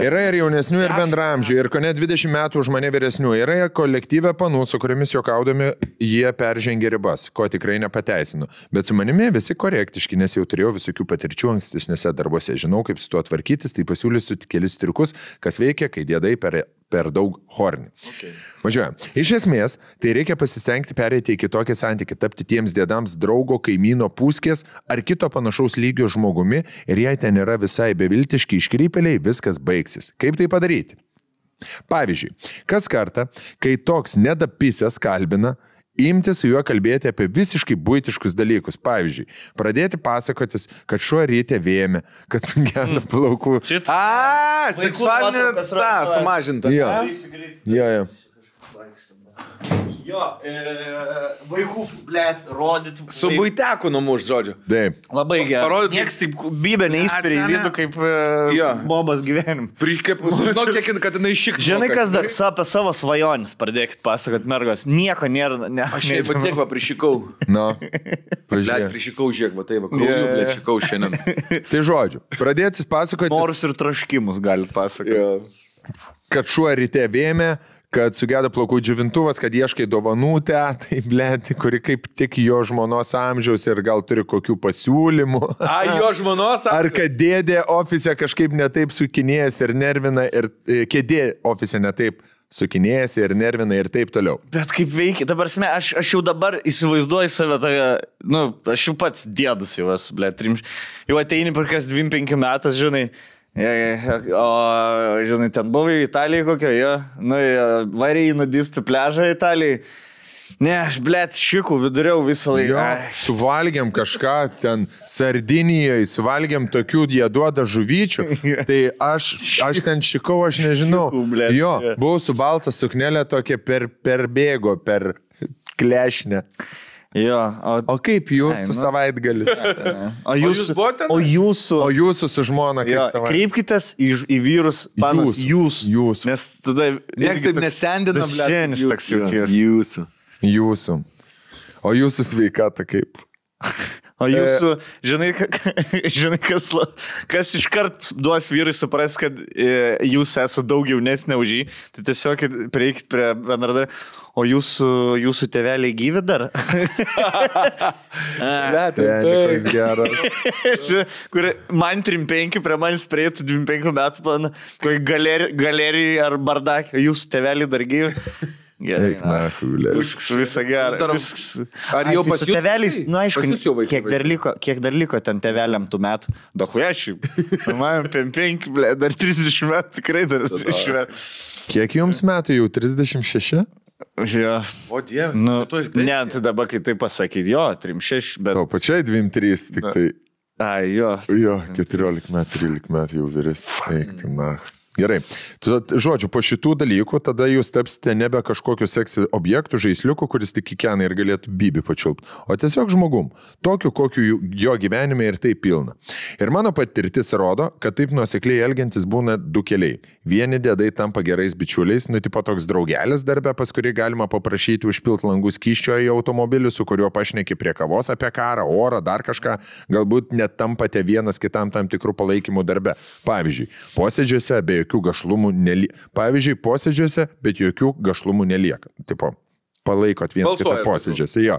Yra ir jaunesnių, ir bendramžių, ir ko ne 20 metų už mane vyresnių. Yra kolektyvė panų, su kuriamis juokaudami jie peržengė ribas, ko tikrai nepateisinu. Bet su manimi visi korektiški, nes jau turėjau visokių patirčių ankstesniuose darbuose. Žinau, kaip su tuo tvarkytis, tai pasiūlysiu kelis triukus, kas veikia, kai dėdai per, per daug hornį. Okay. Važiuojam. Iš esmės, tai reikia pasistengti perėti į kitokį santykį, tapti tiems dėdams draugo, kaimyno, puskės ar kito panašaus lygio žmogumi ir jei ten yra visai beviltiški iškrypeliai, viskas baigsis. Kaip tai padaryti? Pavyzdžiui, kas kartą, kai toks nedapisės kalbina, imti su juo kalbėti apie visiškai būtiškus dalykus. Pavyzdžiui, pradėti pasakotis, kad šuo ryte vėmė, kad sugenda plaukų. A, Vaikų seksualinė ta sumažinta. Jo, jo, jo. Jo, e, vaikų, blėt, rodyt. Su buiteku numuš, žodžiu. Taip. Labai gerai. Parodyt, Niekas taip bybė neįspėja į vidų kaip e, Jo. bobas gyvenim. Žinau, kiek, kad jinai šik. Žinai, kas dar apie savo svajonis, pradėkit pasakot, mergos. Nieko nėra. Ne, Aš šiaip pat tiek va prišikau. Nu, Blet, pažiūrėk. prišikau, žiūrėk, va tai va, krauju, Jo. blet, šikau šiandien. Tai žodžiu, pradėtis pasakoti, Norus ir troškimus galit pasakoti. kad šuo ryte vėmė, kad sugedo plaukų džiovintuvas, kad ieškai dovanų tetai, blėti, kuri kaip tik jo žmonos amžiaus ir gal turi kokių pasiūlymų. A, jo žmonos. Ar kad dėdė ofise kažkaip netaip sukinėjęs ir nervina, ir e, kėdė ofise netaip sukinėjęs ir nervina ir taip toliau. Bet kaip veikia, dabar sme, aš, aš jau dabar įsivaizduoju save toje, nu, aš jau pats dėdus jau esu, ble, trim, jau ateini per kas 25 metais, žinai. O, žinai, ten buvai Italijoje kokio, jo, nu, variai nudistų pležą Italijai. Ne, aš, blėt, šikų viduriau visą laiką. Jo, suvalgiam kažką ten Sardinijoje, suvalgiam tokių, jie duoda žuvyčių. Tai aš, aš ten šikau, aš nežinau. Šikų, blet, Jo, buvau su balta suknelė tokia per, per bėgo, per klešnę. Jo, o, O kaip jūs Ai, su nu. savaitgali? o jūs, jūs buvot tenai? o jūsų, O jūsų su žmona kaip jo, kreipkitės į, į vyrus, panas, Jūs. jūs. Jūs. Nes tada... Niekas taip toks- nesendina, tas blet. senis Jūs- toks jauties. Jūsų. Jūsų. O jūsų sveikata kaip? O jūsų, žinai, ka- žinai kas, kas iškart duos vyrai supras, kad e, jūs esate daug jaunesnė už jį, tai tiesiog prieikit prie bendradarbiavimo. O jūsų, jūsų tėveliai gyvi dar? Telikas geras. Kur man 35, prie manęs prieitų 25 metų, man kokį galeri, galerijai ar bardakį, jūsų tėveliai dar gyvi. Gerai. Eik na, hulė. Viskas, visa gera. Dar- Viskas. Ar jau tai pas su jus- tėveliais, na aišku, kiek dar, liko, kiek dar liko ten tėveliam tų metų. Dahuečiai. Man 5, ble, dar 30 metų, tikrai dar 30 metų. Kiek jums metų jau 36? Jo. O dieve, Nu, tu ne, tai dabar kai tai pasakyti, jo, 3-6, bet... O pačiai 23, tik tai. Ai, jo. Jo, 14 metų, 13 metų jau vyresnis. Eik, tu na. Gerai. Žodžiu, po šitų dalykų tada jūs tapsite nebe kažkokiu seksy objektų, žaisliuku, kuris tik kikena ir galėtų bibi pačiulpti, o tiesiog žmogum, tokiu, kokiu jo gyvenime ir tai pilna. Ir mano patirtis rodo, kad taip nuosekliai elgiantis būna du keliai. Vieni dėdai tampa gerais bičiuliais, nu tipo toks draugelis darbė, pas kurį galima paprašyti užpilti langų skyščio į automobilį, su kuriuo pašneki prie kavos apie karą, orą, dar kažką, galbūt net tampate vienas kitam tam tikrų palaikymų darbe. Pavyzdžiui, posėdžiuose be jokių gašlumų nelieka. Pavyzdžiui, posėdžiuose, bet jokių gašlumų nelieka. Tipo, palaikot viens kitą posėdžiuose. Jo.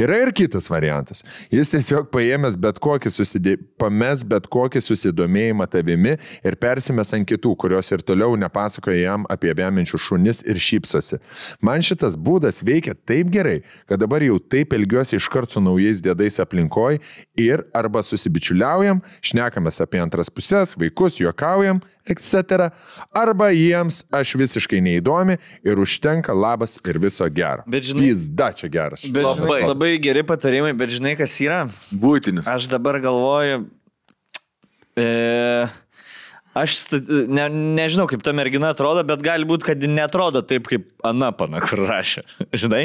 Yra ir kitas variantas. Jis tiesiog paėmęs bet kokį susidė... pames bet kokį susidomėjimą tavimi ir persimes ant kitų, kurios ir toliau nepasakoja jam apie veminčius šunis ir šypsosi. Man šitas būdas veikia taip gerai, kad dabar jau taip elgiuosi iškart su naujais dėdais aplinkoj ir arba susibičiuliaujam, šnekamės apie antras pusės, vaikus, juokaujam, etc. Arba jiems aš visiškai neįdomi ir užtenka labas ir viso gero. Bet žinai- Jis da čia geras. Bet, žinai, Labai. labai geri patarimai, bet žinai, kas yra? Būtinis. Aš dabar galvoju. E, aš ne, nežinau, kaip ta mergina atrodo, bet gali būti, kad netrodo taip, kaip Ana pana, kur rašė. Žinai?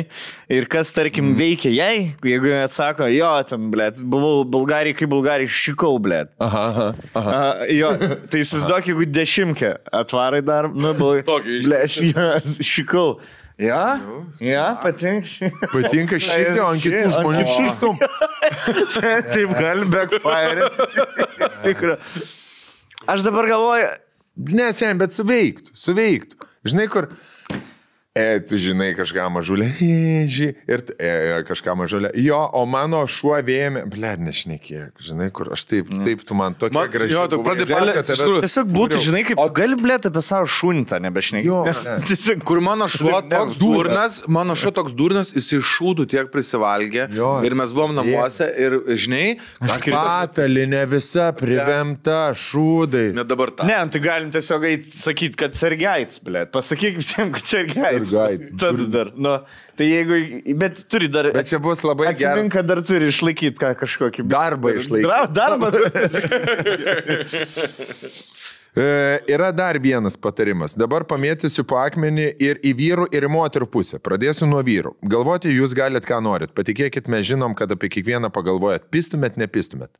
Ir kas, tarkim, mm. veikia jai, jeigu jie atsako, jo, ten, blėt, buvau Bulgarijai, kaip Bulgarijai, šikau, blėt. Aha, aha, aha. A, jo, tai įsivaizduok, jeigu dešimtkę atvarai dar, nu, buvai. Tokį Blėt, jo, šikau. Ja? Ja, patinka. Patinka šitie, o ant kitų žmonių širtum. Taip gali backfire. Tikra. Aš dabar galvoju, Ne, sen, bet suveiktų, suveiktų. Žinai, kur... E, tu žinai kažką mažulę. Ži- Ir e, kažką mažulę. Jo, o mano šuo vėjame. Ble, nešnekėk. Žinai, kur aš taip, taip, tu man tokia Man- graži. jo, tu buvai. pradedi Gali- pasakot, tave- iš tiesiog būtų, žinai, kaip o gali blėt apie savo šuntą, Nes, ne. Kur mano šuo Ne, toks durnas. mano šuo toks durnas, jisai šūdų tiek prisivalgė. Jo. Ir mes buvom namuose ir, žinai. Patalinė visa privemta, šūdai. Net dabar tą. ne, tai galim tiesiog sakyti, kad sergaits, blėt. Pasakyk visiems, kad sergaits. Sergaits. Tada dar. Nu, tai jeigu, bet turi dar... Bet čia bus labai geras. kad dar turi išlaikyti ką, kažkokį... Darbą išlaikyti. Darbą. E, yra dar vienas patarimas. Dabar pamėtysiu po akmenį ir į vyrų, ir į moterų pusę. Pradėsiu nuo vyrų. Galvoti jūs galite, ką norit. Patikėkit, mes žinom, kad apie kiekvieną pagalvojat. Pistumėt, nepistumėt.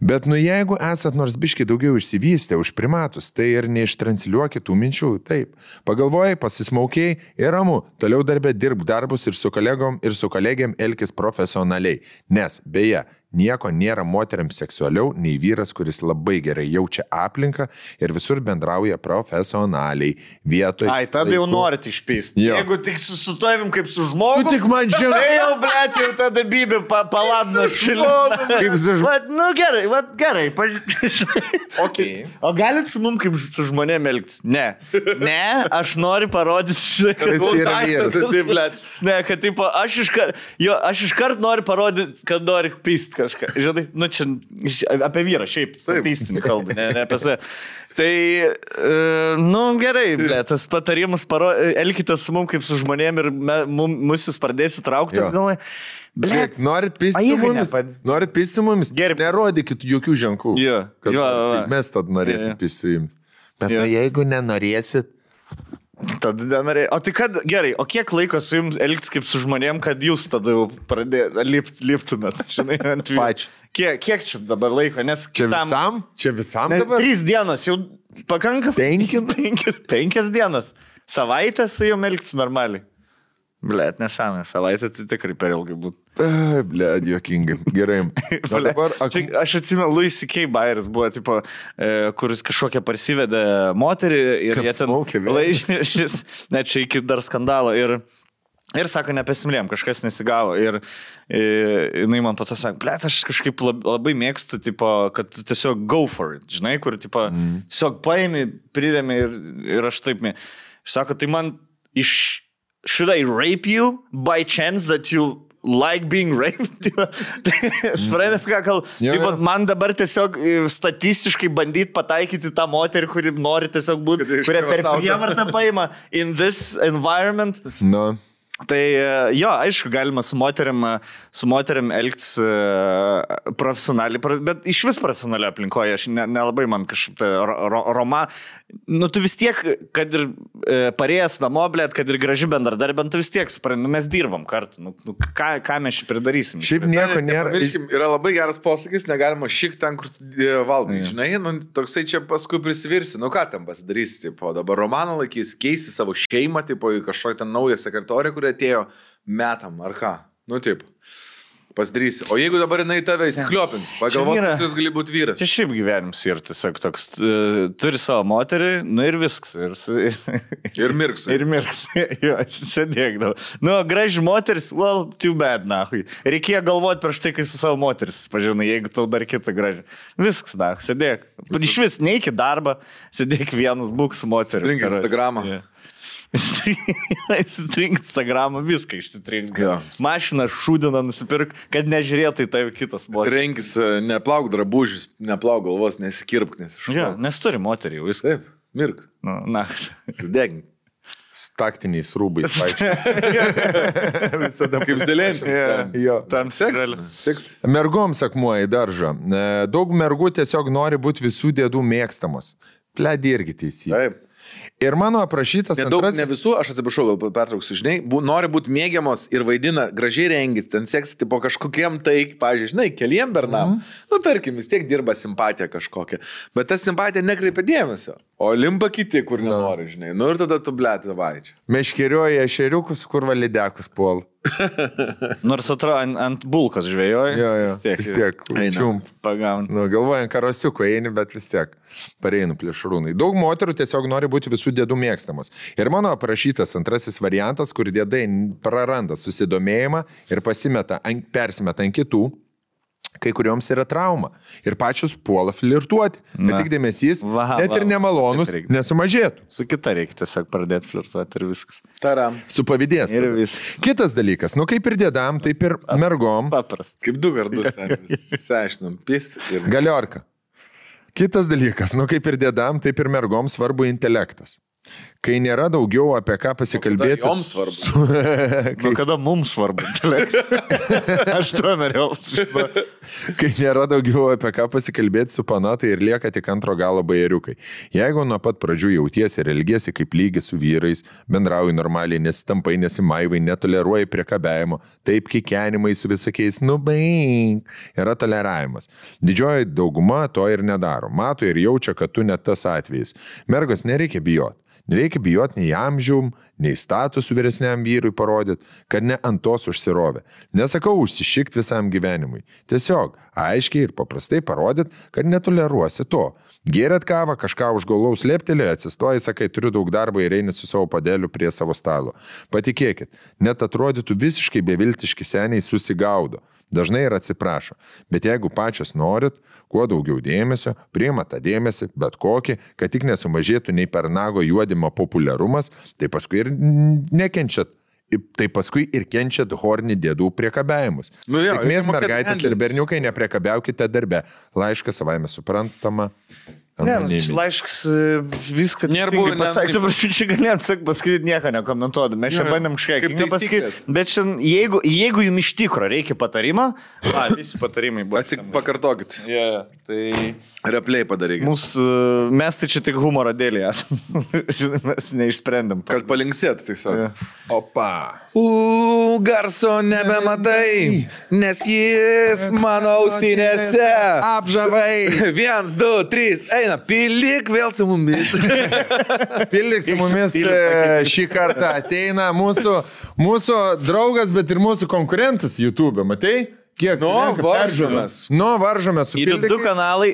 Bet nu jeigu esat nors biški daugiau išsivystę už primatus, tai ir neištransliuokit tų minčių. Taip. Pagalvojai, pasismaukiai ir ramu. Toliau darbę dirb darbus ir su kolegom, ir su kolegiam elkis profesionaliai. Nes, beje, nieko nėra moteriams seksualiau nei vyras, kuris labai gerai jaučia aplinką ir visur bendrauja profesionaliai. Vietoj. Ai, tada jau norit išpysti. Jeigu tik su, su tavim kaip su žmogu. Tu tik man žinai. Tai jau, blėt, jau tada bybė pa, paladino šilinu. Kaip su žmo- Vat, nu gerai, vat, gerai, pažiūrėjau. Okay. O galit su mum kaip su žmonėm elgtis? Ne. Ne, aš noriu parodyti, kad vyras. esi, blėt. Ne, kad tipo, aš iškart, jo, aš iškart noriu parodyti, kad nori pyst kažką. Žinai, nu čia apie vyrą, šiaip, statistinį kalbą, ne, ne apie save. Tai, e, nu gerai, ble, tas patarimas, paro, elkitės su mum kaip su žmonėm ir me, mum, mus jūs pradėsit traukti, galvoju, Žiūrėk, norit pisti mumis? nepad- Norit pisti mumis? Gerai. Nerodykit jokių ženklų. Jo, Kad jo, pisti. mes tad norėsim pisti jums. Bet Jo. nu, jeigu nenorėsit, tada nenorėjau. O tai kad, gerai, o kiek laiko su jums elgtis kaip su žmonėm, kad jūs tada jau pradėtumėt, lip, liptumėt, žinai, ant? Pačios. Kiek, kiek čia dabar laiko, nes čia kitam- visam? Čia visam Ne, dabar? trys dienos, jau pakanka. Penki? Penkias, penkias dienas. Savaitę su juo elgtis normaliai. Blet, nesąmonė, savaitė tai tikrai per ilgai būtų. Ble, juokingai. Gerai. O dabar ak... Čia, aš atsimenu, Louis C.K. Bayeris buvo, tipo, e, kuris kažkokią parsivedė moterį ir Kad jie ten smaukė vėl. laižys, net čia iki dar skandalo. Ir, ir sako, nepesimlėm, kažkas nesigavo. Ir e, jinai man pato sako, blėt, aš kažkaip lab, labai mėgstu, tipo, kad tiesiog go for it, žinai, kur, tipo, mm. tiesiog paėmė, prirėmė ir, ir aš taip mė. Sako, tai man iš... Should I rape you by chance that you like being raped? Suprantate, ką kalbu? Taip, vat man dabar tiesiog e, statistiškai bandyti pataikyti tą moterį, kuri nori tiesiog būti, Kad kuria per prievartą paima in this environment. Nu, Tai e, jo, aišku, galima su moteriam, e, su moteriam elgtis e, profesionaliai, pro- bet iš vis profesionaliai aplinkoje, aš ne- nelabai man kažkaip tai ro, ro, roma. Nu, tu vis tiek, kad ir e, parėjęs namo, blėt, kad ir graži bendradarbė, tu vis tiek, suprantu, nu, mes dirbam kartu. Nu, nu, ką, ką mes čia pridarysim? šiaip nieko nėra. Nepamirškim, yra labai geras posakis, negalima šik ten, kur valgai, žinai, nu, toksai čia paskui prisivirsi, nu ką ten pasidarysi, tipo, dabar romaną laikys, keisi savo šeimą, tipo, į kažkokią ten naują sekretorę, kuri atėjo metam, ar ką, nu, taip. Pasidarysi. O jeigu dabar jinai tave įskliopins, pagalvos, yra- kad jūs gali būti vyras. Čia šiaip gyvenimas ir tiesiog toks, turi savo moterį, nu ir viskas. Ir, Ir mirks. Ir mirks. jo, sėdėkdavo. Nu, graži moteris, well, too bad, na. Reikėjo galvoti prieš tai, kai su savo moteris, pažinai, jeigu tau dar kitą gražią. Viskas, na, sėdėk. Iš vis, neik į darbą, sėdėk vienas, būk su moteriu. Trink Instagramą. Jo. Įsitrink Instagramą, viską išsitrink. Jo. Mašiną šūdiną nusipirk, kad nežiūrėtų į tave kitas moteris. Renkis, e, neplauk drabužius, neplauk galvos, nesikirpk, Jo, nesišauk. nes turi moterį, jau viskas. Taip, mirk. Nu, na. Susidegink. Taktiniais rūbais. vaikščioti. Visada Kaip Zelenskis. Yeah. Jo. Tam seks. Seks. Mergoms akmuo į daržą. E, Daug mergų tiesiog nori būti visų dėdų mėgstamos. Pledi irgi teisybė. Taip. Ir mano aprašytas Nedaug, antrasis... ne visų, aš atsiprašau, gal pertrauksiu, žinai, bu, nori būti mėgiamos ir vaidina gražiai rengis, ten seksti po kažkokiem tai, pažiūrėjau, žinai, keliem bernam. Mm. Nu, tarkim, vis tiek dirba simpatija kažkokia. Bet ta simpatija nekreipia dėmesio. O limpa kiti, kur nenori, žinai. Nu ir tada tu blėt, vaičiai. Meškerioja ešeriukus, kur validekus puol. Nors atrodo ant, ant bulkos žvėjoja. Jo, jo. Vis tiek. Vis tiek. Čiump. Pagaun. Nu, galvojant, karosiuko eini, bet vis tiek pareinu plėšrūnai. Daug moterų tiesiog nori būti visų dėdų mėgstamas. Ir mano aprašytas antrasis variantas, kur dėdai praranda susidomėjimą ir pasimeta, ant, persimeta ant kitų. Kai kurioms yra trauma ir pačios puola flirtuoti, Na. tik dėmesys, Va, net va, ir nemalonus, nesumažėtų. Su kita reikia tiesiog pradėti flirtuoti ir viskas. Taram. Su pavydės. Ir viskas. Kitas dalykas, nu kaip ir dėdam, taip ir mergom. Paprasta. Kaip du kartus seišinam, pist ir... Galiorka. Kitas dalykas, nu kaip ir dėdam, taip ir mergom svarbu intelektas. Kai nėra daugiau apie ką pasikalbėti. joms svarbu. Su, Nu, kada mums svarbu. Aš to norėjau. kai nėra daugiau apie ką pasikalbėti su panatai ir lieka tik antro galo bajeriukai. Jeigu nuo pat pradžių jautiesi ir elgiesi kaip lygi su vyrais, bendrauji normaliai, nesitampai, nesimaivai, netoleruoji priekabiavimo, taip kikenimai su visokiais, nu baig, yra toleravimas. Didžioji dauguma to ir nedaro. Mato ir jaučia, kad tu net tas atvejis. Mergos nereikia bijoti. Nereikia bijoti nei amžium, nei statusų vyresniam vyrui parodyti, kad ne ant tos užsirovė. Nesakau užsišikti visam gyvenimui. Tiesiog aiškiai ir paprastai parodyti, kad netoleruosi to. Gėrėt kavą, kažką už gaulaus lėptelė, atsistoji, sakai, turiu daug darbo ir eini su savo padėliu prie savo stalo. Patikėkit, net atrodytų visiškai beviltiški seniai susigaudo. Dažnai ir atsiprašo. Bet jeigu pačios norit, kuo daugiau dėmesio, priima tą dėmesį, bet kokį, kad tik nesumažėtų nei per nago juodimo populiarumas, tai paskui ir nekenčiat. Tai paskui ir kenčiat hornį dėdų priekabiavimus. Nu jo, Sėkmės mergaitės ir berniukai nepriekabiaukite darbe. Laiškas savaime suprantama. Ne, nu, laiškas e, viską Nėra teisingai buvo, ne- pasakė. Tu prašau, čia galėjom sak, pasakyti nieko nekomentuodami. Mes čia bandėm kažką kaip pasakyti. taisyklės. Bet šiandien, jeigu, jeigu jums iš tikro reikia patarimo, a, visi patarimai buvo. Atsik, pakartokit. Yeah, tai Replay padarykit. mūsų, mes tai čia tik humoro dėlį esame. Mes neišsprendėm. Kad palinksėt, tiesiog. Jo. Opa. U, garso nebematai, nes jis mano ausinėse. Apžavai. Viens, du, trys, eina, pilik vėl su mumis. Pildyk su mumis e, šį kartą ateina mūsų, mūsų draugas, bet ir mūsų konkurentas YouTube, matai? Kiek? Nu, renka varžomės. Nu, varžomės Ir du kanalai,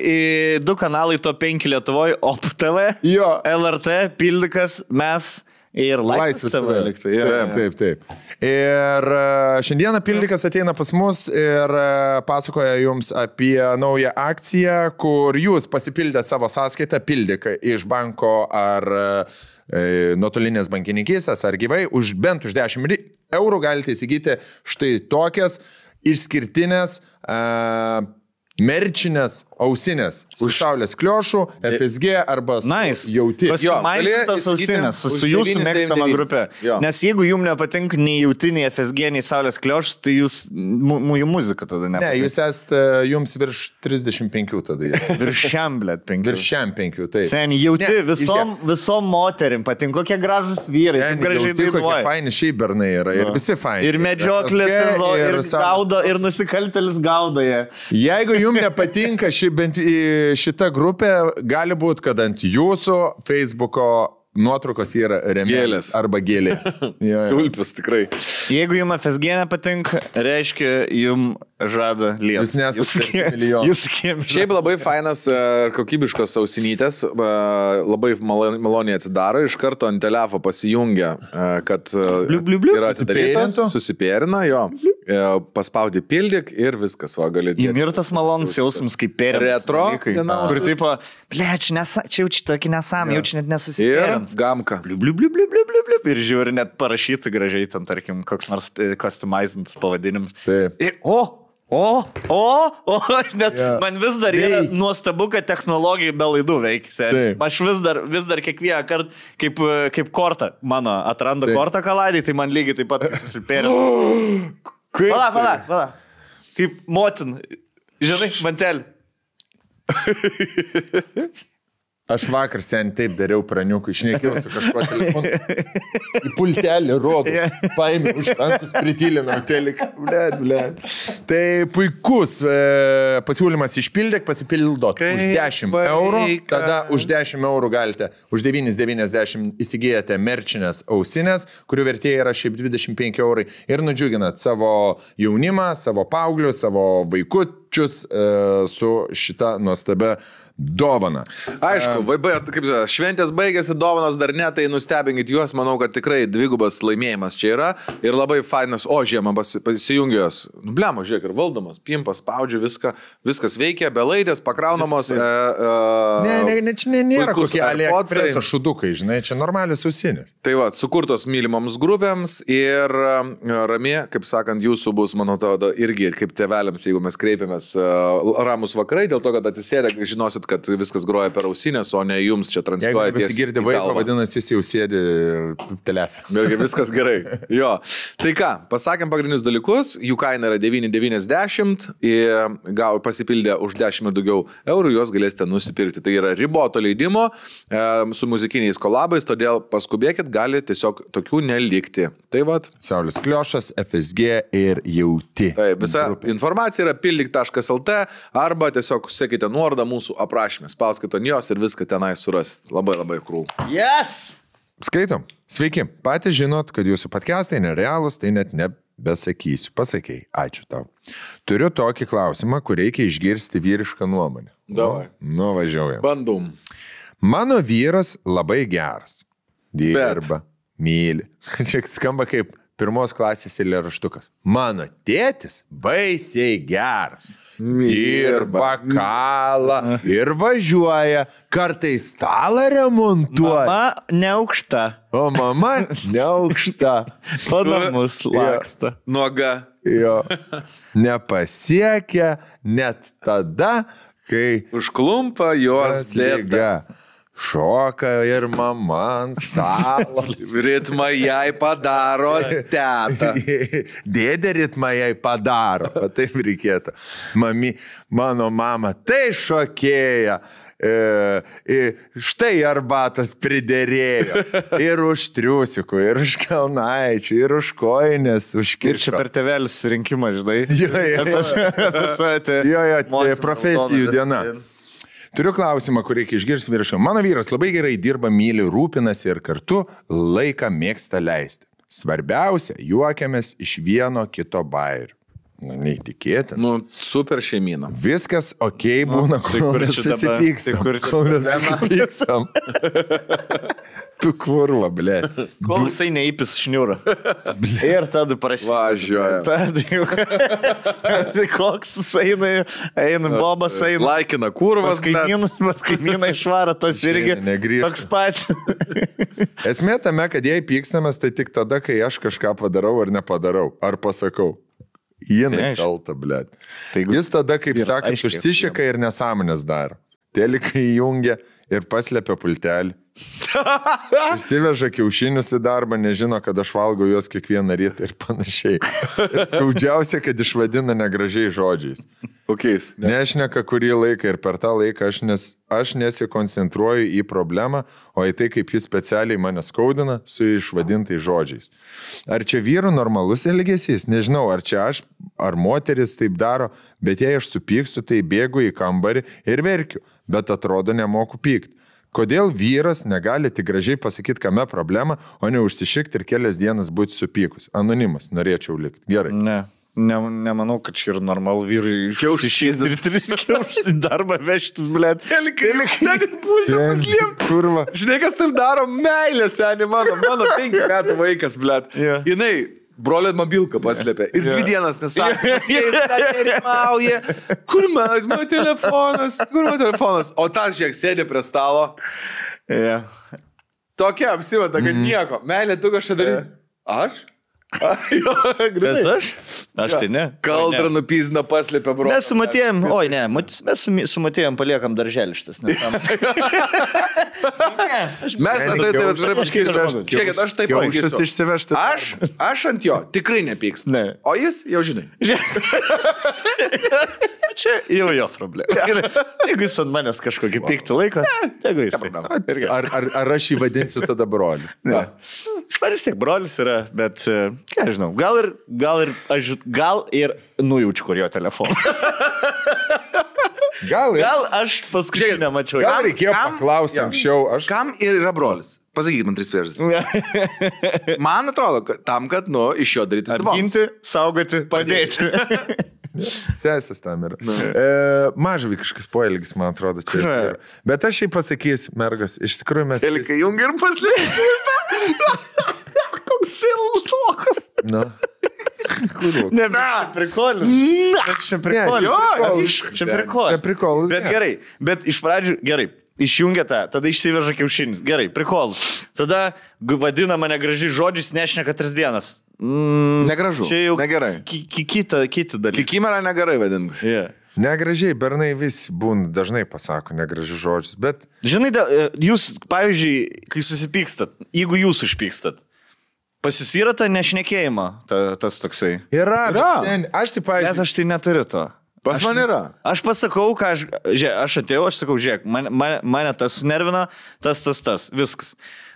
du kanalai to 5 Lietuvoje, OPTV, Jo. LRT, Pildikas, mes ir Laisvės. TV. liktai, jo, Taip, taip, taip. Ir e, šiandieną Pildikas ateina pas mus ir e, pasakoja jums apie naują akciją, kur jūs pasipildę savo sąskaitą Pildiką iš banko ar e, nuotolinės bankininkystės ar gyvai, už bent už 10 ri- eurų galite įsigyti štai tokias išskirtinės merčinės ausinės už saulės kliošų, FSG arba Nice. jauti. Įsigyti ausinės su, su jūsų 9,99. mėgstama grupė. Jo. Nes jeigu jums nepatinka nei jautinė FSG, nei Saulės kliošas, tai jūs, mu, mu, jų muzika tada ne. Ne, jūs esate jums virš 35 tada. Virš šiam, blėt, penki. Virš šiam 5, taip. Sen jauti Ne, visom, visom moterim, patinka kokie gražus vyrai, kaip gražiai dainuoja. faini šiaip bernai yra ir visi faini. Ir medžioklės sezoną, ir Saulės- gaudo, ir nusikaltelis gaudo jie. Jeigu jums nepatinka ši, bent, į- šita grupė, gali būti, kad ant jūsų Facebook'o nuotraukos yra remėlės arba gėlė. Tulpis tikrai. Jeigu jums FSG nepatinka, reiškia, jums žada lietus. Jūs nesate milijonų. Jūs skiem. Šiaip labai fainas e, ir kokybiškos ausinytės, e, labai malo- maloniai atsidaro, iš karto ant telefo pasijungia, e, kad Bliu, bliu, bliu. yra atidarytas, susipėrina jo, paspaudi pildyk ir viskas, va gali. Į mirtas malonus jausmas, kaip perėmė. Retro Kur vienausias. tipo, ble, čia, jau čia tokį nesam, jau čia net Ir nesusipėrėm. gamka. Bliu, bliu, bliu, bliu, bliu, bliu, bliu. Ir žiūri, net parašyti gražiai ten, tarkim, koks nors customizintas pavadinimas. Taip. Ir, o, o, o, o, nes Jo. man vis dar yra Veik. nuostabu, kad technologija be laidų veikia. Aš vis dar, vis dar kiekvieną kartą, kaip, kaip kortą, mano atranda Taip. kortą kaladį, tai man lygiai taip pat susipėrė. Kaip Pala, tai? pala, pala. Kaip motin. Žinai, mantelį. Aš vakar sen taip dariau praniukų, išnekėjau su kažkuo telefonu. Į pultelį rodo. Paėmė už rankus, pritylinau teliką. Blet, blet. Tai puikus e, pasiūlymas išpildėk, pasipildot Kaip už 10 eurų. vaikas. Tada už 10 eurų galite, už 9,90 įsigijate merčinės ausinės, kurių vertė yra šiaip 25 eurai. Ir nudžiuginat savo jaunimą, savo paauglius, savo vaikučius e, su šita nuostabia dovana. Aišku, VB, kaip sakė, šventės baigėsi, dovanos dar ne, tai nustebinkit juos, manau, kad tikrai dvigubas laimėjimas čia yra ir labai fainas, o žiemą pasi- pasijungęs, nu blemo, žiūrėk, ir valdomas, pimpas, spaudžiu viską, viskas veikia, belaidės, pakraunamos. E, e, Ne, ne, ne, čia ne, nėra kokie. AliExpress šudukai, žinai, čia normalius ausinės. Tai va, sukurtos mylimoms grupėms ir e, rami, kaip sakant, jūsų bus, man atrodo, irgi kaip tėveliams, jeigu mes kreipiamės uh, ramus vakarai, dėl to, kad atsisėdę, žinosit, kad viskas groja per ausinės, o ne jums čia Jeigu transliuoja. tiesiai pasigirdi į vaiko, vadinasi, jis jau sėdi telefė. Irgi viskas gerai. Jo. Tai ką, pasakėm pagrindinius dalykus, jų kaina yra 9,90 ir gal pasipildė už 10 ir daugiau eurų, juos galėsite nusipirkti. Tai yra riboto leidimo su muzikiniais kolabais, todėl paskubėkit, gali tiesiog tokių nelikti. Tai vad, Saulės kliošas, FSG ir jauti. tai visa informacija yra pildyk.lt arba tiesiog sekite nuorodą mūsų aprašymę, spauskite ant jos ir viską tenai surasit. Labai labai krūl. Yes! Skaitom. Sveiki. Patys žinot, kad jūsų podcastai nerealūs, tai net nebesakysiu. Pasakėjai. Ačiū tau. Turiu tokį klausimą, kur reikia išgirsti vyrišką nuomonę. Davai. Nu, važiuojam. Bandom. Mano vyras labai geras. Dirba, myli. Čia skamba kaip pirmos klasės eilėraštukas. Mano tėtis baisiai geras. Dirba, kala ir važiuoja. Kartais stalą remontuoja. Mama neaukšta. O mama neaukšta. Po namus laksta. Nuoga. Jo. Nepasiekia net tada, kai Užklumpa jos lėta. Šoka ir mama ant stalo. Ritmą jai padaro teta. Dėdė ritmą jai padaro. Taip reikėtų. Mami, mano mama, tai šokėja. E, e, štai arbatas pridėrėjo. Ir už triusikų, ir už kalnaičių, ir už koinės, už Ir čia per tevelis rinkimą, žinai. Jo, jo, jo. Jo, jo, tai profesijų diena. Turiu klausimą, kurį reikia išgirsti viršų. Mano vyras labai gerai dirba, myli, rūpinasi ir kartu laiką mėgsta leisti. Svarbiausia, juokiamės iš vieno kito bairio. Na, neįtikėtina. Nu, super šeimyną. Viskas ok būna, tai kol nesusipykstam. Tai kur Kol nesusipykstam. tu kurva, ble. Kol jisai neįpis šniūrą. Ir tada prasideda. Važiuoja. Tada jau. tai koks jis eina, eina, bobas eina. Laikina kurvas, Pas kaimynus, pas kaimyną išvaro, tas irgi. Negrįžta. Toks pat. Esmė tame, kad jei pykstamės, tai tik tada, kai aš kažką padarau ar nepadarau. Ar pasakau. Jinai kalta, ble. Tai jeigu- Jis tada, kaip aiškiai užsišika ir nesąmonės daro. Telikai įjungia ir paslėpia pultelį. Išsiveža kiaušinius į darbą, nežino, kad aš valgau juos kiekvieną rytą ir panašiai. Ir skaudžiausia, kad išvadina negražiai žodžiais. Kokiais? Nešneka kurį laiką ir per tą laiką aš, nes, aš nesikoncentruoju į problemą, o į tai, kaip jis specialiai mane skaudina su išvadintais žodžiais. Ar čia vyrų normalus elgesys? Nežinau, ar čia aš, ar moteris taip daro, bet jei aš supykstu, tai bėgu į kambarį ir verkiu, bet atrodo nemoku pykti. Kodėl vyras negali tik gražiai pasakyti, kame problema, o ne užsišikti ir kelias dienas būti supykus? Anonimas, norėčiau likti. Gerai. Ne. Ne, nemanau, kad čia yra normalu vyrui Kiaušis. ir kiaušis į darbą vežtis, blėt. Šiandien, Kurva. Žinai, kas taip daro? Meilė, seniai mano, mano penkių metų vaikas, blėt. Jo. Jinai brolio mobilką paslėpė. Ir dvi dienas nesakė. Nerimauja. Kur mano, mano telefonas? Kur mano telefonas? O tas žiek sėdė prie stalo. Yeah. Tokia apsivada, kad nieko. Meilė, tu kažką darai. Aš? Kas aš? Aš tai ne. Kaldrą Oi, ne. nupizna paslėpė brolio. Mes su Matėjom, oi ne, mes su, su Matėjom paliekam darželištas. Mes tai tai tai taip pasakysiu. Žiūrėkit, aš taip pasakysiu. išsivežti. Aš, aš ant jo tikrai nepyks. Ne. O jis, jau žinai. Čia jau jo problema. Ir jeigu jis ant manęs kažkokį pyktį laiko, tegu jis. Ar, ar, ar aš jį vadinsiu tada broliu? Ne. Man vis tiek brolis yra, bet, e, ką žinau, gal ir, gal ir, aš, gal ir nujaučiu, kur jo telefonas. Gal, Gal aš paskui nemačiau. gal reikėjo kam- paklausti jo. anksčiau. Aš Kam ir yra brolis? Pasakykit man tris priežastis. Man atrodo, kad tam, kad, nu, iš jo daryti Apginti, saugoti, padėti. sesės tam yra. E, Mažvykiškas poelgis, man atrodo, čia. Yra. Bet aš jai pasakysiu, mergas, iš tikrųjų mes... Telikai jungi ir paslėpti. Koks ilgokas. Nu. Kurva. Ne, bet prikolis. Na, čia prikolis. jo, Prikolis. iš- Čia prikolis. Ne prikolas, Bet ne. gerai, bet iš pradžių, gerai, išjungia tą, tada išsiveža kiaušinis. Gerai, prikolus. Tada vadina mane gražiai žodžiais, nešneka tris dienas. Mm, Negražu, Čia jau negerai. ki, ki, kita, kiti dalykai. Kikimera negerai vadinti. Yeah. Negražiai, bernai vis būna, dažnai pasako negražius žodžius, bet Žinai, jūs, pavyzdžiui, kai susipykstat, jeigu jūs užpykstat, pasisyra tą nešnekėjimą, ta, tas toksai. yra. Yra. bet ten- Aš taip, Bet pavyzdžiui, aš tai neturiu to. Pas Aš man ne- yra. Aš pasakau, ką aš, žiūrėk, aš atėjau, aš sakau, žiūrėk, man, man, mane tas nervina, tas, tas, tas, viskas.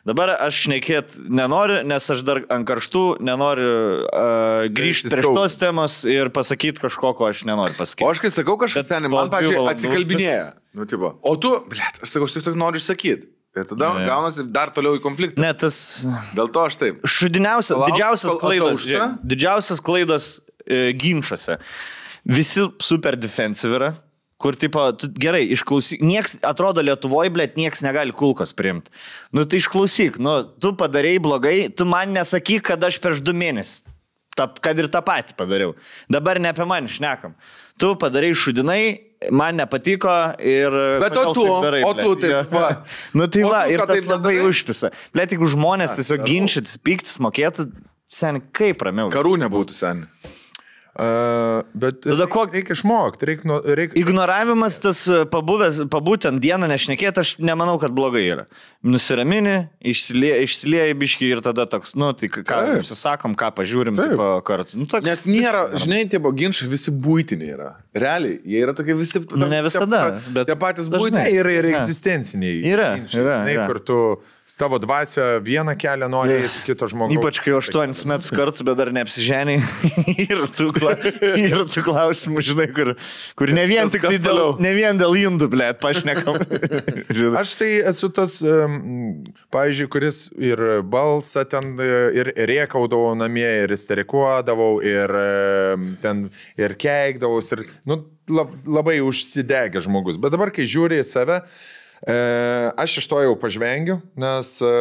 Dabar aš šnekėt nenoriu, nes aš dar ant karštų nenoriu uh, grįžti prie šitos temos ir pasakyti kažko, ko aš nenoriu O pasakyti. aš kai sakau kažką Bet po man, pažiūrėjau, atsikalbinėja. Nu, tipo, o tu, blėt, aš sakau, aš tik noriu išsakyti. Ir tada Ne. gaunasi dar toliau į konfliktą. Ne, tas Dėl to aš taip. šudiniausias, Lauk, didžiausias ataušta. žiūrėk, didžiausias klaidas e, ginčiuose. Visi super defensive yra. Kur, tipo, tu, gerai, išklausyk, nieks, atrodo Lietuvoje, blėt, nieks negali kulkos priimti. Nu, tai išklausyk, nu, tu padarėjai blogai, tu man nesakyk, kad aš prieš du mėnesius, ta, kad ir tą patį padariau. Dabar ne apie mane šnekam. Tu padarėjai šudinai, man nepatiko ir... Bet o tu, darai, o tu taip, va. Nu tai va, tu ir tas labai nedarai? užpisa. Blet, jeigu žmonės tiesiog ginčytis, piktis, mokėtų, sen, kaip ramiau. Karų nebūtų seniai. Uh, bet Tada ko- reikia išmokti, reikia, nu- reikia Ignoravimas tas e, pabuvęs, pabūtent dieną nešnekėti, aš nemanau, kad blogai yra. Nusiramini, išsilieja, išsilieja biški ir tada toks, nu, tai ką užsisakom, ką pažiūrim, kartu. Nu, toks, Nes nėra, žinai, tie ginčiai visi būtiniai yra. Realiai, jie yra tokie visi. Nu, ne visada, Tie, bet tie patys būtiniai. yra ir egzistenciniai. Yra, ginčai, yra, žinai, yra. kur tu tavo dvasia vieną kelią nori, eiti, kito žmogaus. Ypač kai 8 metus kartu, bet dar neapsiženiai. ir, kla- ir tų klausimų, žinai, kur, kur ne vien tik tai dėl, ne vien dėl indų, blėt, pašnekam. Aš tai esu tas, um, pavyzdžiui, kuris ir balsą ten e, ir rėkaudavau namie, ir isterikuodavau, ir um, ten ir keikdavau, ir nu, lab, labai užsidegę žmogus. Bet dabar, kai žiūri į save, e, aš iš to jau pažvengiu, nes e,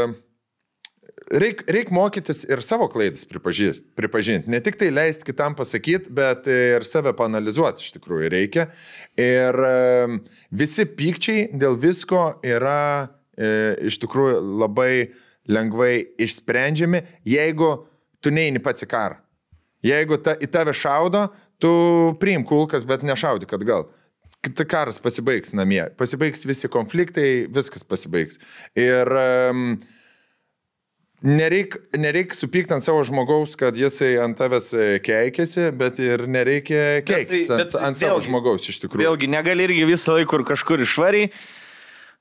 Reikia reik mokytis ir savo klaidas pripažinti. pripažinti. Ne tik tai leisti kitam pasakyti, bet ir save panalizuoti iš tikrųjų reikia. Ir e, visi pykčiai dėl visko yra e, iš tikrųjų labai lengvai išsprendžiami, jeigu tu neini pats į karą. Jeigu ta, į tave šaudo, tu priim kulkas, bet nešaudyk atgal. Ta karas pasibaigs namie, pasibaigs visi konfliktai, viskas pasibaigs. Ir um, Nereik, nereik supykti ant savo žmogaus, kad jisai ant tavęs e, keikiasi, bet ir nereikia keiktis tai- ant, bet ant savo vėlgi- žmogaus iš tikrųjų. Vėlgi, negali irgi visą laiką kur kažkur išvariai.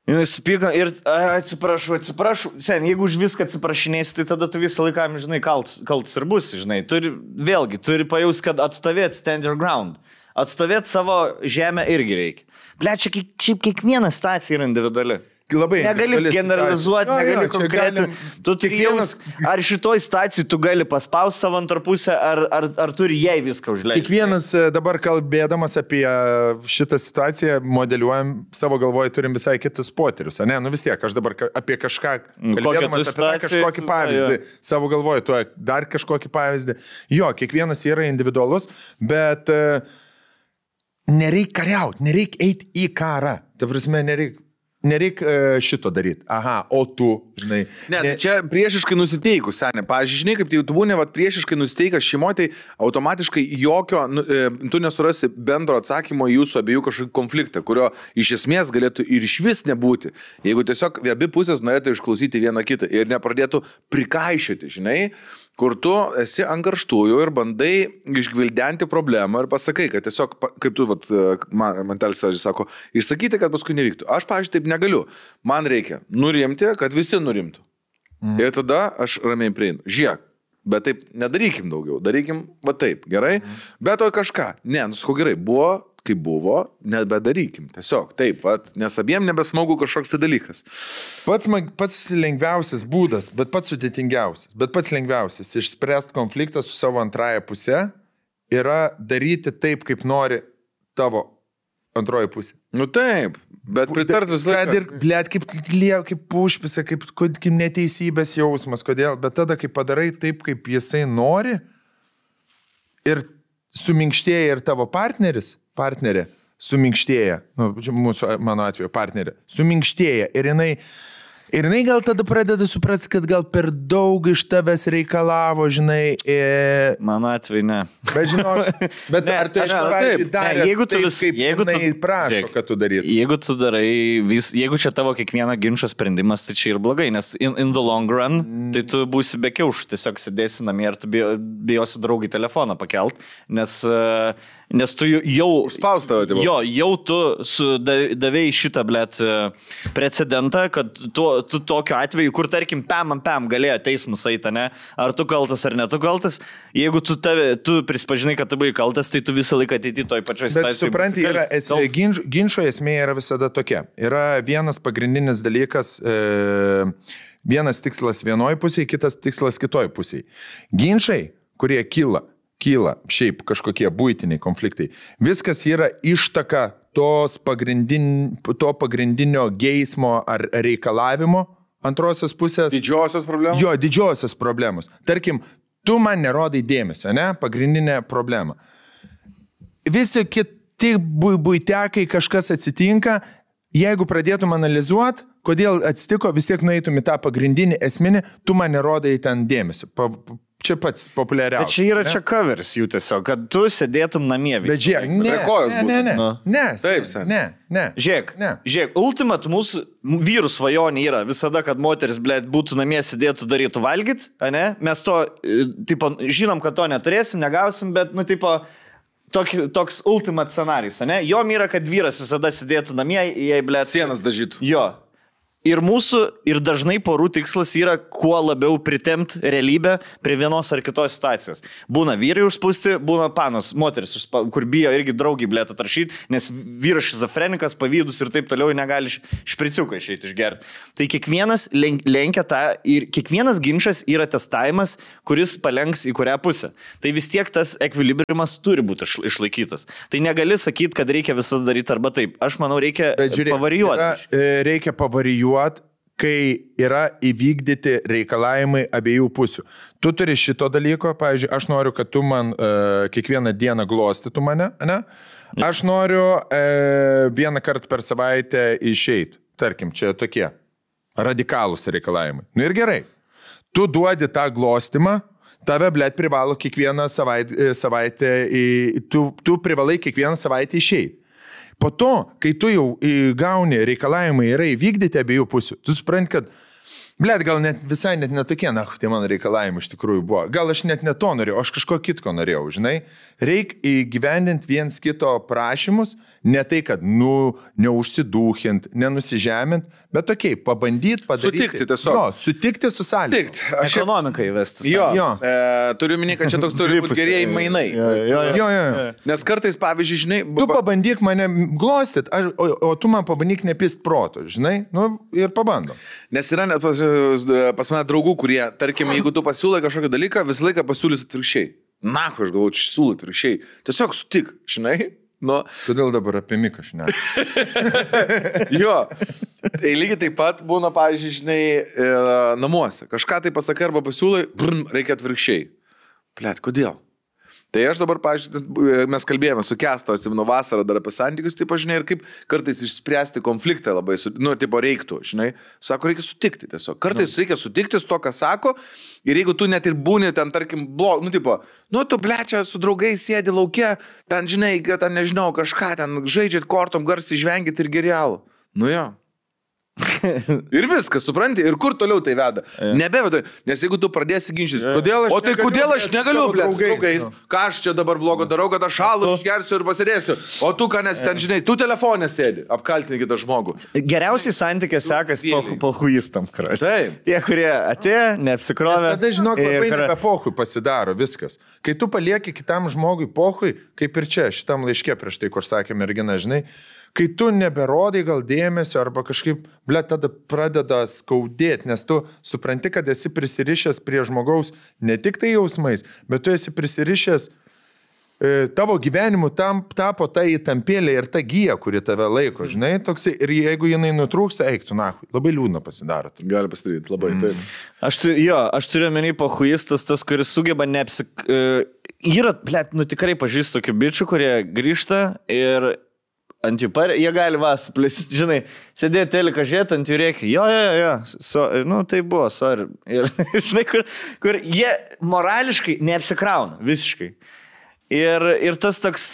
Jis supyko ir atsiprašau, atsiprašau. Sen, jeigu už viską atsiprašinėsi, tai tada tu visą laiką, žinai, kaltas, kaltas ir bus, žinai. Turi, vėlgi, turi pajaus, kad atstovėt stand your ground. Atstovėt savo žemę irgi reikia. Ble, čia kiek, šiaip kiekviena stacija yra individuali. Labai Negali generalizuoti. Jo, negali galim- Tu turi kiekvienas- jaus, ar šitoj stacijai tu gali paspausti savo antarpusę, ar, ar, ar turi jai viską užleisti. Kiekvienas e, dabar kalbėdamas apie šitą situaciją, modeliuojam savo galvoje, turim visai kitus poterius. Ne, nu vis tiek, aš dabar apie kažką, Nu, kalbėdamas apie kažkokį pavyzdį, jo. savo galvoje, tu dar kažkokį pavyzdį. Jo, kiekvienas yra individualus, bet e, nereikia kariauti, nereikia eiti į karą. Ta prasme, nereikia nereik, e, šito daryti. Aha, o tu, žinai. Ne, ne. čia priešiškai nusiteikus, seniai. Pavyzdžiui, žinai, kaip tai tu būni, vat, priešiškai nusiteikęs šeimoje, tai automatiškai jokio, nu, e, tu nesurasi bendro atsakymo į jūsų abiejų kažkokį konfliktą, kurio iš esmės galėtų ir iš vis nebūti. Jeigu tiesiog abi pusės norėtų išklausyti vieną kitą ir nepradėtų prikaišyti, žinai, kur tu esi ant karštųjų ir bandai išgvildenti problemą ir pasakai, kad tiesiog, kaip tu, vat, man, man telis sako, išsakyti, kad paskui nevyktų. Aš, pavyzdžiui, taip negaliu. Man reikia nurimti, kad visi nurimtų. Mm. Ir tada aš ramiai prieinu. Žiūrėk, bet taip nedarykim daugiau, darykim va taip, gerai. Mm. Bet to kažką. Ne, nusko gerai, buvo, kaip buvo, nebedarykim. Tiesiog taip, va, nes abiem nebesmaugu kažkoks tai dalykas. Pats, mag- pats lengviausias būdas, bet pats sudėtingiausias, bet pats lengviausias išspręsti konfliktą su savo antraja pusė yra daryti taip, kaip nori tavo antroji pusė. Nu taip, bet pritart visą Kad laiką. ir, blėt, kaip lieu, kaip užpisa, kaip, kaip neteisybės jausmas, kodėl, bet tada, kai padarai taip, kaip jisai nori ir suminkštėja ir tavo partneris, partnerė, suminkštėja, nu, mūsų, mano atveju, partnerė, suminkštėja ir jinai Ir jinai gal tada pradeda suprasti, kad gal per daug iš tavęs reikalavo, žinai. E... Mano atveju ne. Bet žinok, bet Ne, ar tu taip, ne, daręs jeigu tu vis- kaip jeigu tu- prašo, Žiūrėk. kad tu darytum. Jeigu tu darai, vis, jeigu čia tavo kiekvieno ginčio sprendimas, tai čia ir blogai, nes in, in the long run, mm. tai tu būsi be kiauš, tiesiog sėdėsi namie ir tu bijo- bijosi draugį telefoną pakelt, nes, e, nes tu jau- jau... Užspaus tave, tipo. Jo, jau tu davėjai šitą, blėt, e, precedentą, kad tu, tu tokiu atveju, kur tarkim, pam, pam galėjo teismas eiti, ne? Ar tu kaltas ar ne tu kaltas, jeigu tu, tave, tu prispažinai, kad tu buvai kaltas, tai tu visą laiką ateiti toj pačioj Bet situacijoj. supranti, yra, es, ginč, ginčio esmė yra visada tokia. Yra vienas pagrindinis dalykas, e, vienas tikslas vienoje pusėje, kitas tikslas kitoje pusėje. Ginčiai, kurie kyla, kyla šiaip kažkokie būtiniai konfliktai, viskas yra ištaka tos pagrindin, to pagrindinio geismo ar reikalavimo antrosios pusės. Didžiosios problemos. Jo, didžiosios problemos. Tarkim, tu man nerodai dėmesio, ne? Pagrindinė problema. Visi kiti buitekai kažkas atsitinka, jeigu pradėtum analizuoti, kodėl atsitiko, vis tiek nueitum į tą pagrindinį esminį, tu man nerodai ten dėmesio. Pa- čia pats populiariausias. Bet čia yra ne? čia covers jų tiesiog, kad tu sėdėtum namie. Bet žiūrėk, ne, ne, ne, ne, Nu. ne, Taip, sen. ne, ne. Žiūrėk, Ne. žiūrėk, ultimat mūsų vyrų svajonė yra visada, kad moteris, blėt, būtų namie sėdėtų, darytų valgyti, ne? Mes to, e, tipo, žinom, kad to neturėsim, negausim, bet, nu, tipo, tokį, toks ultimat scenarius, ne? Jo yra, kad vyras visada sėdėtų namie, jei, blėt. Sienas dažytų. Jo. Ir mūsų, ir dažnai porų tikslas yra kuo labiau pritemti realybę prie vienos ar kitos situacijos. Būna vyrai užspūsti, būna panos, moteris, kur bijo irgi draugiai blėt atrašyti, nes vyras šizofrenikas, pavydus ir taip toliau negali špriciuką išeiti išgerti. Tai kiekvienas len- lenkia tą ir kiekvienas ginčas yra testavimas, kuris palenks į kurią pusę. Tai vis tiek tas ekvilibrimas turi būti išla- išlaikytas. Tai negali sakyti, kad reikia visada daryti arba taip. Aš manau, reikia Bet žiūrėk, pavarijuoti. yra, e, Reikia pavarijuoti, kai yra įvykdyti reikalavimai abiejų pusių. Tu turi šito dalyko, pavyzdžiui, aš noriu, kad tu man uh, kiekvieną dieną glostytų mane, ne? Aš noriu uh, vieną kartą per savaitę išeiti. Tarkim, čia tokie radikalūs reikalavimai. Na ir gerai. Tu duodi tą glostimą, tave, blėt, privalo kiekvieną savaitę, e, savaitę į, tu, tu privalai kiekvieną savaitę išeiti. Po to, kai tu jau į, gauni reikalavimai yra įvykdyti abiejų pusių, tu supranti, kad, blėt, gal net visai net netokie, na, tie mano reikalavimai iš tikrųjų buvo. Gal aš net ne to norėjau, aš kažko kitko norėjau, žinai. Reikia įgyvendinti viens kito prašymus, ne tai, kad, nu, neužsidūkint, nenusižemint, bet tokiai, pabandyti padaryti. Sutikti tiesiog. Jo, sutikti su sąlyga. Tik, aš šiaip Ekonomika įvestas. Jo, Jo. E, turiu minėti, kad čia toks turi būti gerieji mainai. Jo, jo, jo. Jo, jo. Nes kartais, pavyzdžiui, žinai, Tu ba- pabandyk mane glostyt, o, o tu man pabandyk nepist proto, žinai, nu ir pabandom. Nes yra net pas, pas mane draugų, kurie, tarkim, jeigu tu pasiūlai kažkokį dalyką, visą laiką pasiūlys atvirkščiai. Na, aš galvoju, čia siūlau atvirkščiai. Tiesiog sutik, žinai. Nu, Todėl dabar apie Miką aš ne. jo. Tai lygiai taip pat būna, pavyzdžiui, žinai, e, namuose. Kažką tai pasakai arba pasiūlai, brm, reikia atvirkščiai. Plėt, kodėl? Tai aš dabar, pažiūrėjau, mes kalbėjome su Kesto, atsimenu vasarą dar apie santykius, tai pažinai, ir kaip kartais išspręsti konfliktą labai, nu, tipo reiktų, žinai. Sako, reikia sutikti tiesiog. Kartais reikia sutikti su to, ką sako, ir jeigu tu net ir būni ten, tarkim, blog, nu, tipo, nu, tu blečia su draugais sėdi laukia, ten, žinai, ten, nežinau, kažką ten žaidžiat kortom, garsiai žvengit ir geriau. Nu jo. Ir viskas, supranti, ir kur toliau tai veda. Nebeveda, nes jeigu tu pradėsi ginčytis, Kodėl aš o tai negaliu, kodėl aš negaliu, su draugais, draugais, nu? ką aš čia dabar blogo darau, kad aš šalu, išgersiu ir pasėdėsiu, o tu ką nes ten, žinai, tu telefonė sėdi, apkaltini kitą žmogų. Geriausiai santykiai sekasi pohuistam, karai. Taip. Tie, kurie atėjo, neapsikrovė. Tada, žinok, ir labai kara- nebe pohui pasidaro viskas. Kai tu palieki kitam žmogui pohui, kaip ir čia, šitam laiške prieš tai, kur sakė mergina, žinai, kai tu neberodai gal dėmesio arba kažkaip, ble, tada pradeda skaudėti, nes tu supranti, kad esi prisirišęs prie žmogaus ne tik tai jausmais, bet tu esi prisirišęs e, tavo gyvenimu tam tapo ta įtampėlė ir ta gyja, kuri tave laiko, žinai, toksai, ir jeigu jinai nutrūksta, eik tu, na, labai liūdna pasidaro. Gali pasidaryti, labai taip. Aš, tu, jo, aš turiu menį pohuistas, tas, kuris sugeba neapsik... Uh, yra, blėt, nu tikrai pažįstu tokių bičių, kurie grįžta ir ant jų parė, jie gali vas, žinai, sėdėti teliką žiūrėti ant jų reikia. Jo, jo, jo, so, nu tai buvo, sorry. Ir, žinai, kur, kur jie morališkai neapsikrauna, visiškai. Ir, ir tas toks,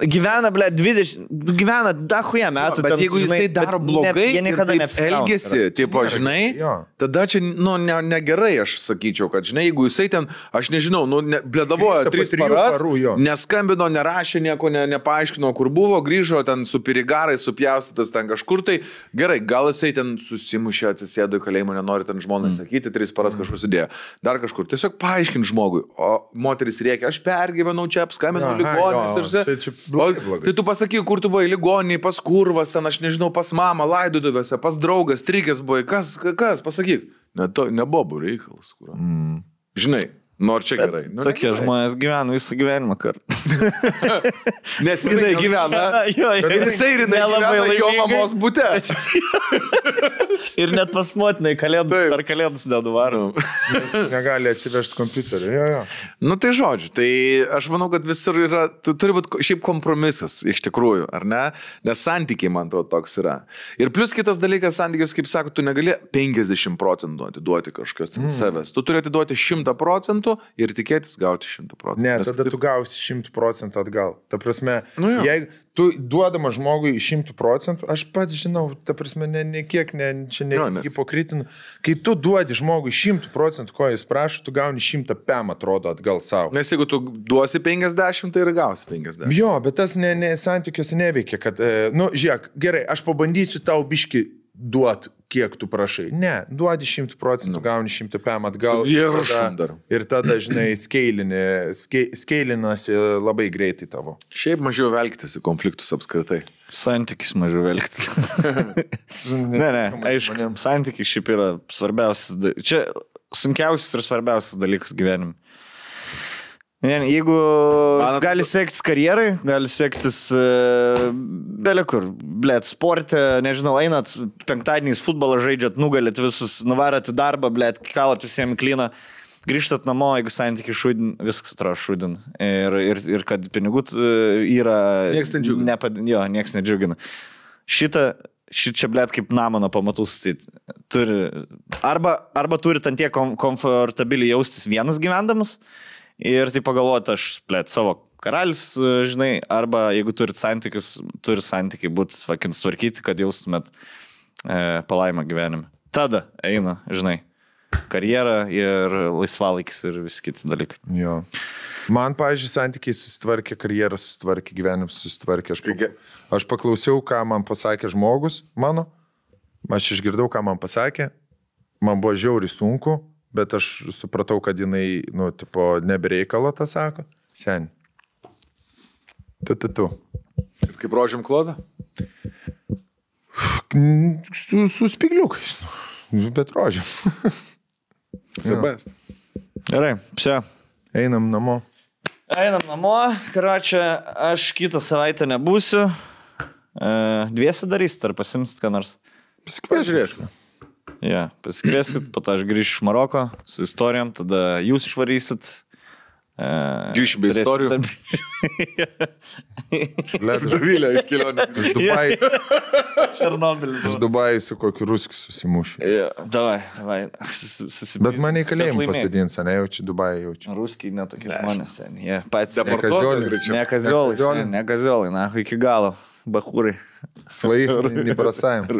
gyvena, ble, 20, gyvena dahuja metų. Bet ten, jeigu žinai, jisai daro bet blogai, ne, jie elgesi, tipo, žinai, jo. tada čia, nu, ne, negerai, aš sakyčiau, kad, žinai, jeigu jisai ten, aš nežinau, nu, ne, po tris paras, parų, jo. neskambino, nerašė, nieko ne, nepaaiškino, kur buvo, grįžo ten su pirigarai, supjaustytas ten kažkur, tai gerai, gal jisai ten susimušė, atsisėdo į kalėjimą, nenori ten žmonai Mm. sakyti, tris paras kažkur sudėjo, dar kažkur, tiesiog paaiškink žmogui, o moteris reikia, aš pergyvenau čia, apskambinau ligonis jo, ir čia- čia o, blogai, blogai. Tai tu pasakyk, kur tu buvai, ligoniai, pas kurvas, ten aš nežinau, pas mamą, laidotuvėse, pas draugas, trikės buvai, kas, ka- kas, pasakyk. Ne, to, ne bobų reikalas, kur. Mm. Žinai, nors čia gerai. Nu, Tokie negerai. žmonės gyvena visą gyvenimą kartu. Nes jinai gyvena. Jo, jo. Ir jisai ir jinai jo laimingai. mamos būte. Ir net pas motinai kalėdų, per kalėdus neduvaro. Jis negali atsivežti kompiuterį. Jo, jo. Nu tai žodžiu, tai aš manau, kad visur yra, tu turi būti šiaip kompromisas iš tikrųjų, ar ne? Nes santykiai, man atrodo, toks yra. Ir plus kitas dalykas, santykius, kaip sako, tu negali 50 procentų atiduoti ten mm. savęs. Tu turi atiduoti 100 procentų ir tikėtis gauti 100 procentų. Ne, Nes tada kitaip- tu gausi 100 procentų atgal. Ta prasme, Nu jo. jeigu tu duodama žmogui 100 procentų, aš pats žinau, ta prasme, ne, ne kiek, ne, čia ne nes- hipokritinu. Kai tu duodi žmogui 100 procentų, ko jis prašo, tu gauni 100 pem, atrodo, atgal savo. Nes jeigu tu duosi 50, tai ir gausi 50. Jo, bet tas ne, ne, santykiuose neveikia, kad, e, nu, žiūrėk, gerai, aš pabandysiu tau biški duot, kiek tu prašai. Ne, duodi 100 procentų, gauni 100 pem atgal. Viršum tada- dar. Ir tada, žinai, skeilinasi labai greitai tavo. Šiaip mažiau velktis į konfliktus apskritai. Santykis mažiau velgti. ne, ne, aišku, santykis šiaip yra svarbiausias. Čia sunkiausias ir svarbiausias dalykas gyvenime. Jeigu Man- gali sektis karjerai, gali sektis uh, belekur, blėt, sporte, nežinau, einat penktadieniais futbolą žaidžiat, nugalit visus, nuvarat į darbą, blėt, kalat visiems klyną, grįžtat namo, jeigu santykiai šudin, viskas atrodo šudin. Ir, ir, ir kad pinigų e, yra... Nieks nedžiugina. Nepad, jo, nieks nedžiugina. Šitą, šitą blėt kaip namą nuo pamatų statyti. Turi, arba, arba turi ten tiek kom, komfortabiliai jaustis vienas gyvendamas ir tai pagalvoti, aš blėt savo karalius, e, žinai, arba jeigu turit santykius, turi santykiai būti vakins tvarkyti, kad jaustumėt e, palaimą gyvenime. Tada eina, žinai, karjera ir laisvalaikis ir visi kiti dalykai. Jo. Man, pavyzdžiui, santykiai susitvarkė, karjeras susitvarkė, gyvenimas susitvarkė. Aš, Taigi- pak... aš paklausiau, ką man pasakė žmogus mano. Aš išgirdau, ką man pasakė. Man buvo žiauri sunku, bet aš supratau, kad jinai, nu, tipo, nebereikalo tą sako. Sen. Tu, tu, tu. Kaip rožėm klodą? Su, su spigliukais. nu, Bet rožė. Sebas. Gerai, čia. Einam namo. Einam namo, karočią, aš kitą savaitę nebūsiu. E, dviesi darys, ar pasimst ką nors. Pažiūrėsime. Ja, pasikvieskit, po to aš grįšiu iš Maroko su istorijom, tada jūs išvarysit. E, Grįšim be istorijų. dar- Let, Vilė iš kelionės. iš Dubai, Černobylis. iš Dubai su kokiu ruskiu susimušiu. Ja, davai, davai. Susi, susi, Bet mane į kalėjimą pasėdins, ne jaučiu, Dubai jaučiu. Ruskiai netokie žmonės, sen. jie patys. Greičiau. Ne kaziolai, ne kaziolai, na, iki galo. Bahūrai. Svai, neprasajam.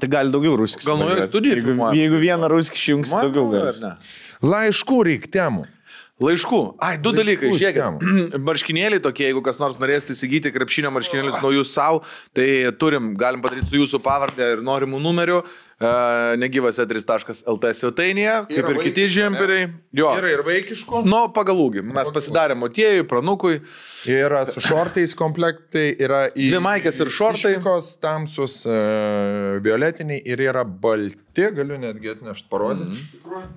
Tai gali daugiau ruskių. Gal naujoji studija Jeigu, filmuojama? jeigu vieną ruskį išjungsi, daugiau gali. Laiškų reikia temų. Laiškų. Ai, du Laiškų dalykai. Žiūrėkit. Marškinėliai tokie, jeigu kas nors norės įsigyti krepšinio marškinėlius naujus savo, tai turim, galim padaryti su jūsų pavardė ir norimų numeriu. Uh, negyvas etris.lt svetainėje, kaip Yra ir kiti vaikiškų, žemperiai. Jo. Yra ir vaikiškų. Nu, pagal ūgį. Mes pasidarėm motiejui, pranukui. Yra su šortais komplektai, yra į... Dvi maikės ir šortai. Išvykos tamsus, uh, violetiniai ir yra balti, galiu netgi atnešti parodyti. Mm.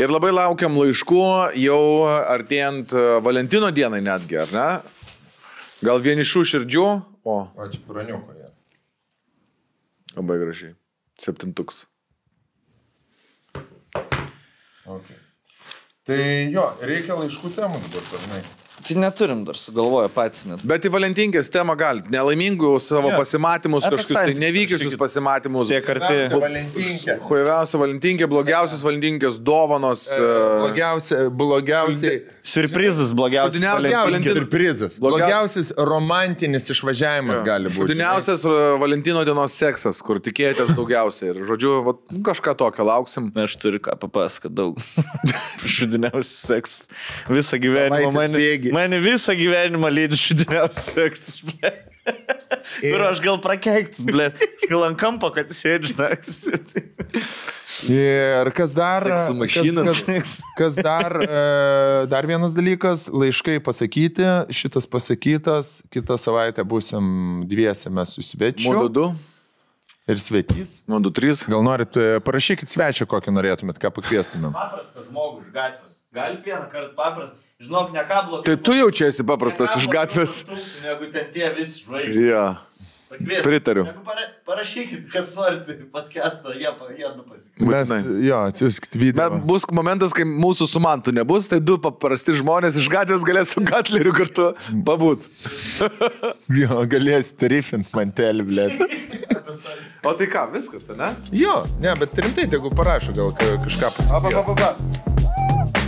Ir labai laukiam laiškų jau artėjant e, Valentino dienai netgi, ar ne? Gal vienišų širdžių, o O čia praniuko jie. labai gražiai. Septintuks. Okay. Tai jo, reikia laiškų temų dabar dažnai. Tai neturim dar sugalvoję patys net. Bet į Valentinkės temą galit. Nelaimingų savo Jo. pasimatymus, Apie kažkokius tai nevykusius pasimatymus. Tiek arti. Valentinkė. Huiviausia Valentinkė, blogiausias Valentinkės dovanos. e, Blogiausia, blogiausiai. Surprizas blogiausias. Valentinas. Surprizas. Blogiau- Blogiausias romantinis išvažiavimas gali būti. Šudiniausias e, Valentino dienos seksas, kur tikėjotės daugiausiai. Ir, žodžiu, nu, kažką tokio lauksim. Aš turiu ką papasakoti daug. Šudiniausias seksas. Visą gyvenimą Savaitės mane, bėgy. mane visą gyvenimą lydi šudiniausias seksas, ble. Ir aš gal prakeiktas, ble. Gal ant kampo, kad sėdži naktis. Ir kas dar? Seksų mašinas. Kas, kas, kas dar? e, Dar vienas dalykas, laiškai pasakyti, šitas pasakytas, kitą savaitę busim dviese mes su svečiu Modu 2, ir svetys. modu 3. Gal norit, e, parašykit svečią, kokį norėtumėt, ką pakviestumėm. Paprastas žmogus gatvės. Galit vieną kartą paprastas. Žinok, ne ką blogai. Tai tu jaučiasi paprastas iš gatvės. Negu ten tie visi žvaigždės. Ja. Pakvieskit. Pritariu. Para, parašykit, kas norite podcast'o, jie, jie du pasikvies. Mes, Būtinai. jo, atsiųskit video. Bet bus momentas, kai mūsų su mantu nebus, tai du paprasti žmonės iš gatvės galės su Gatleriu kartu pabūt. Jo, galėsit rifint mantelį, blė. O tai ką, viskas, ne? Jo, ne, bet rimtai, jeigu parašo, gal ka- kažką pasakys. pa, pa.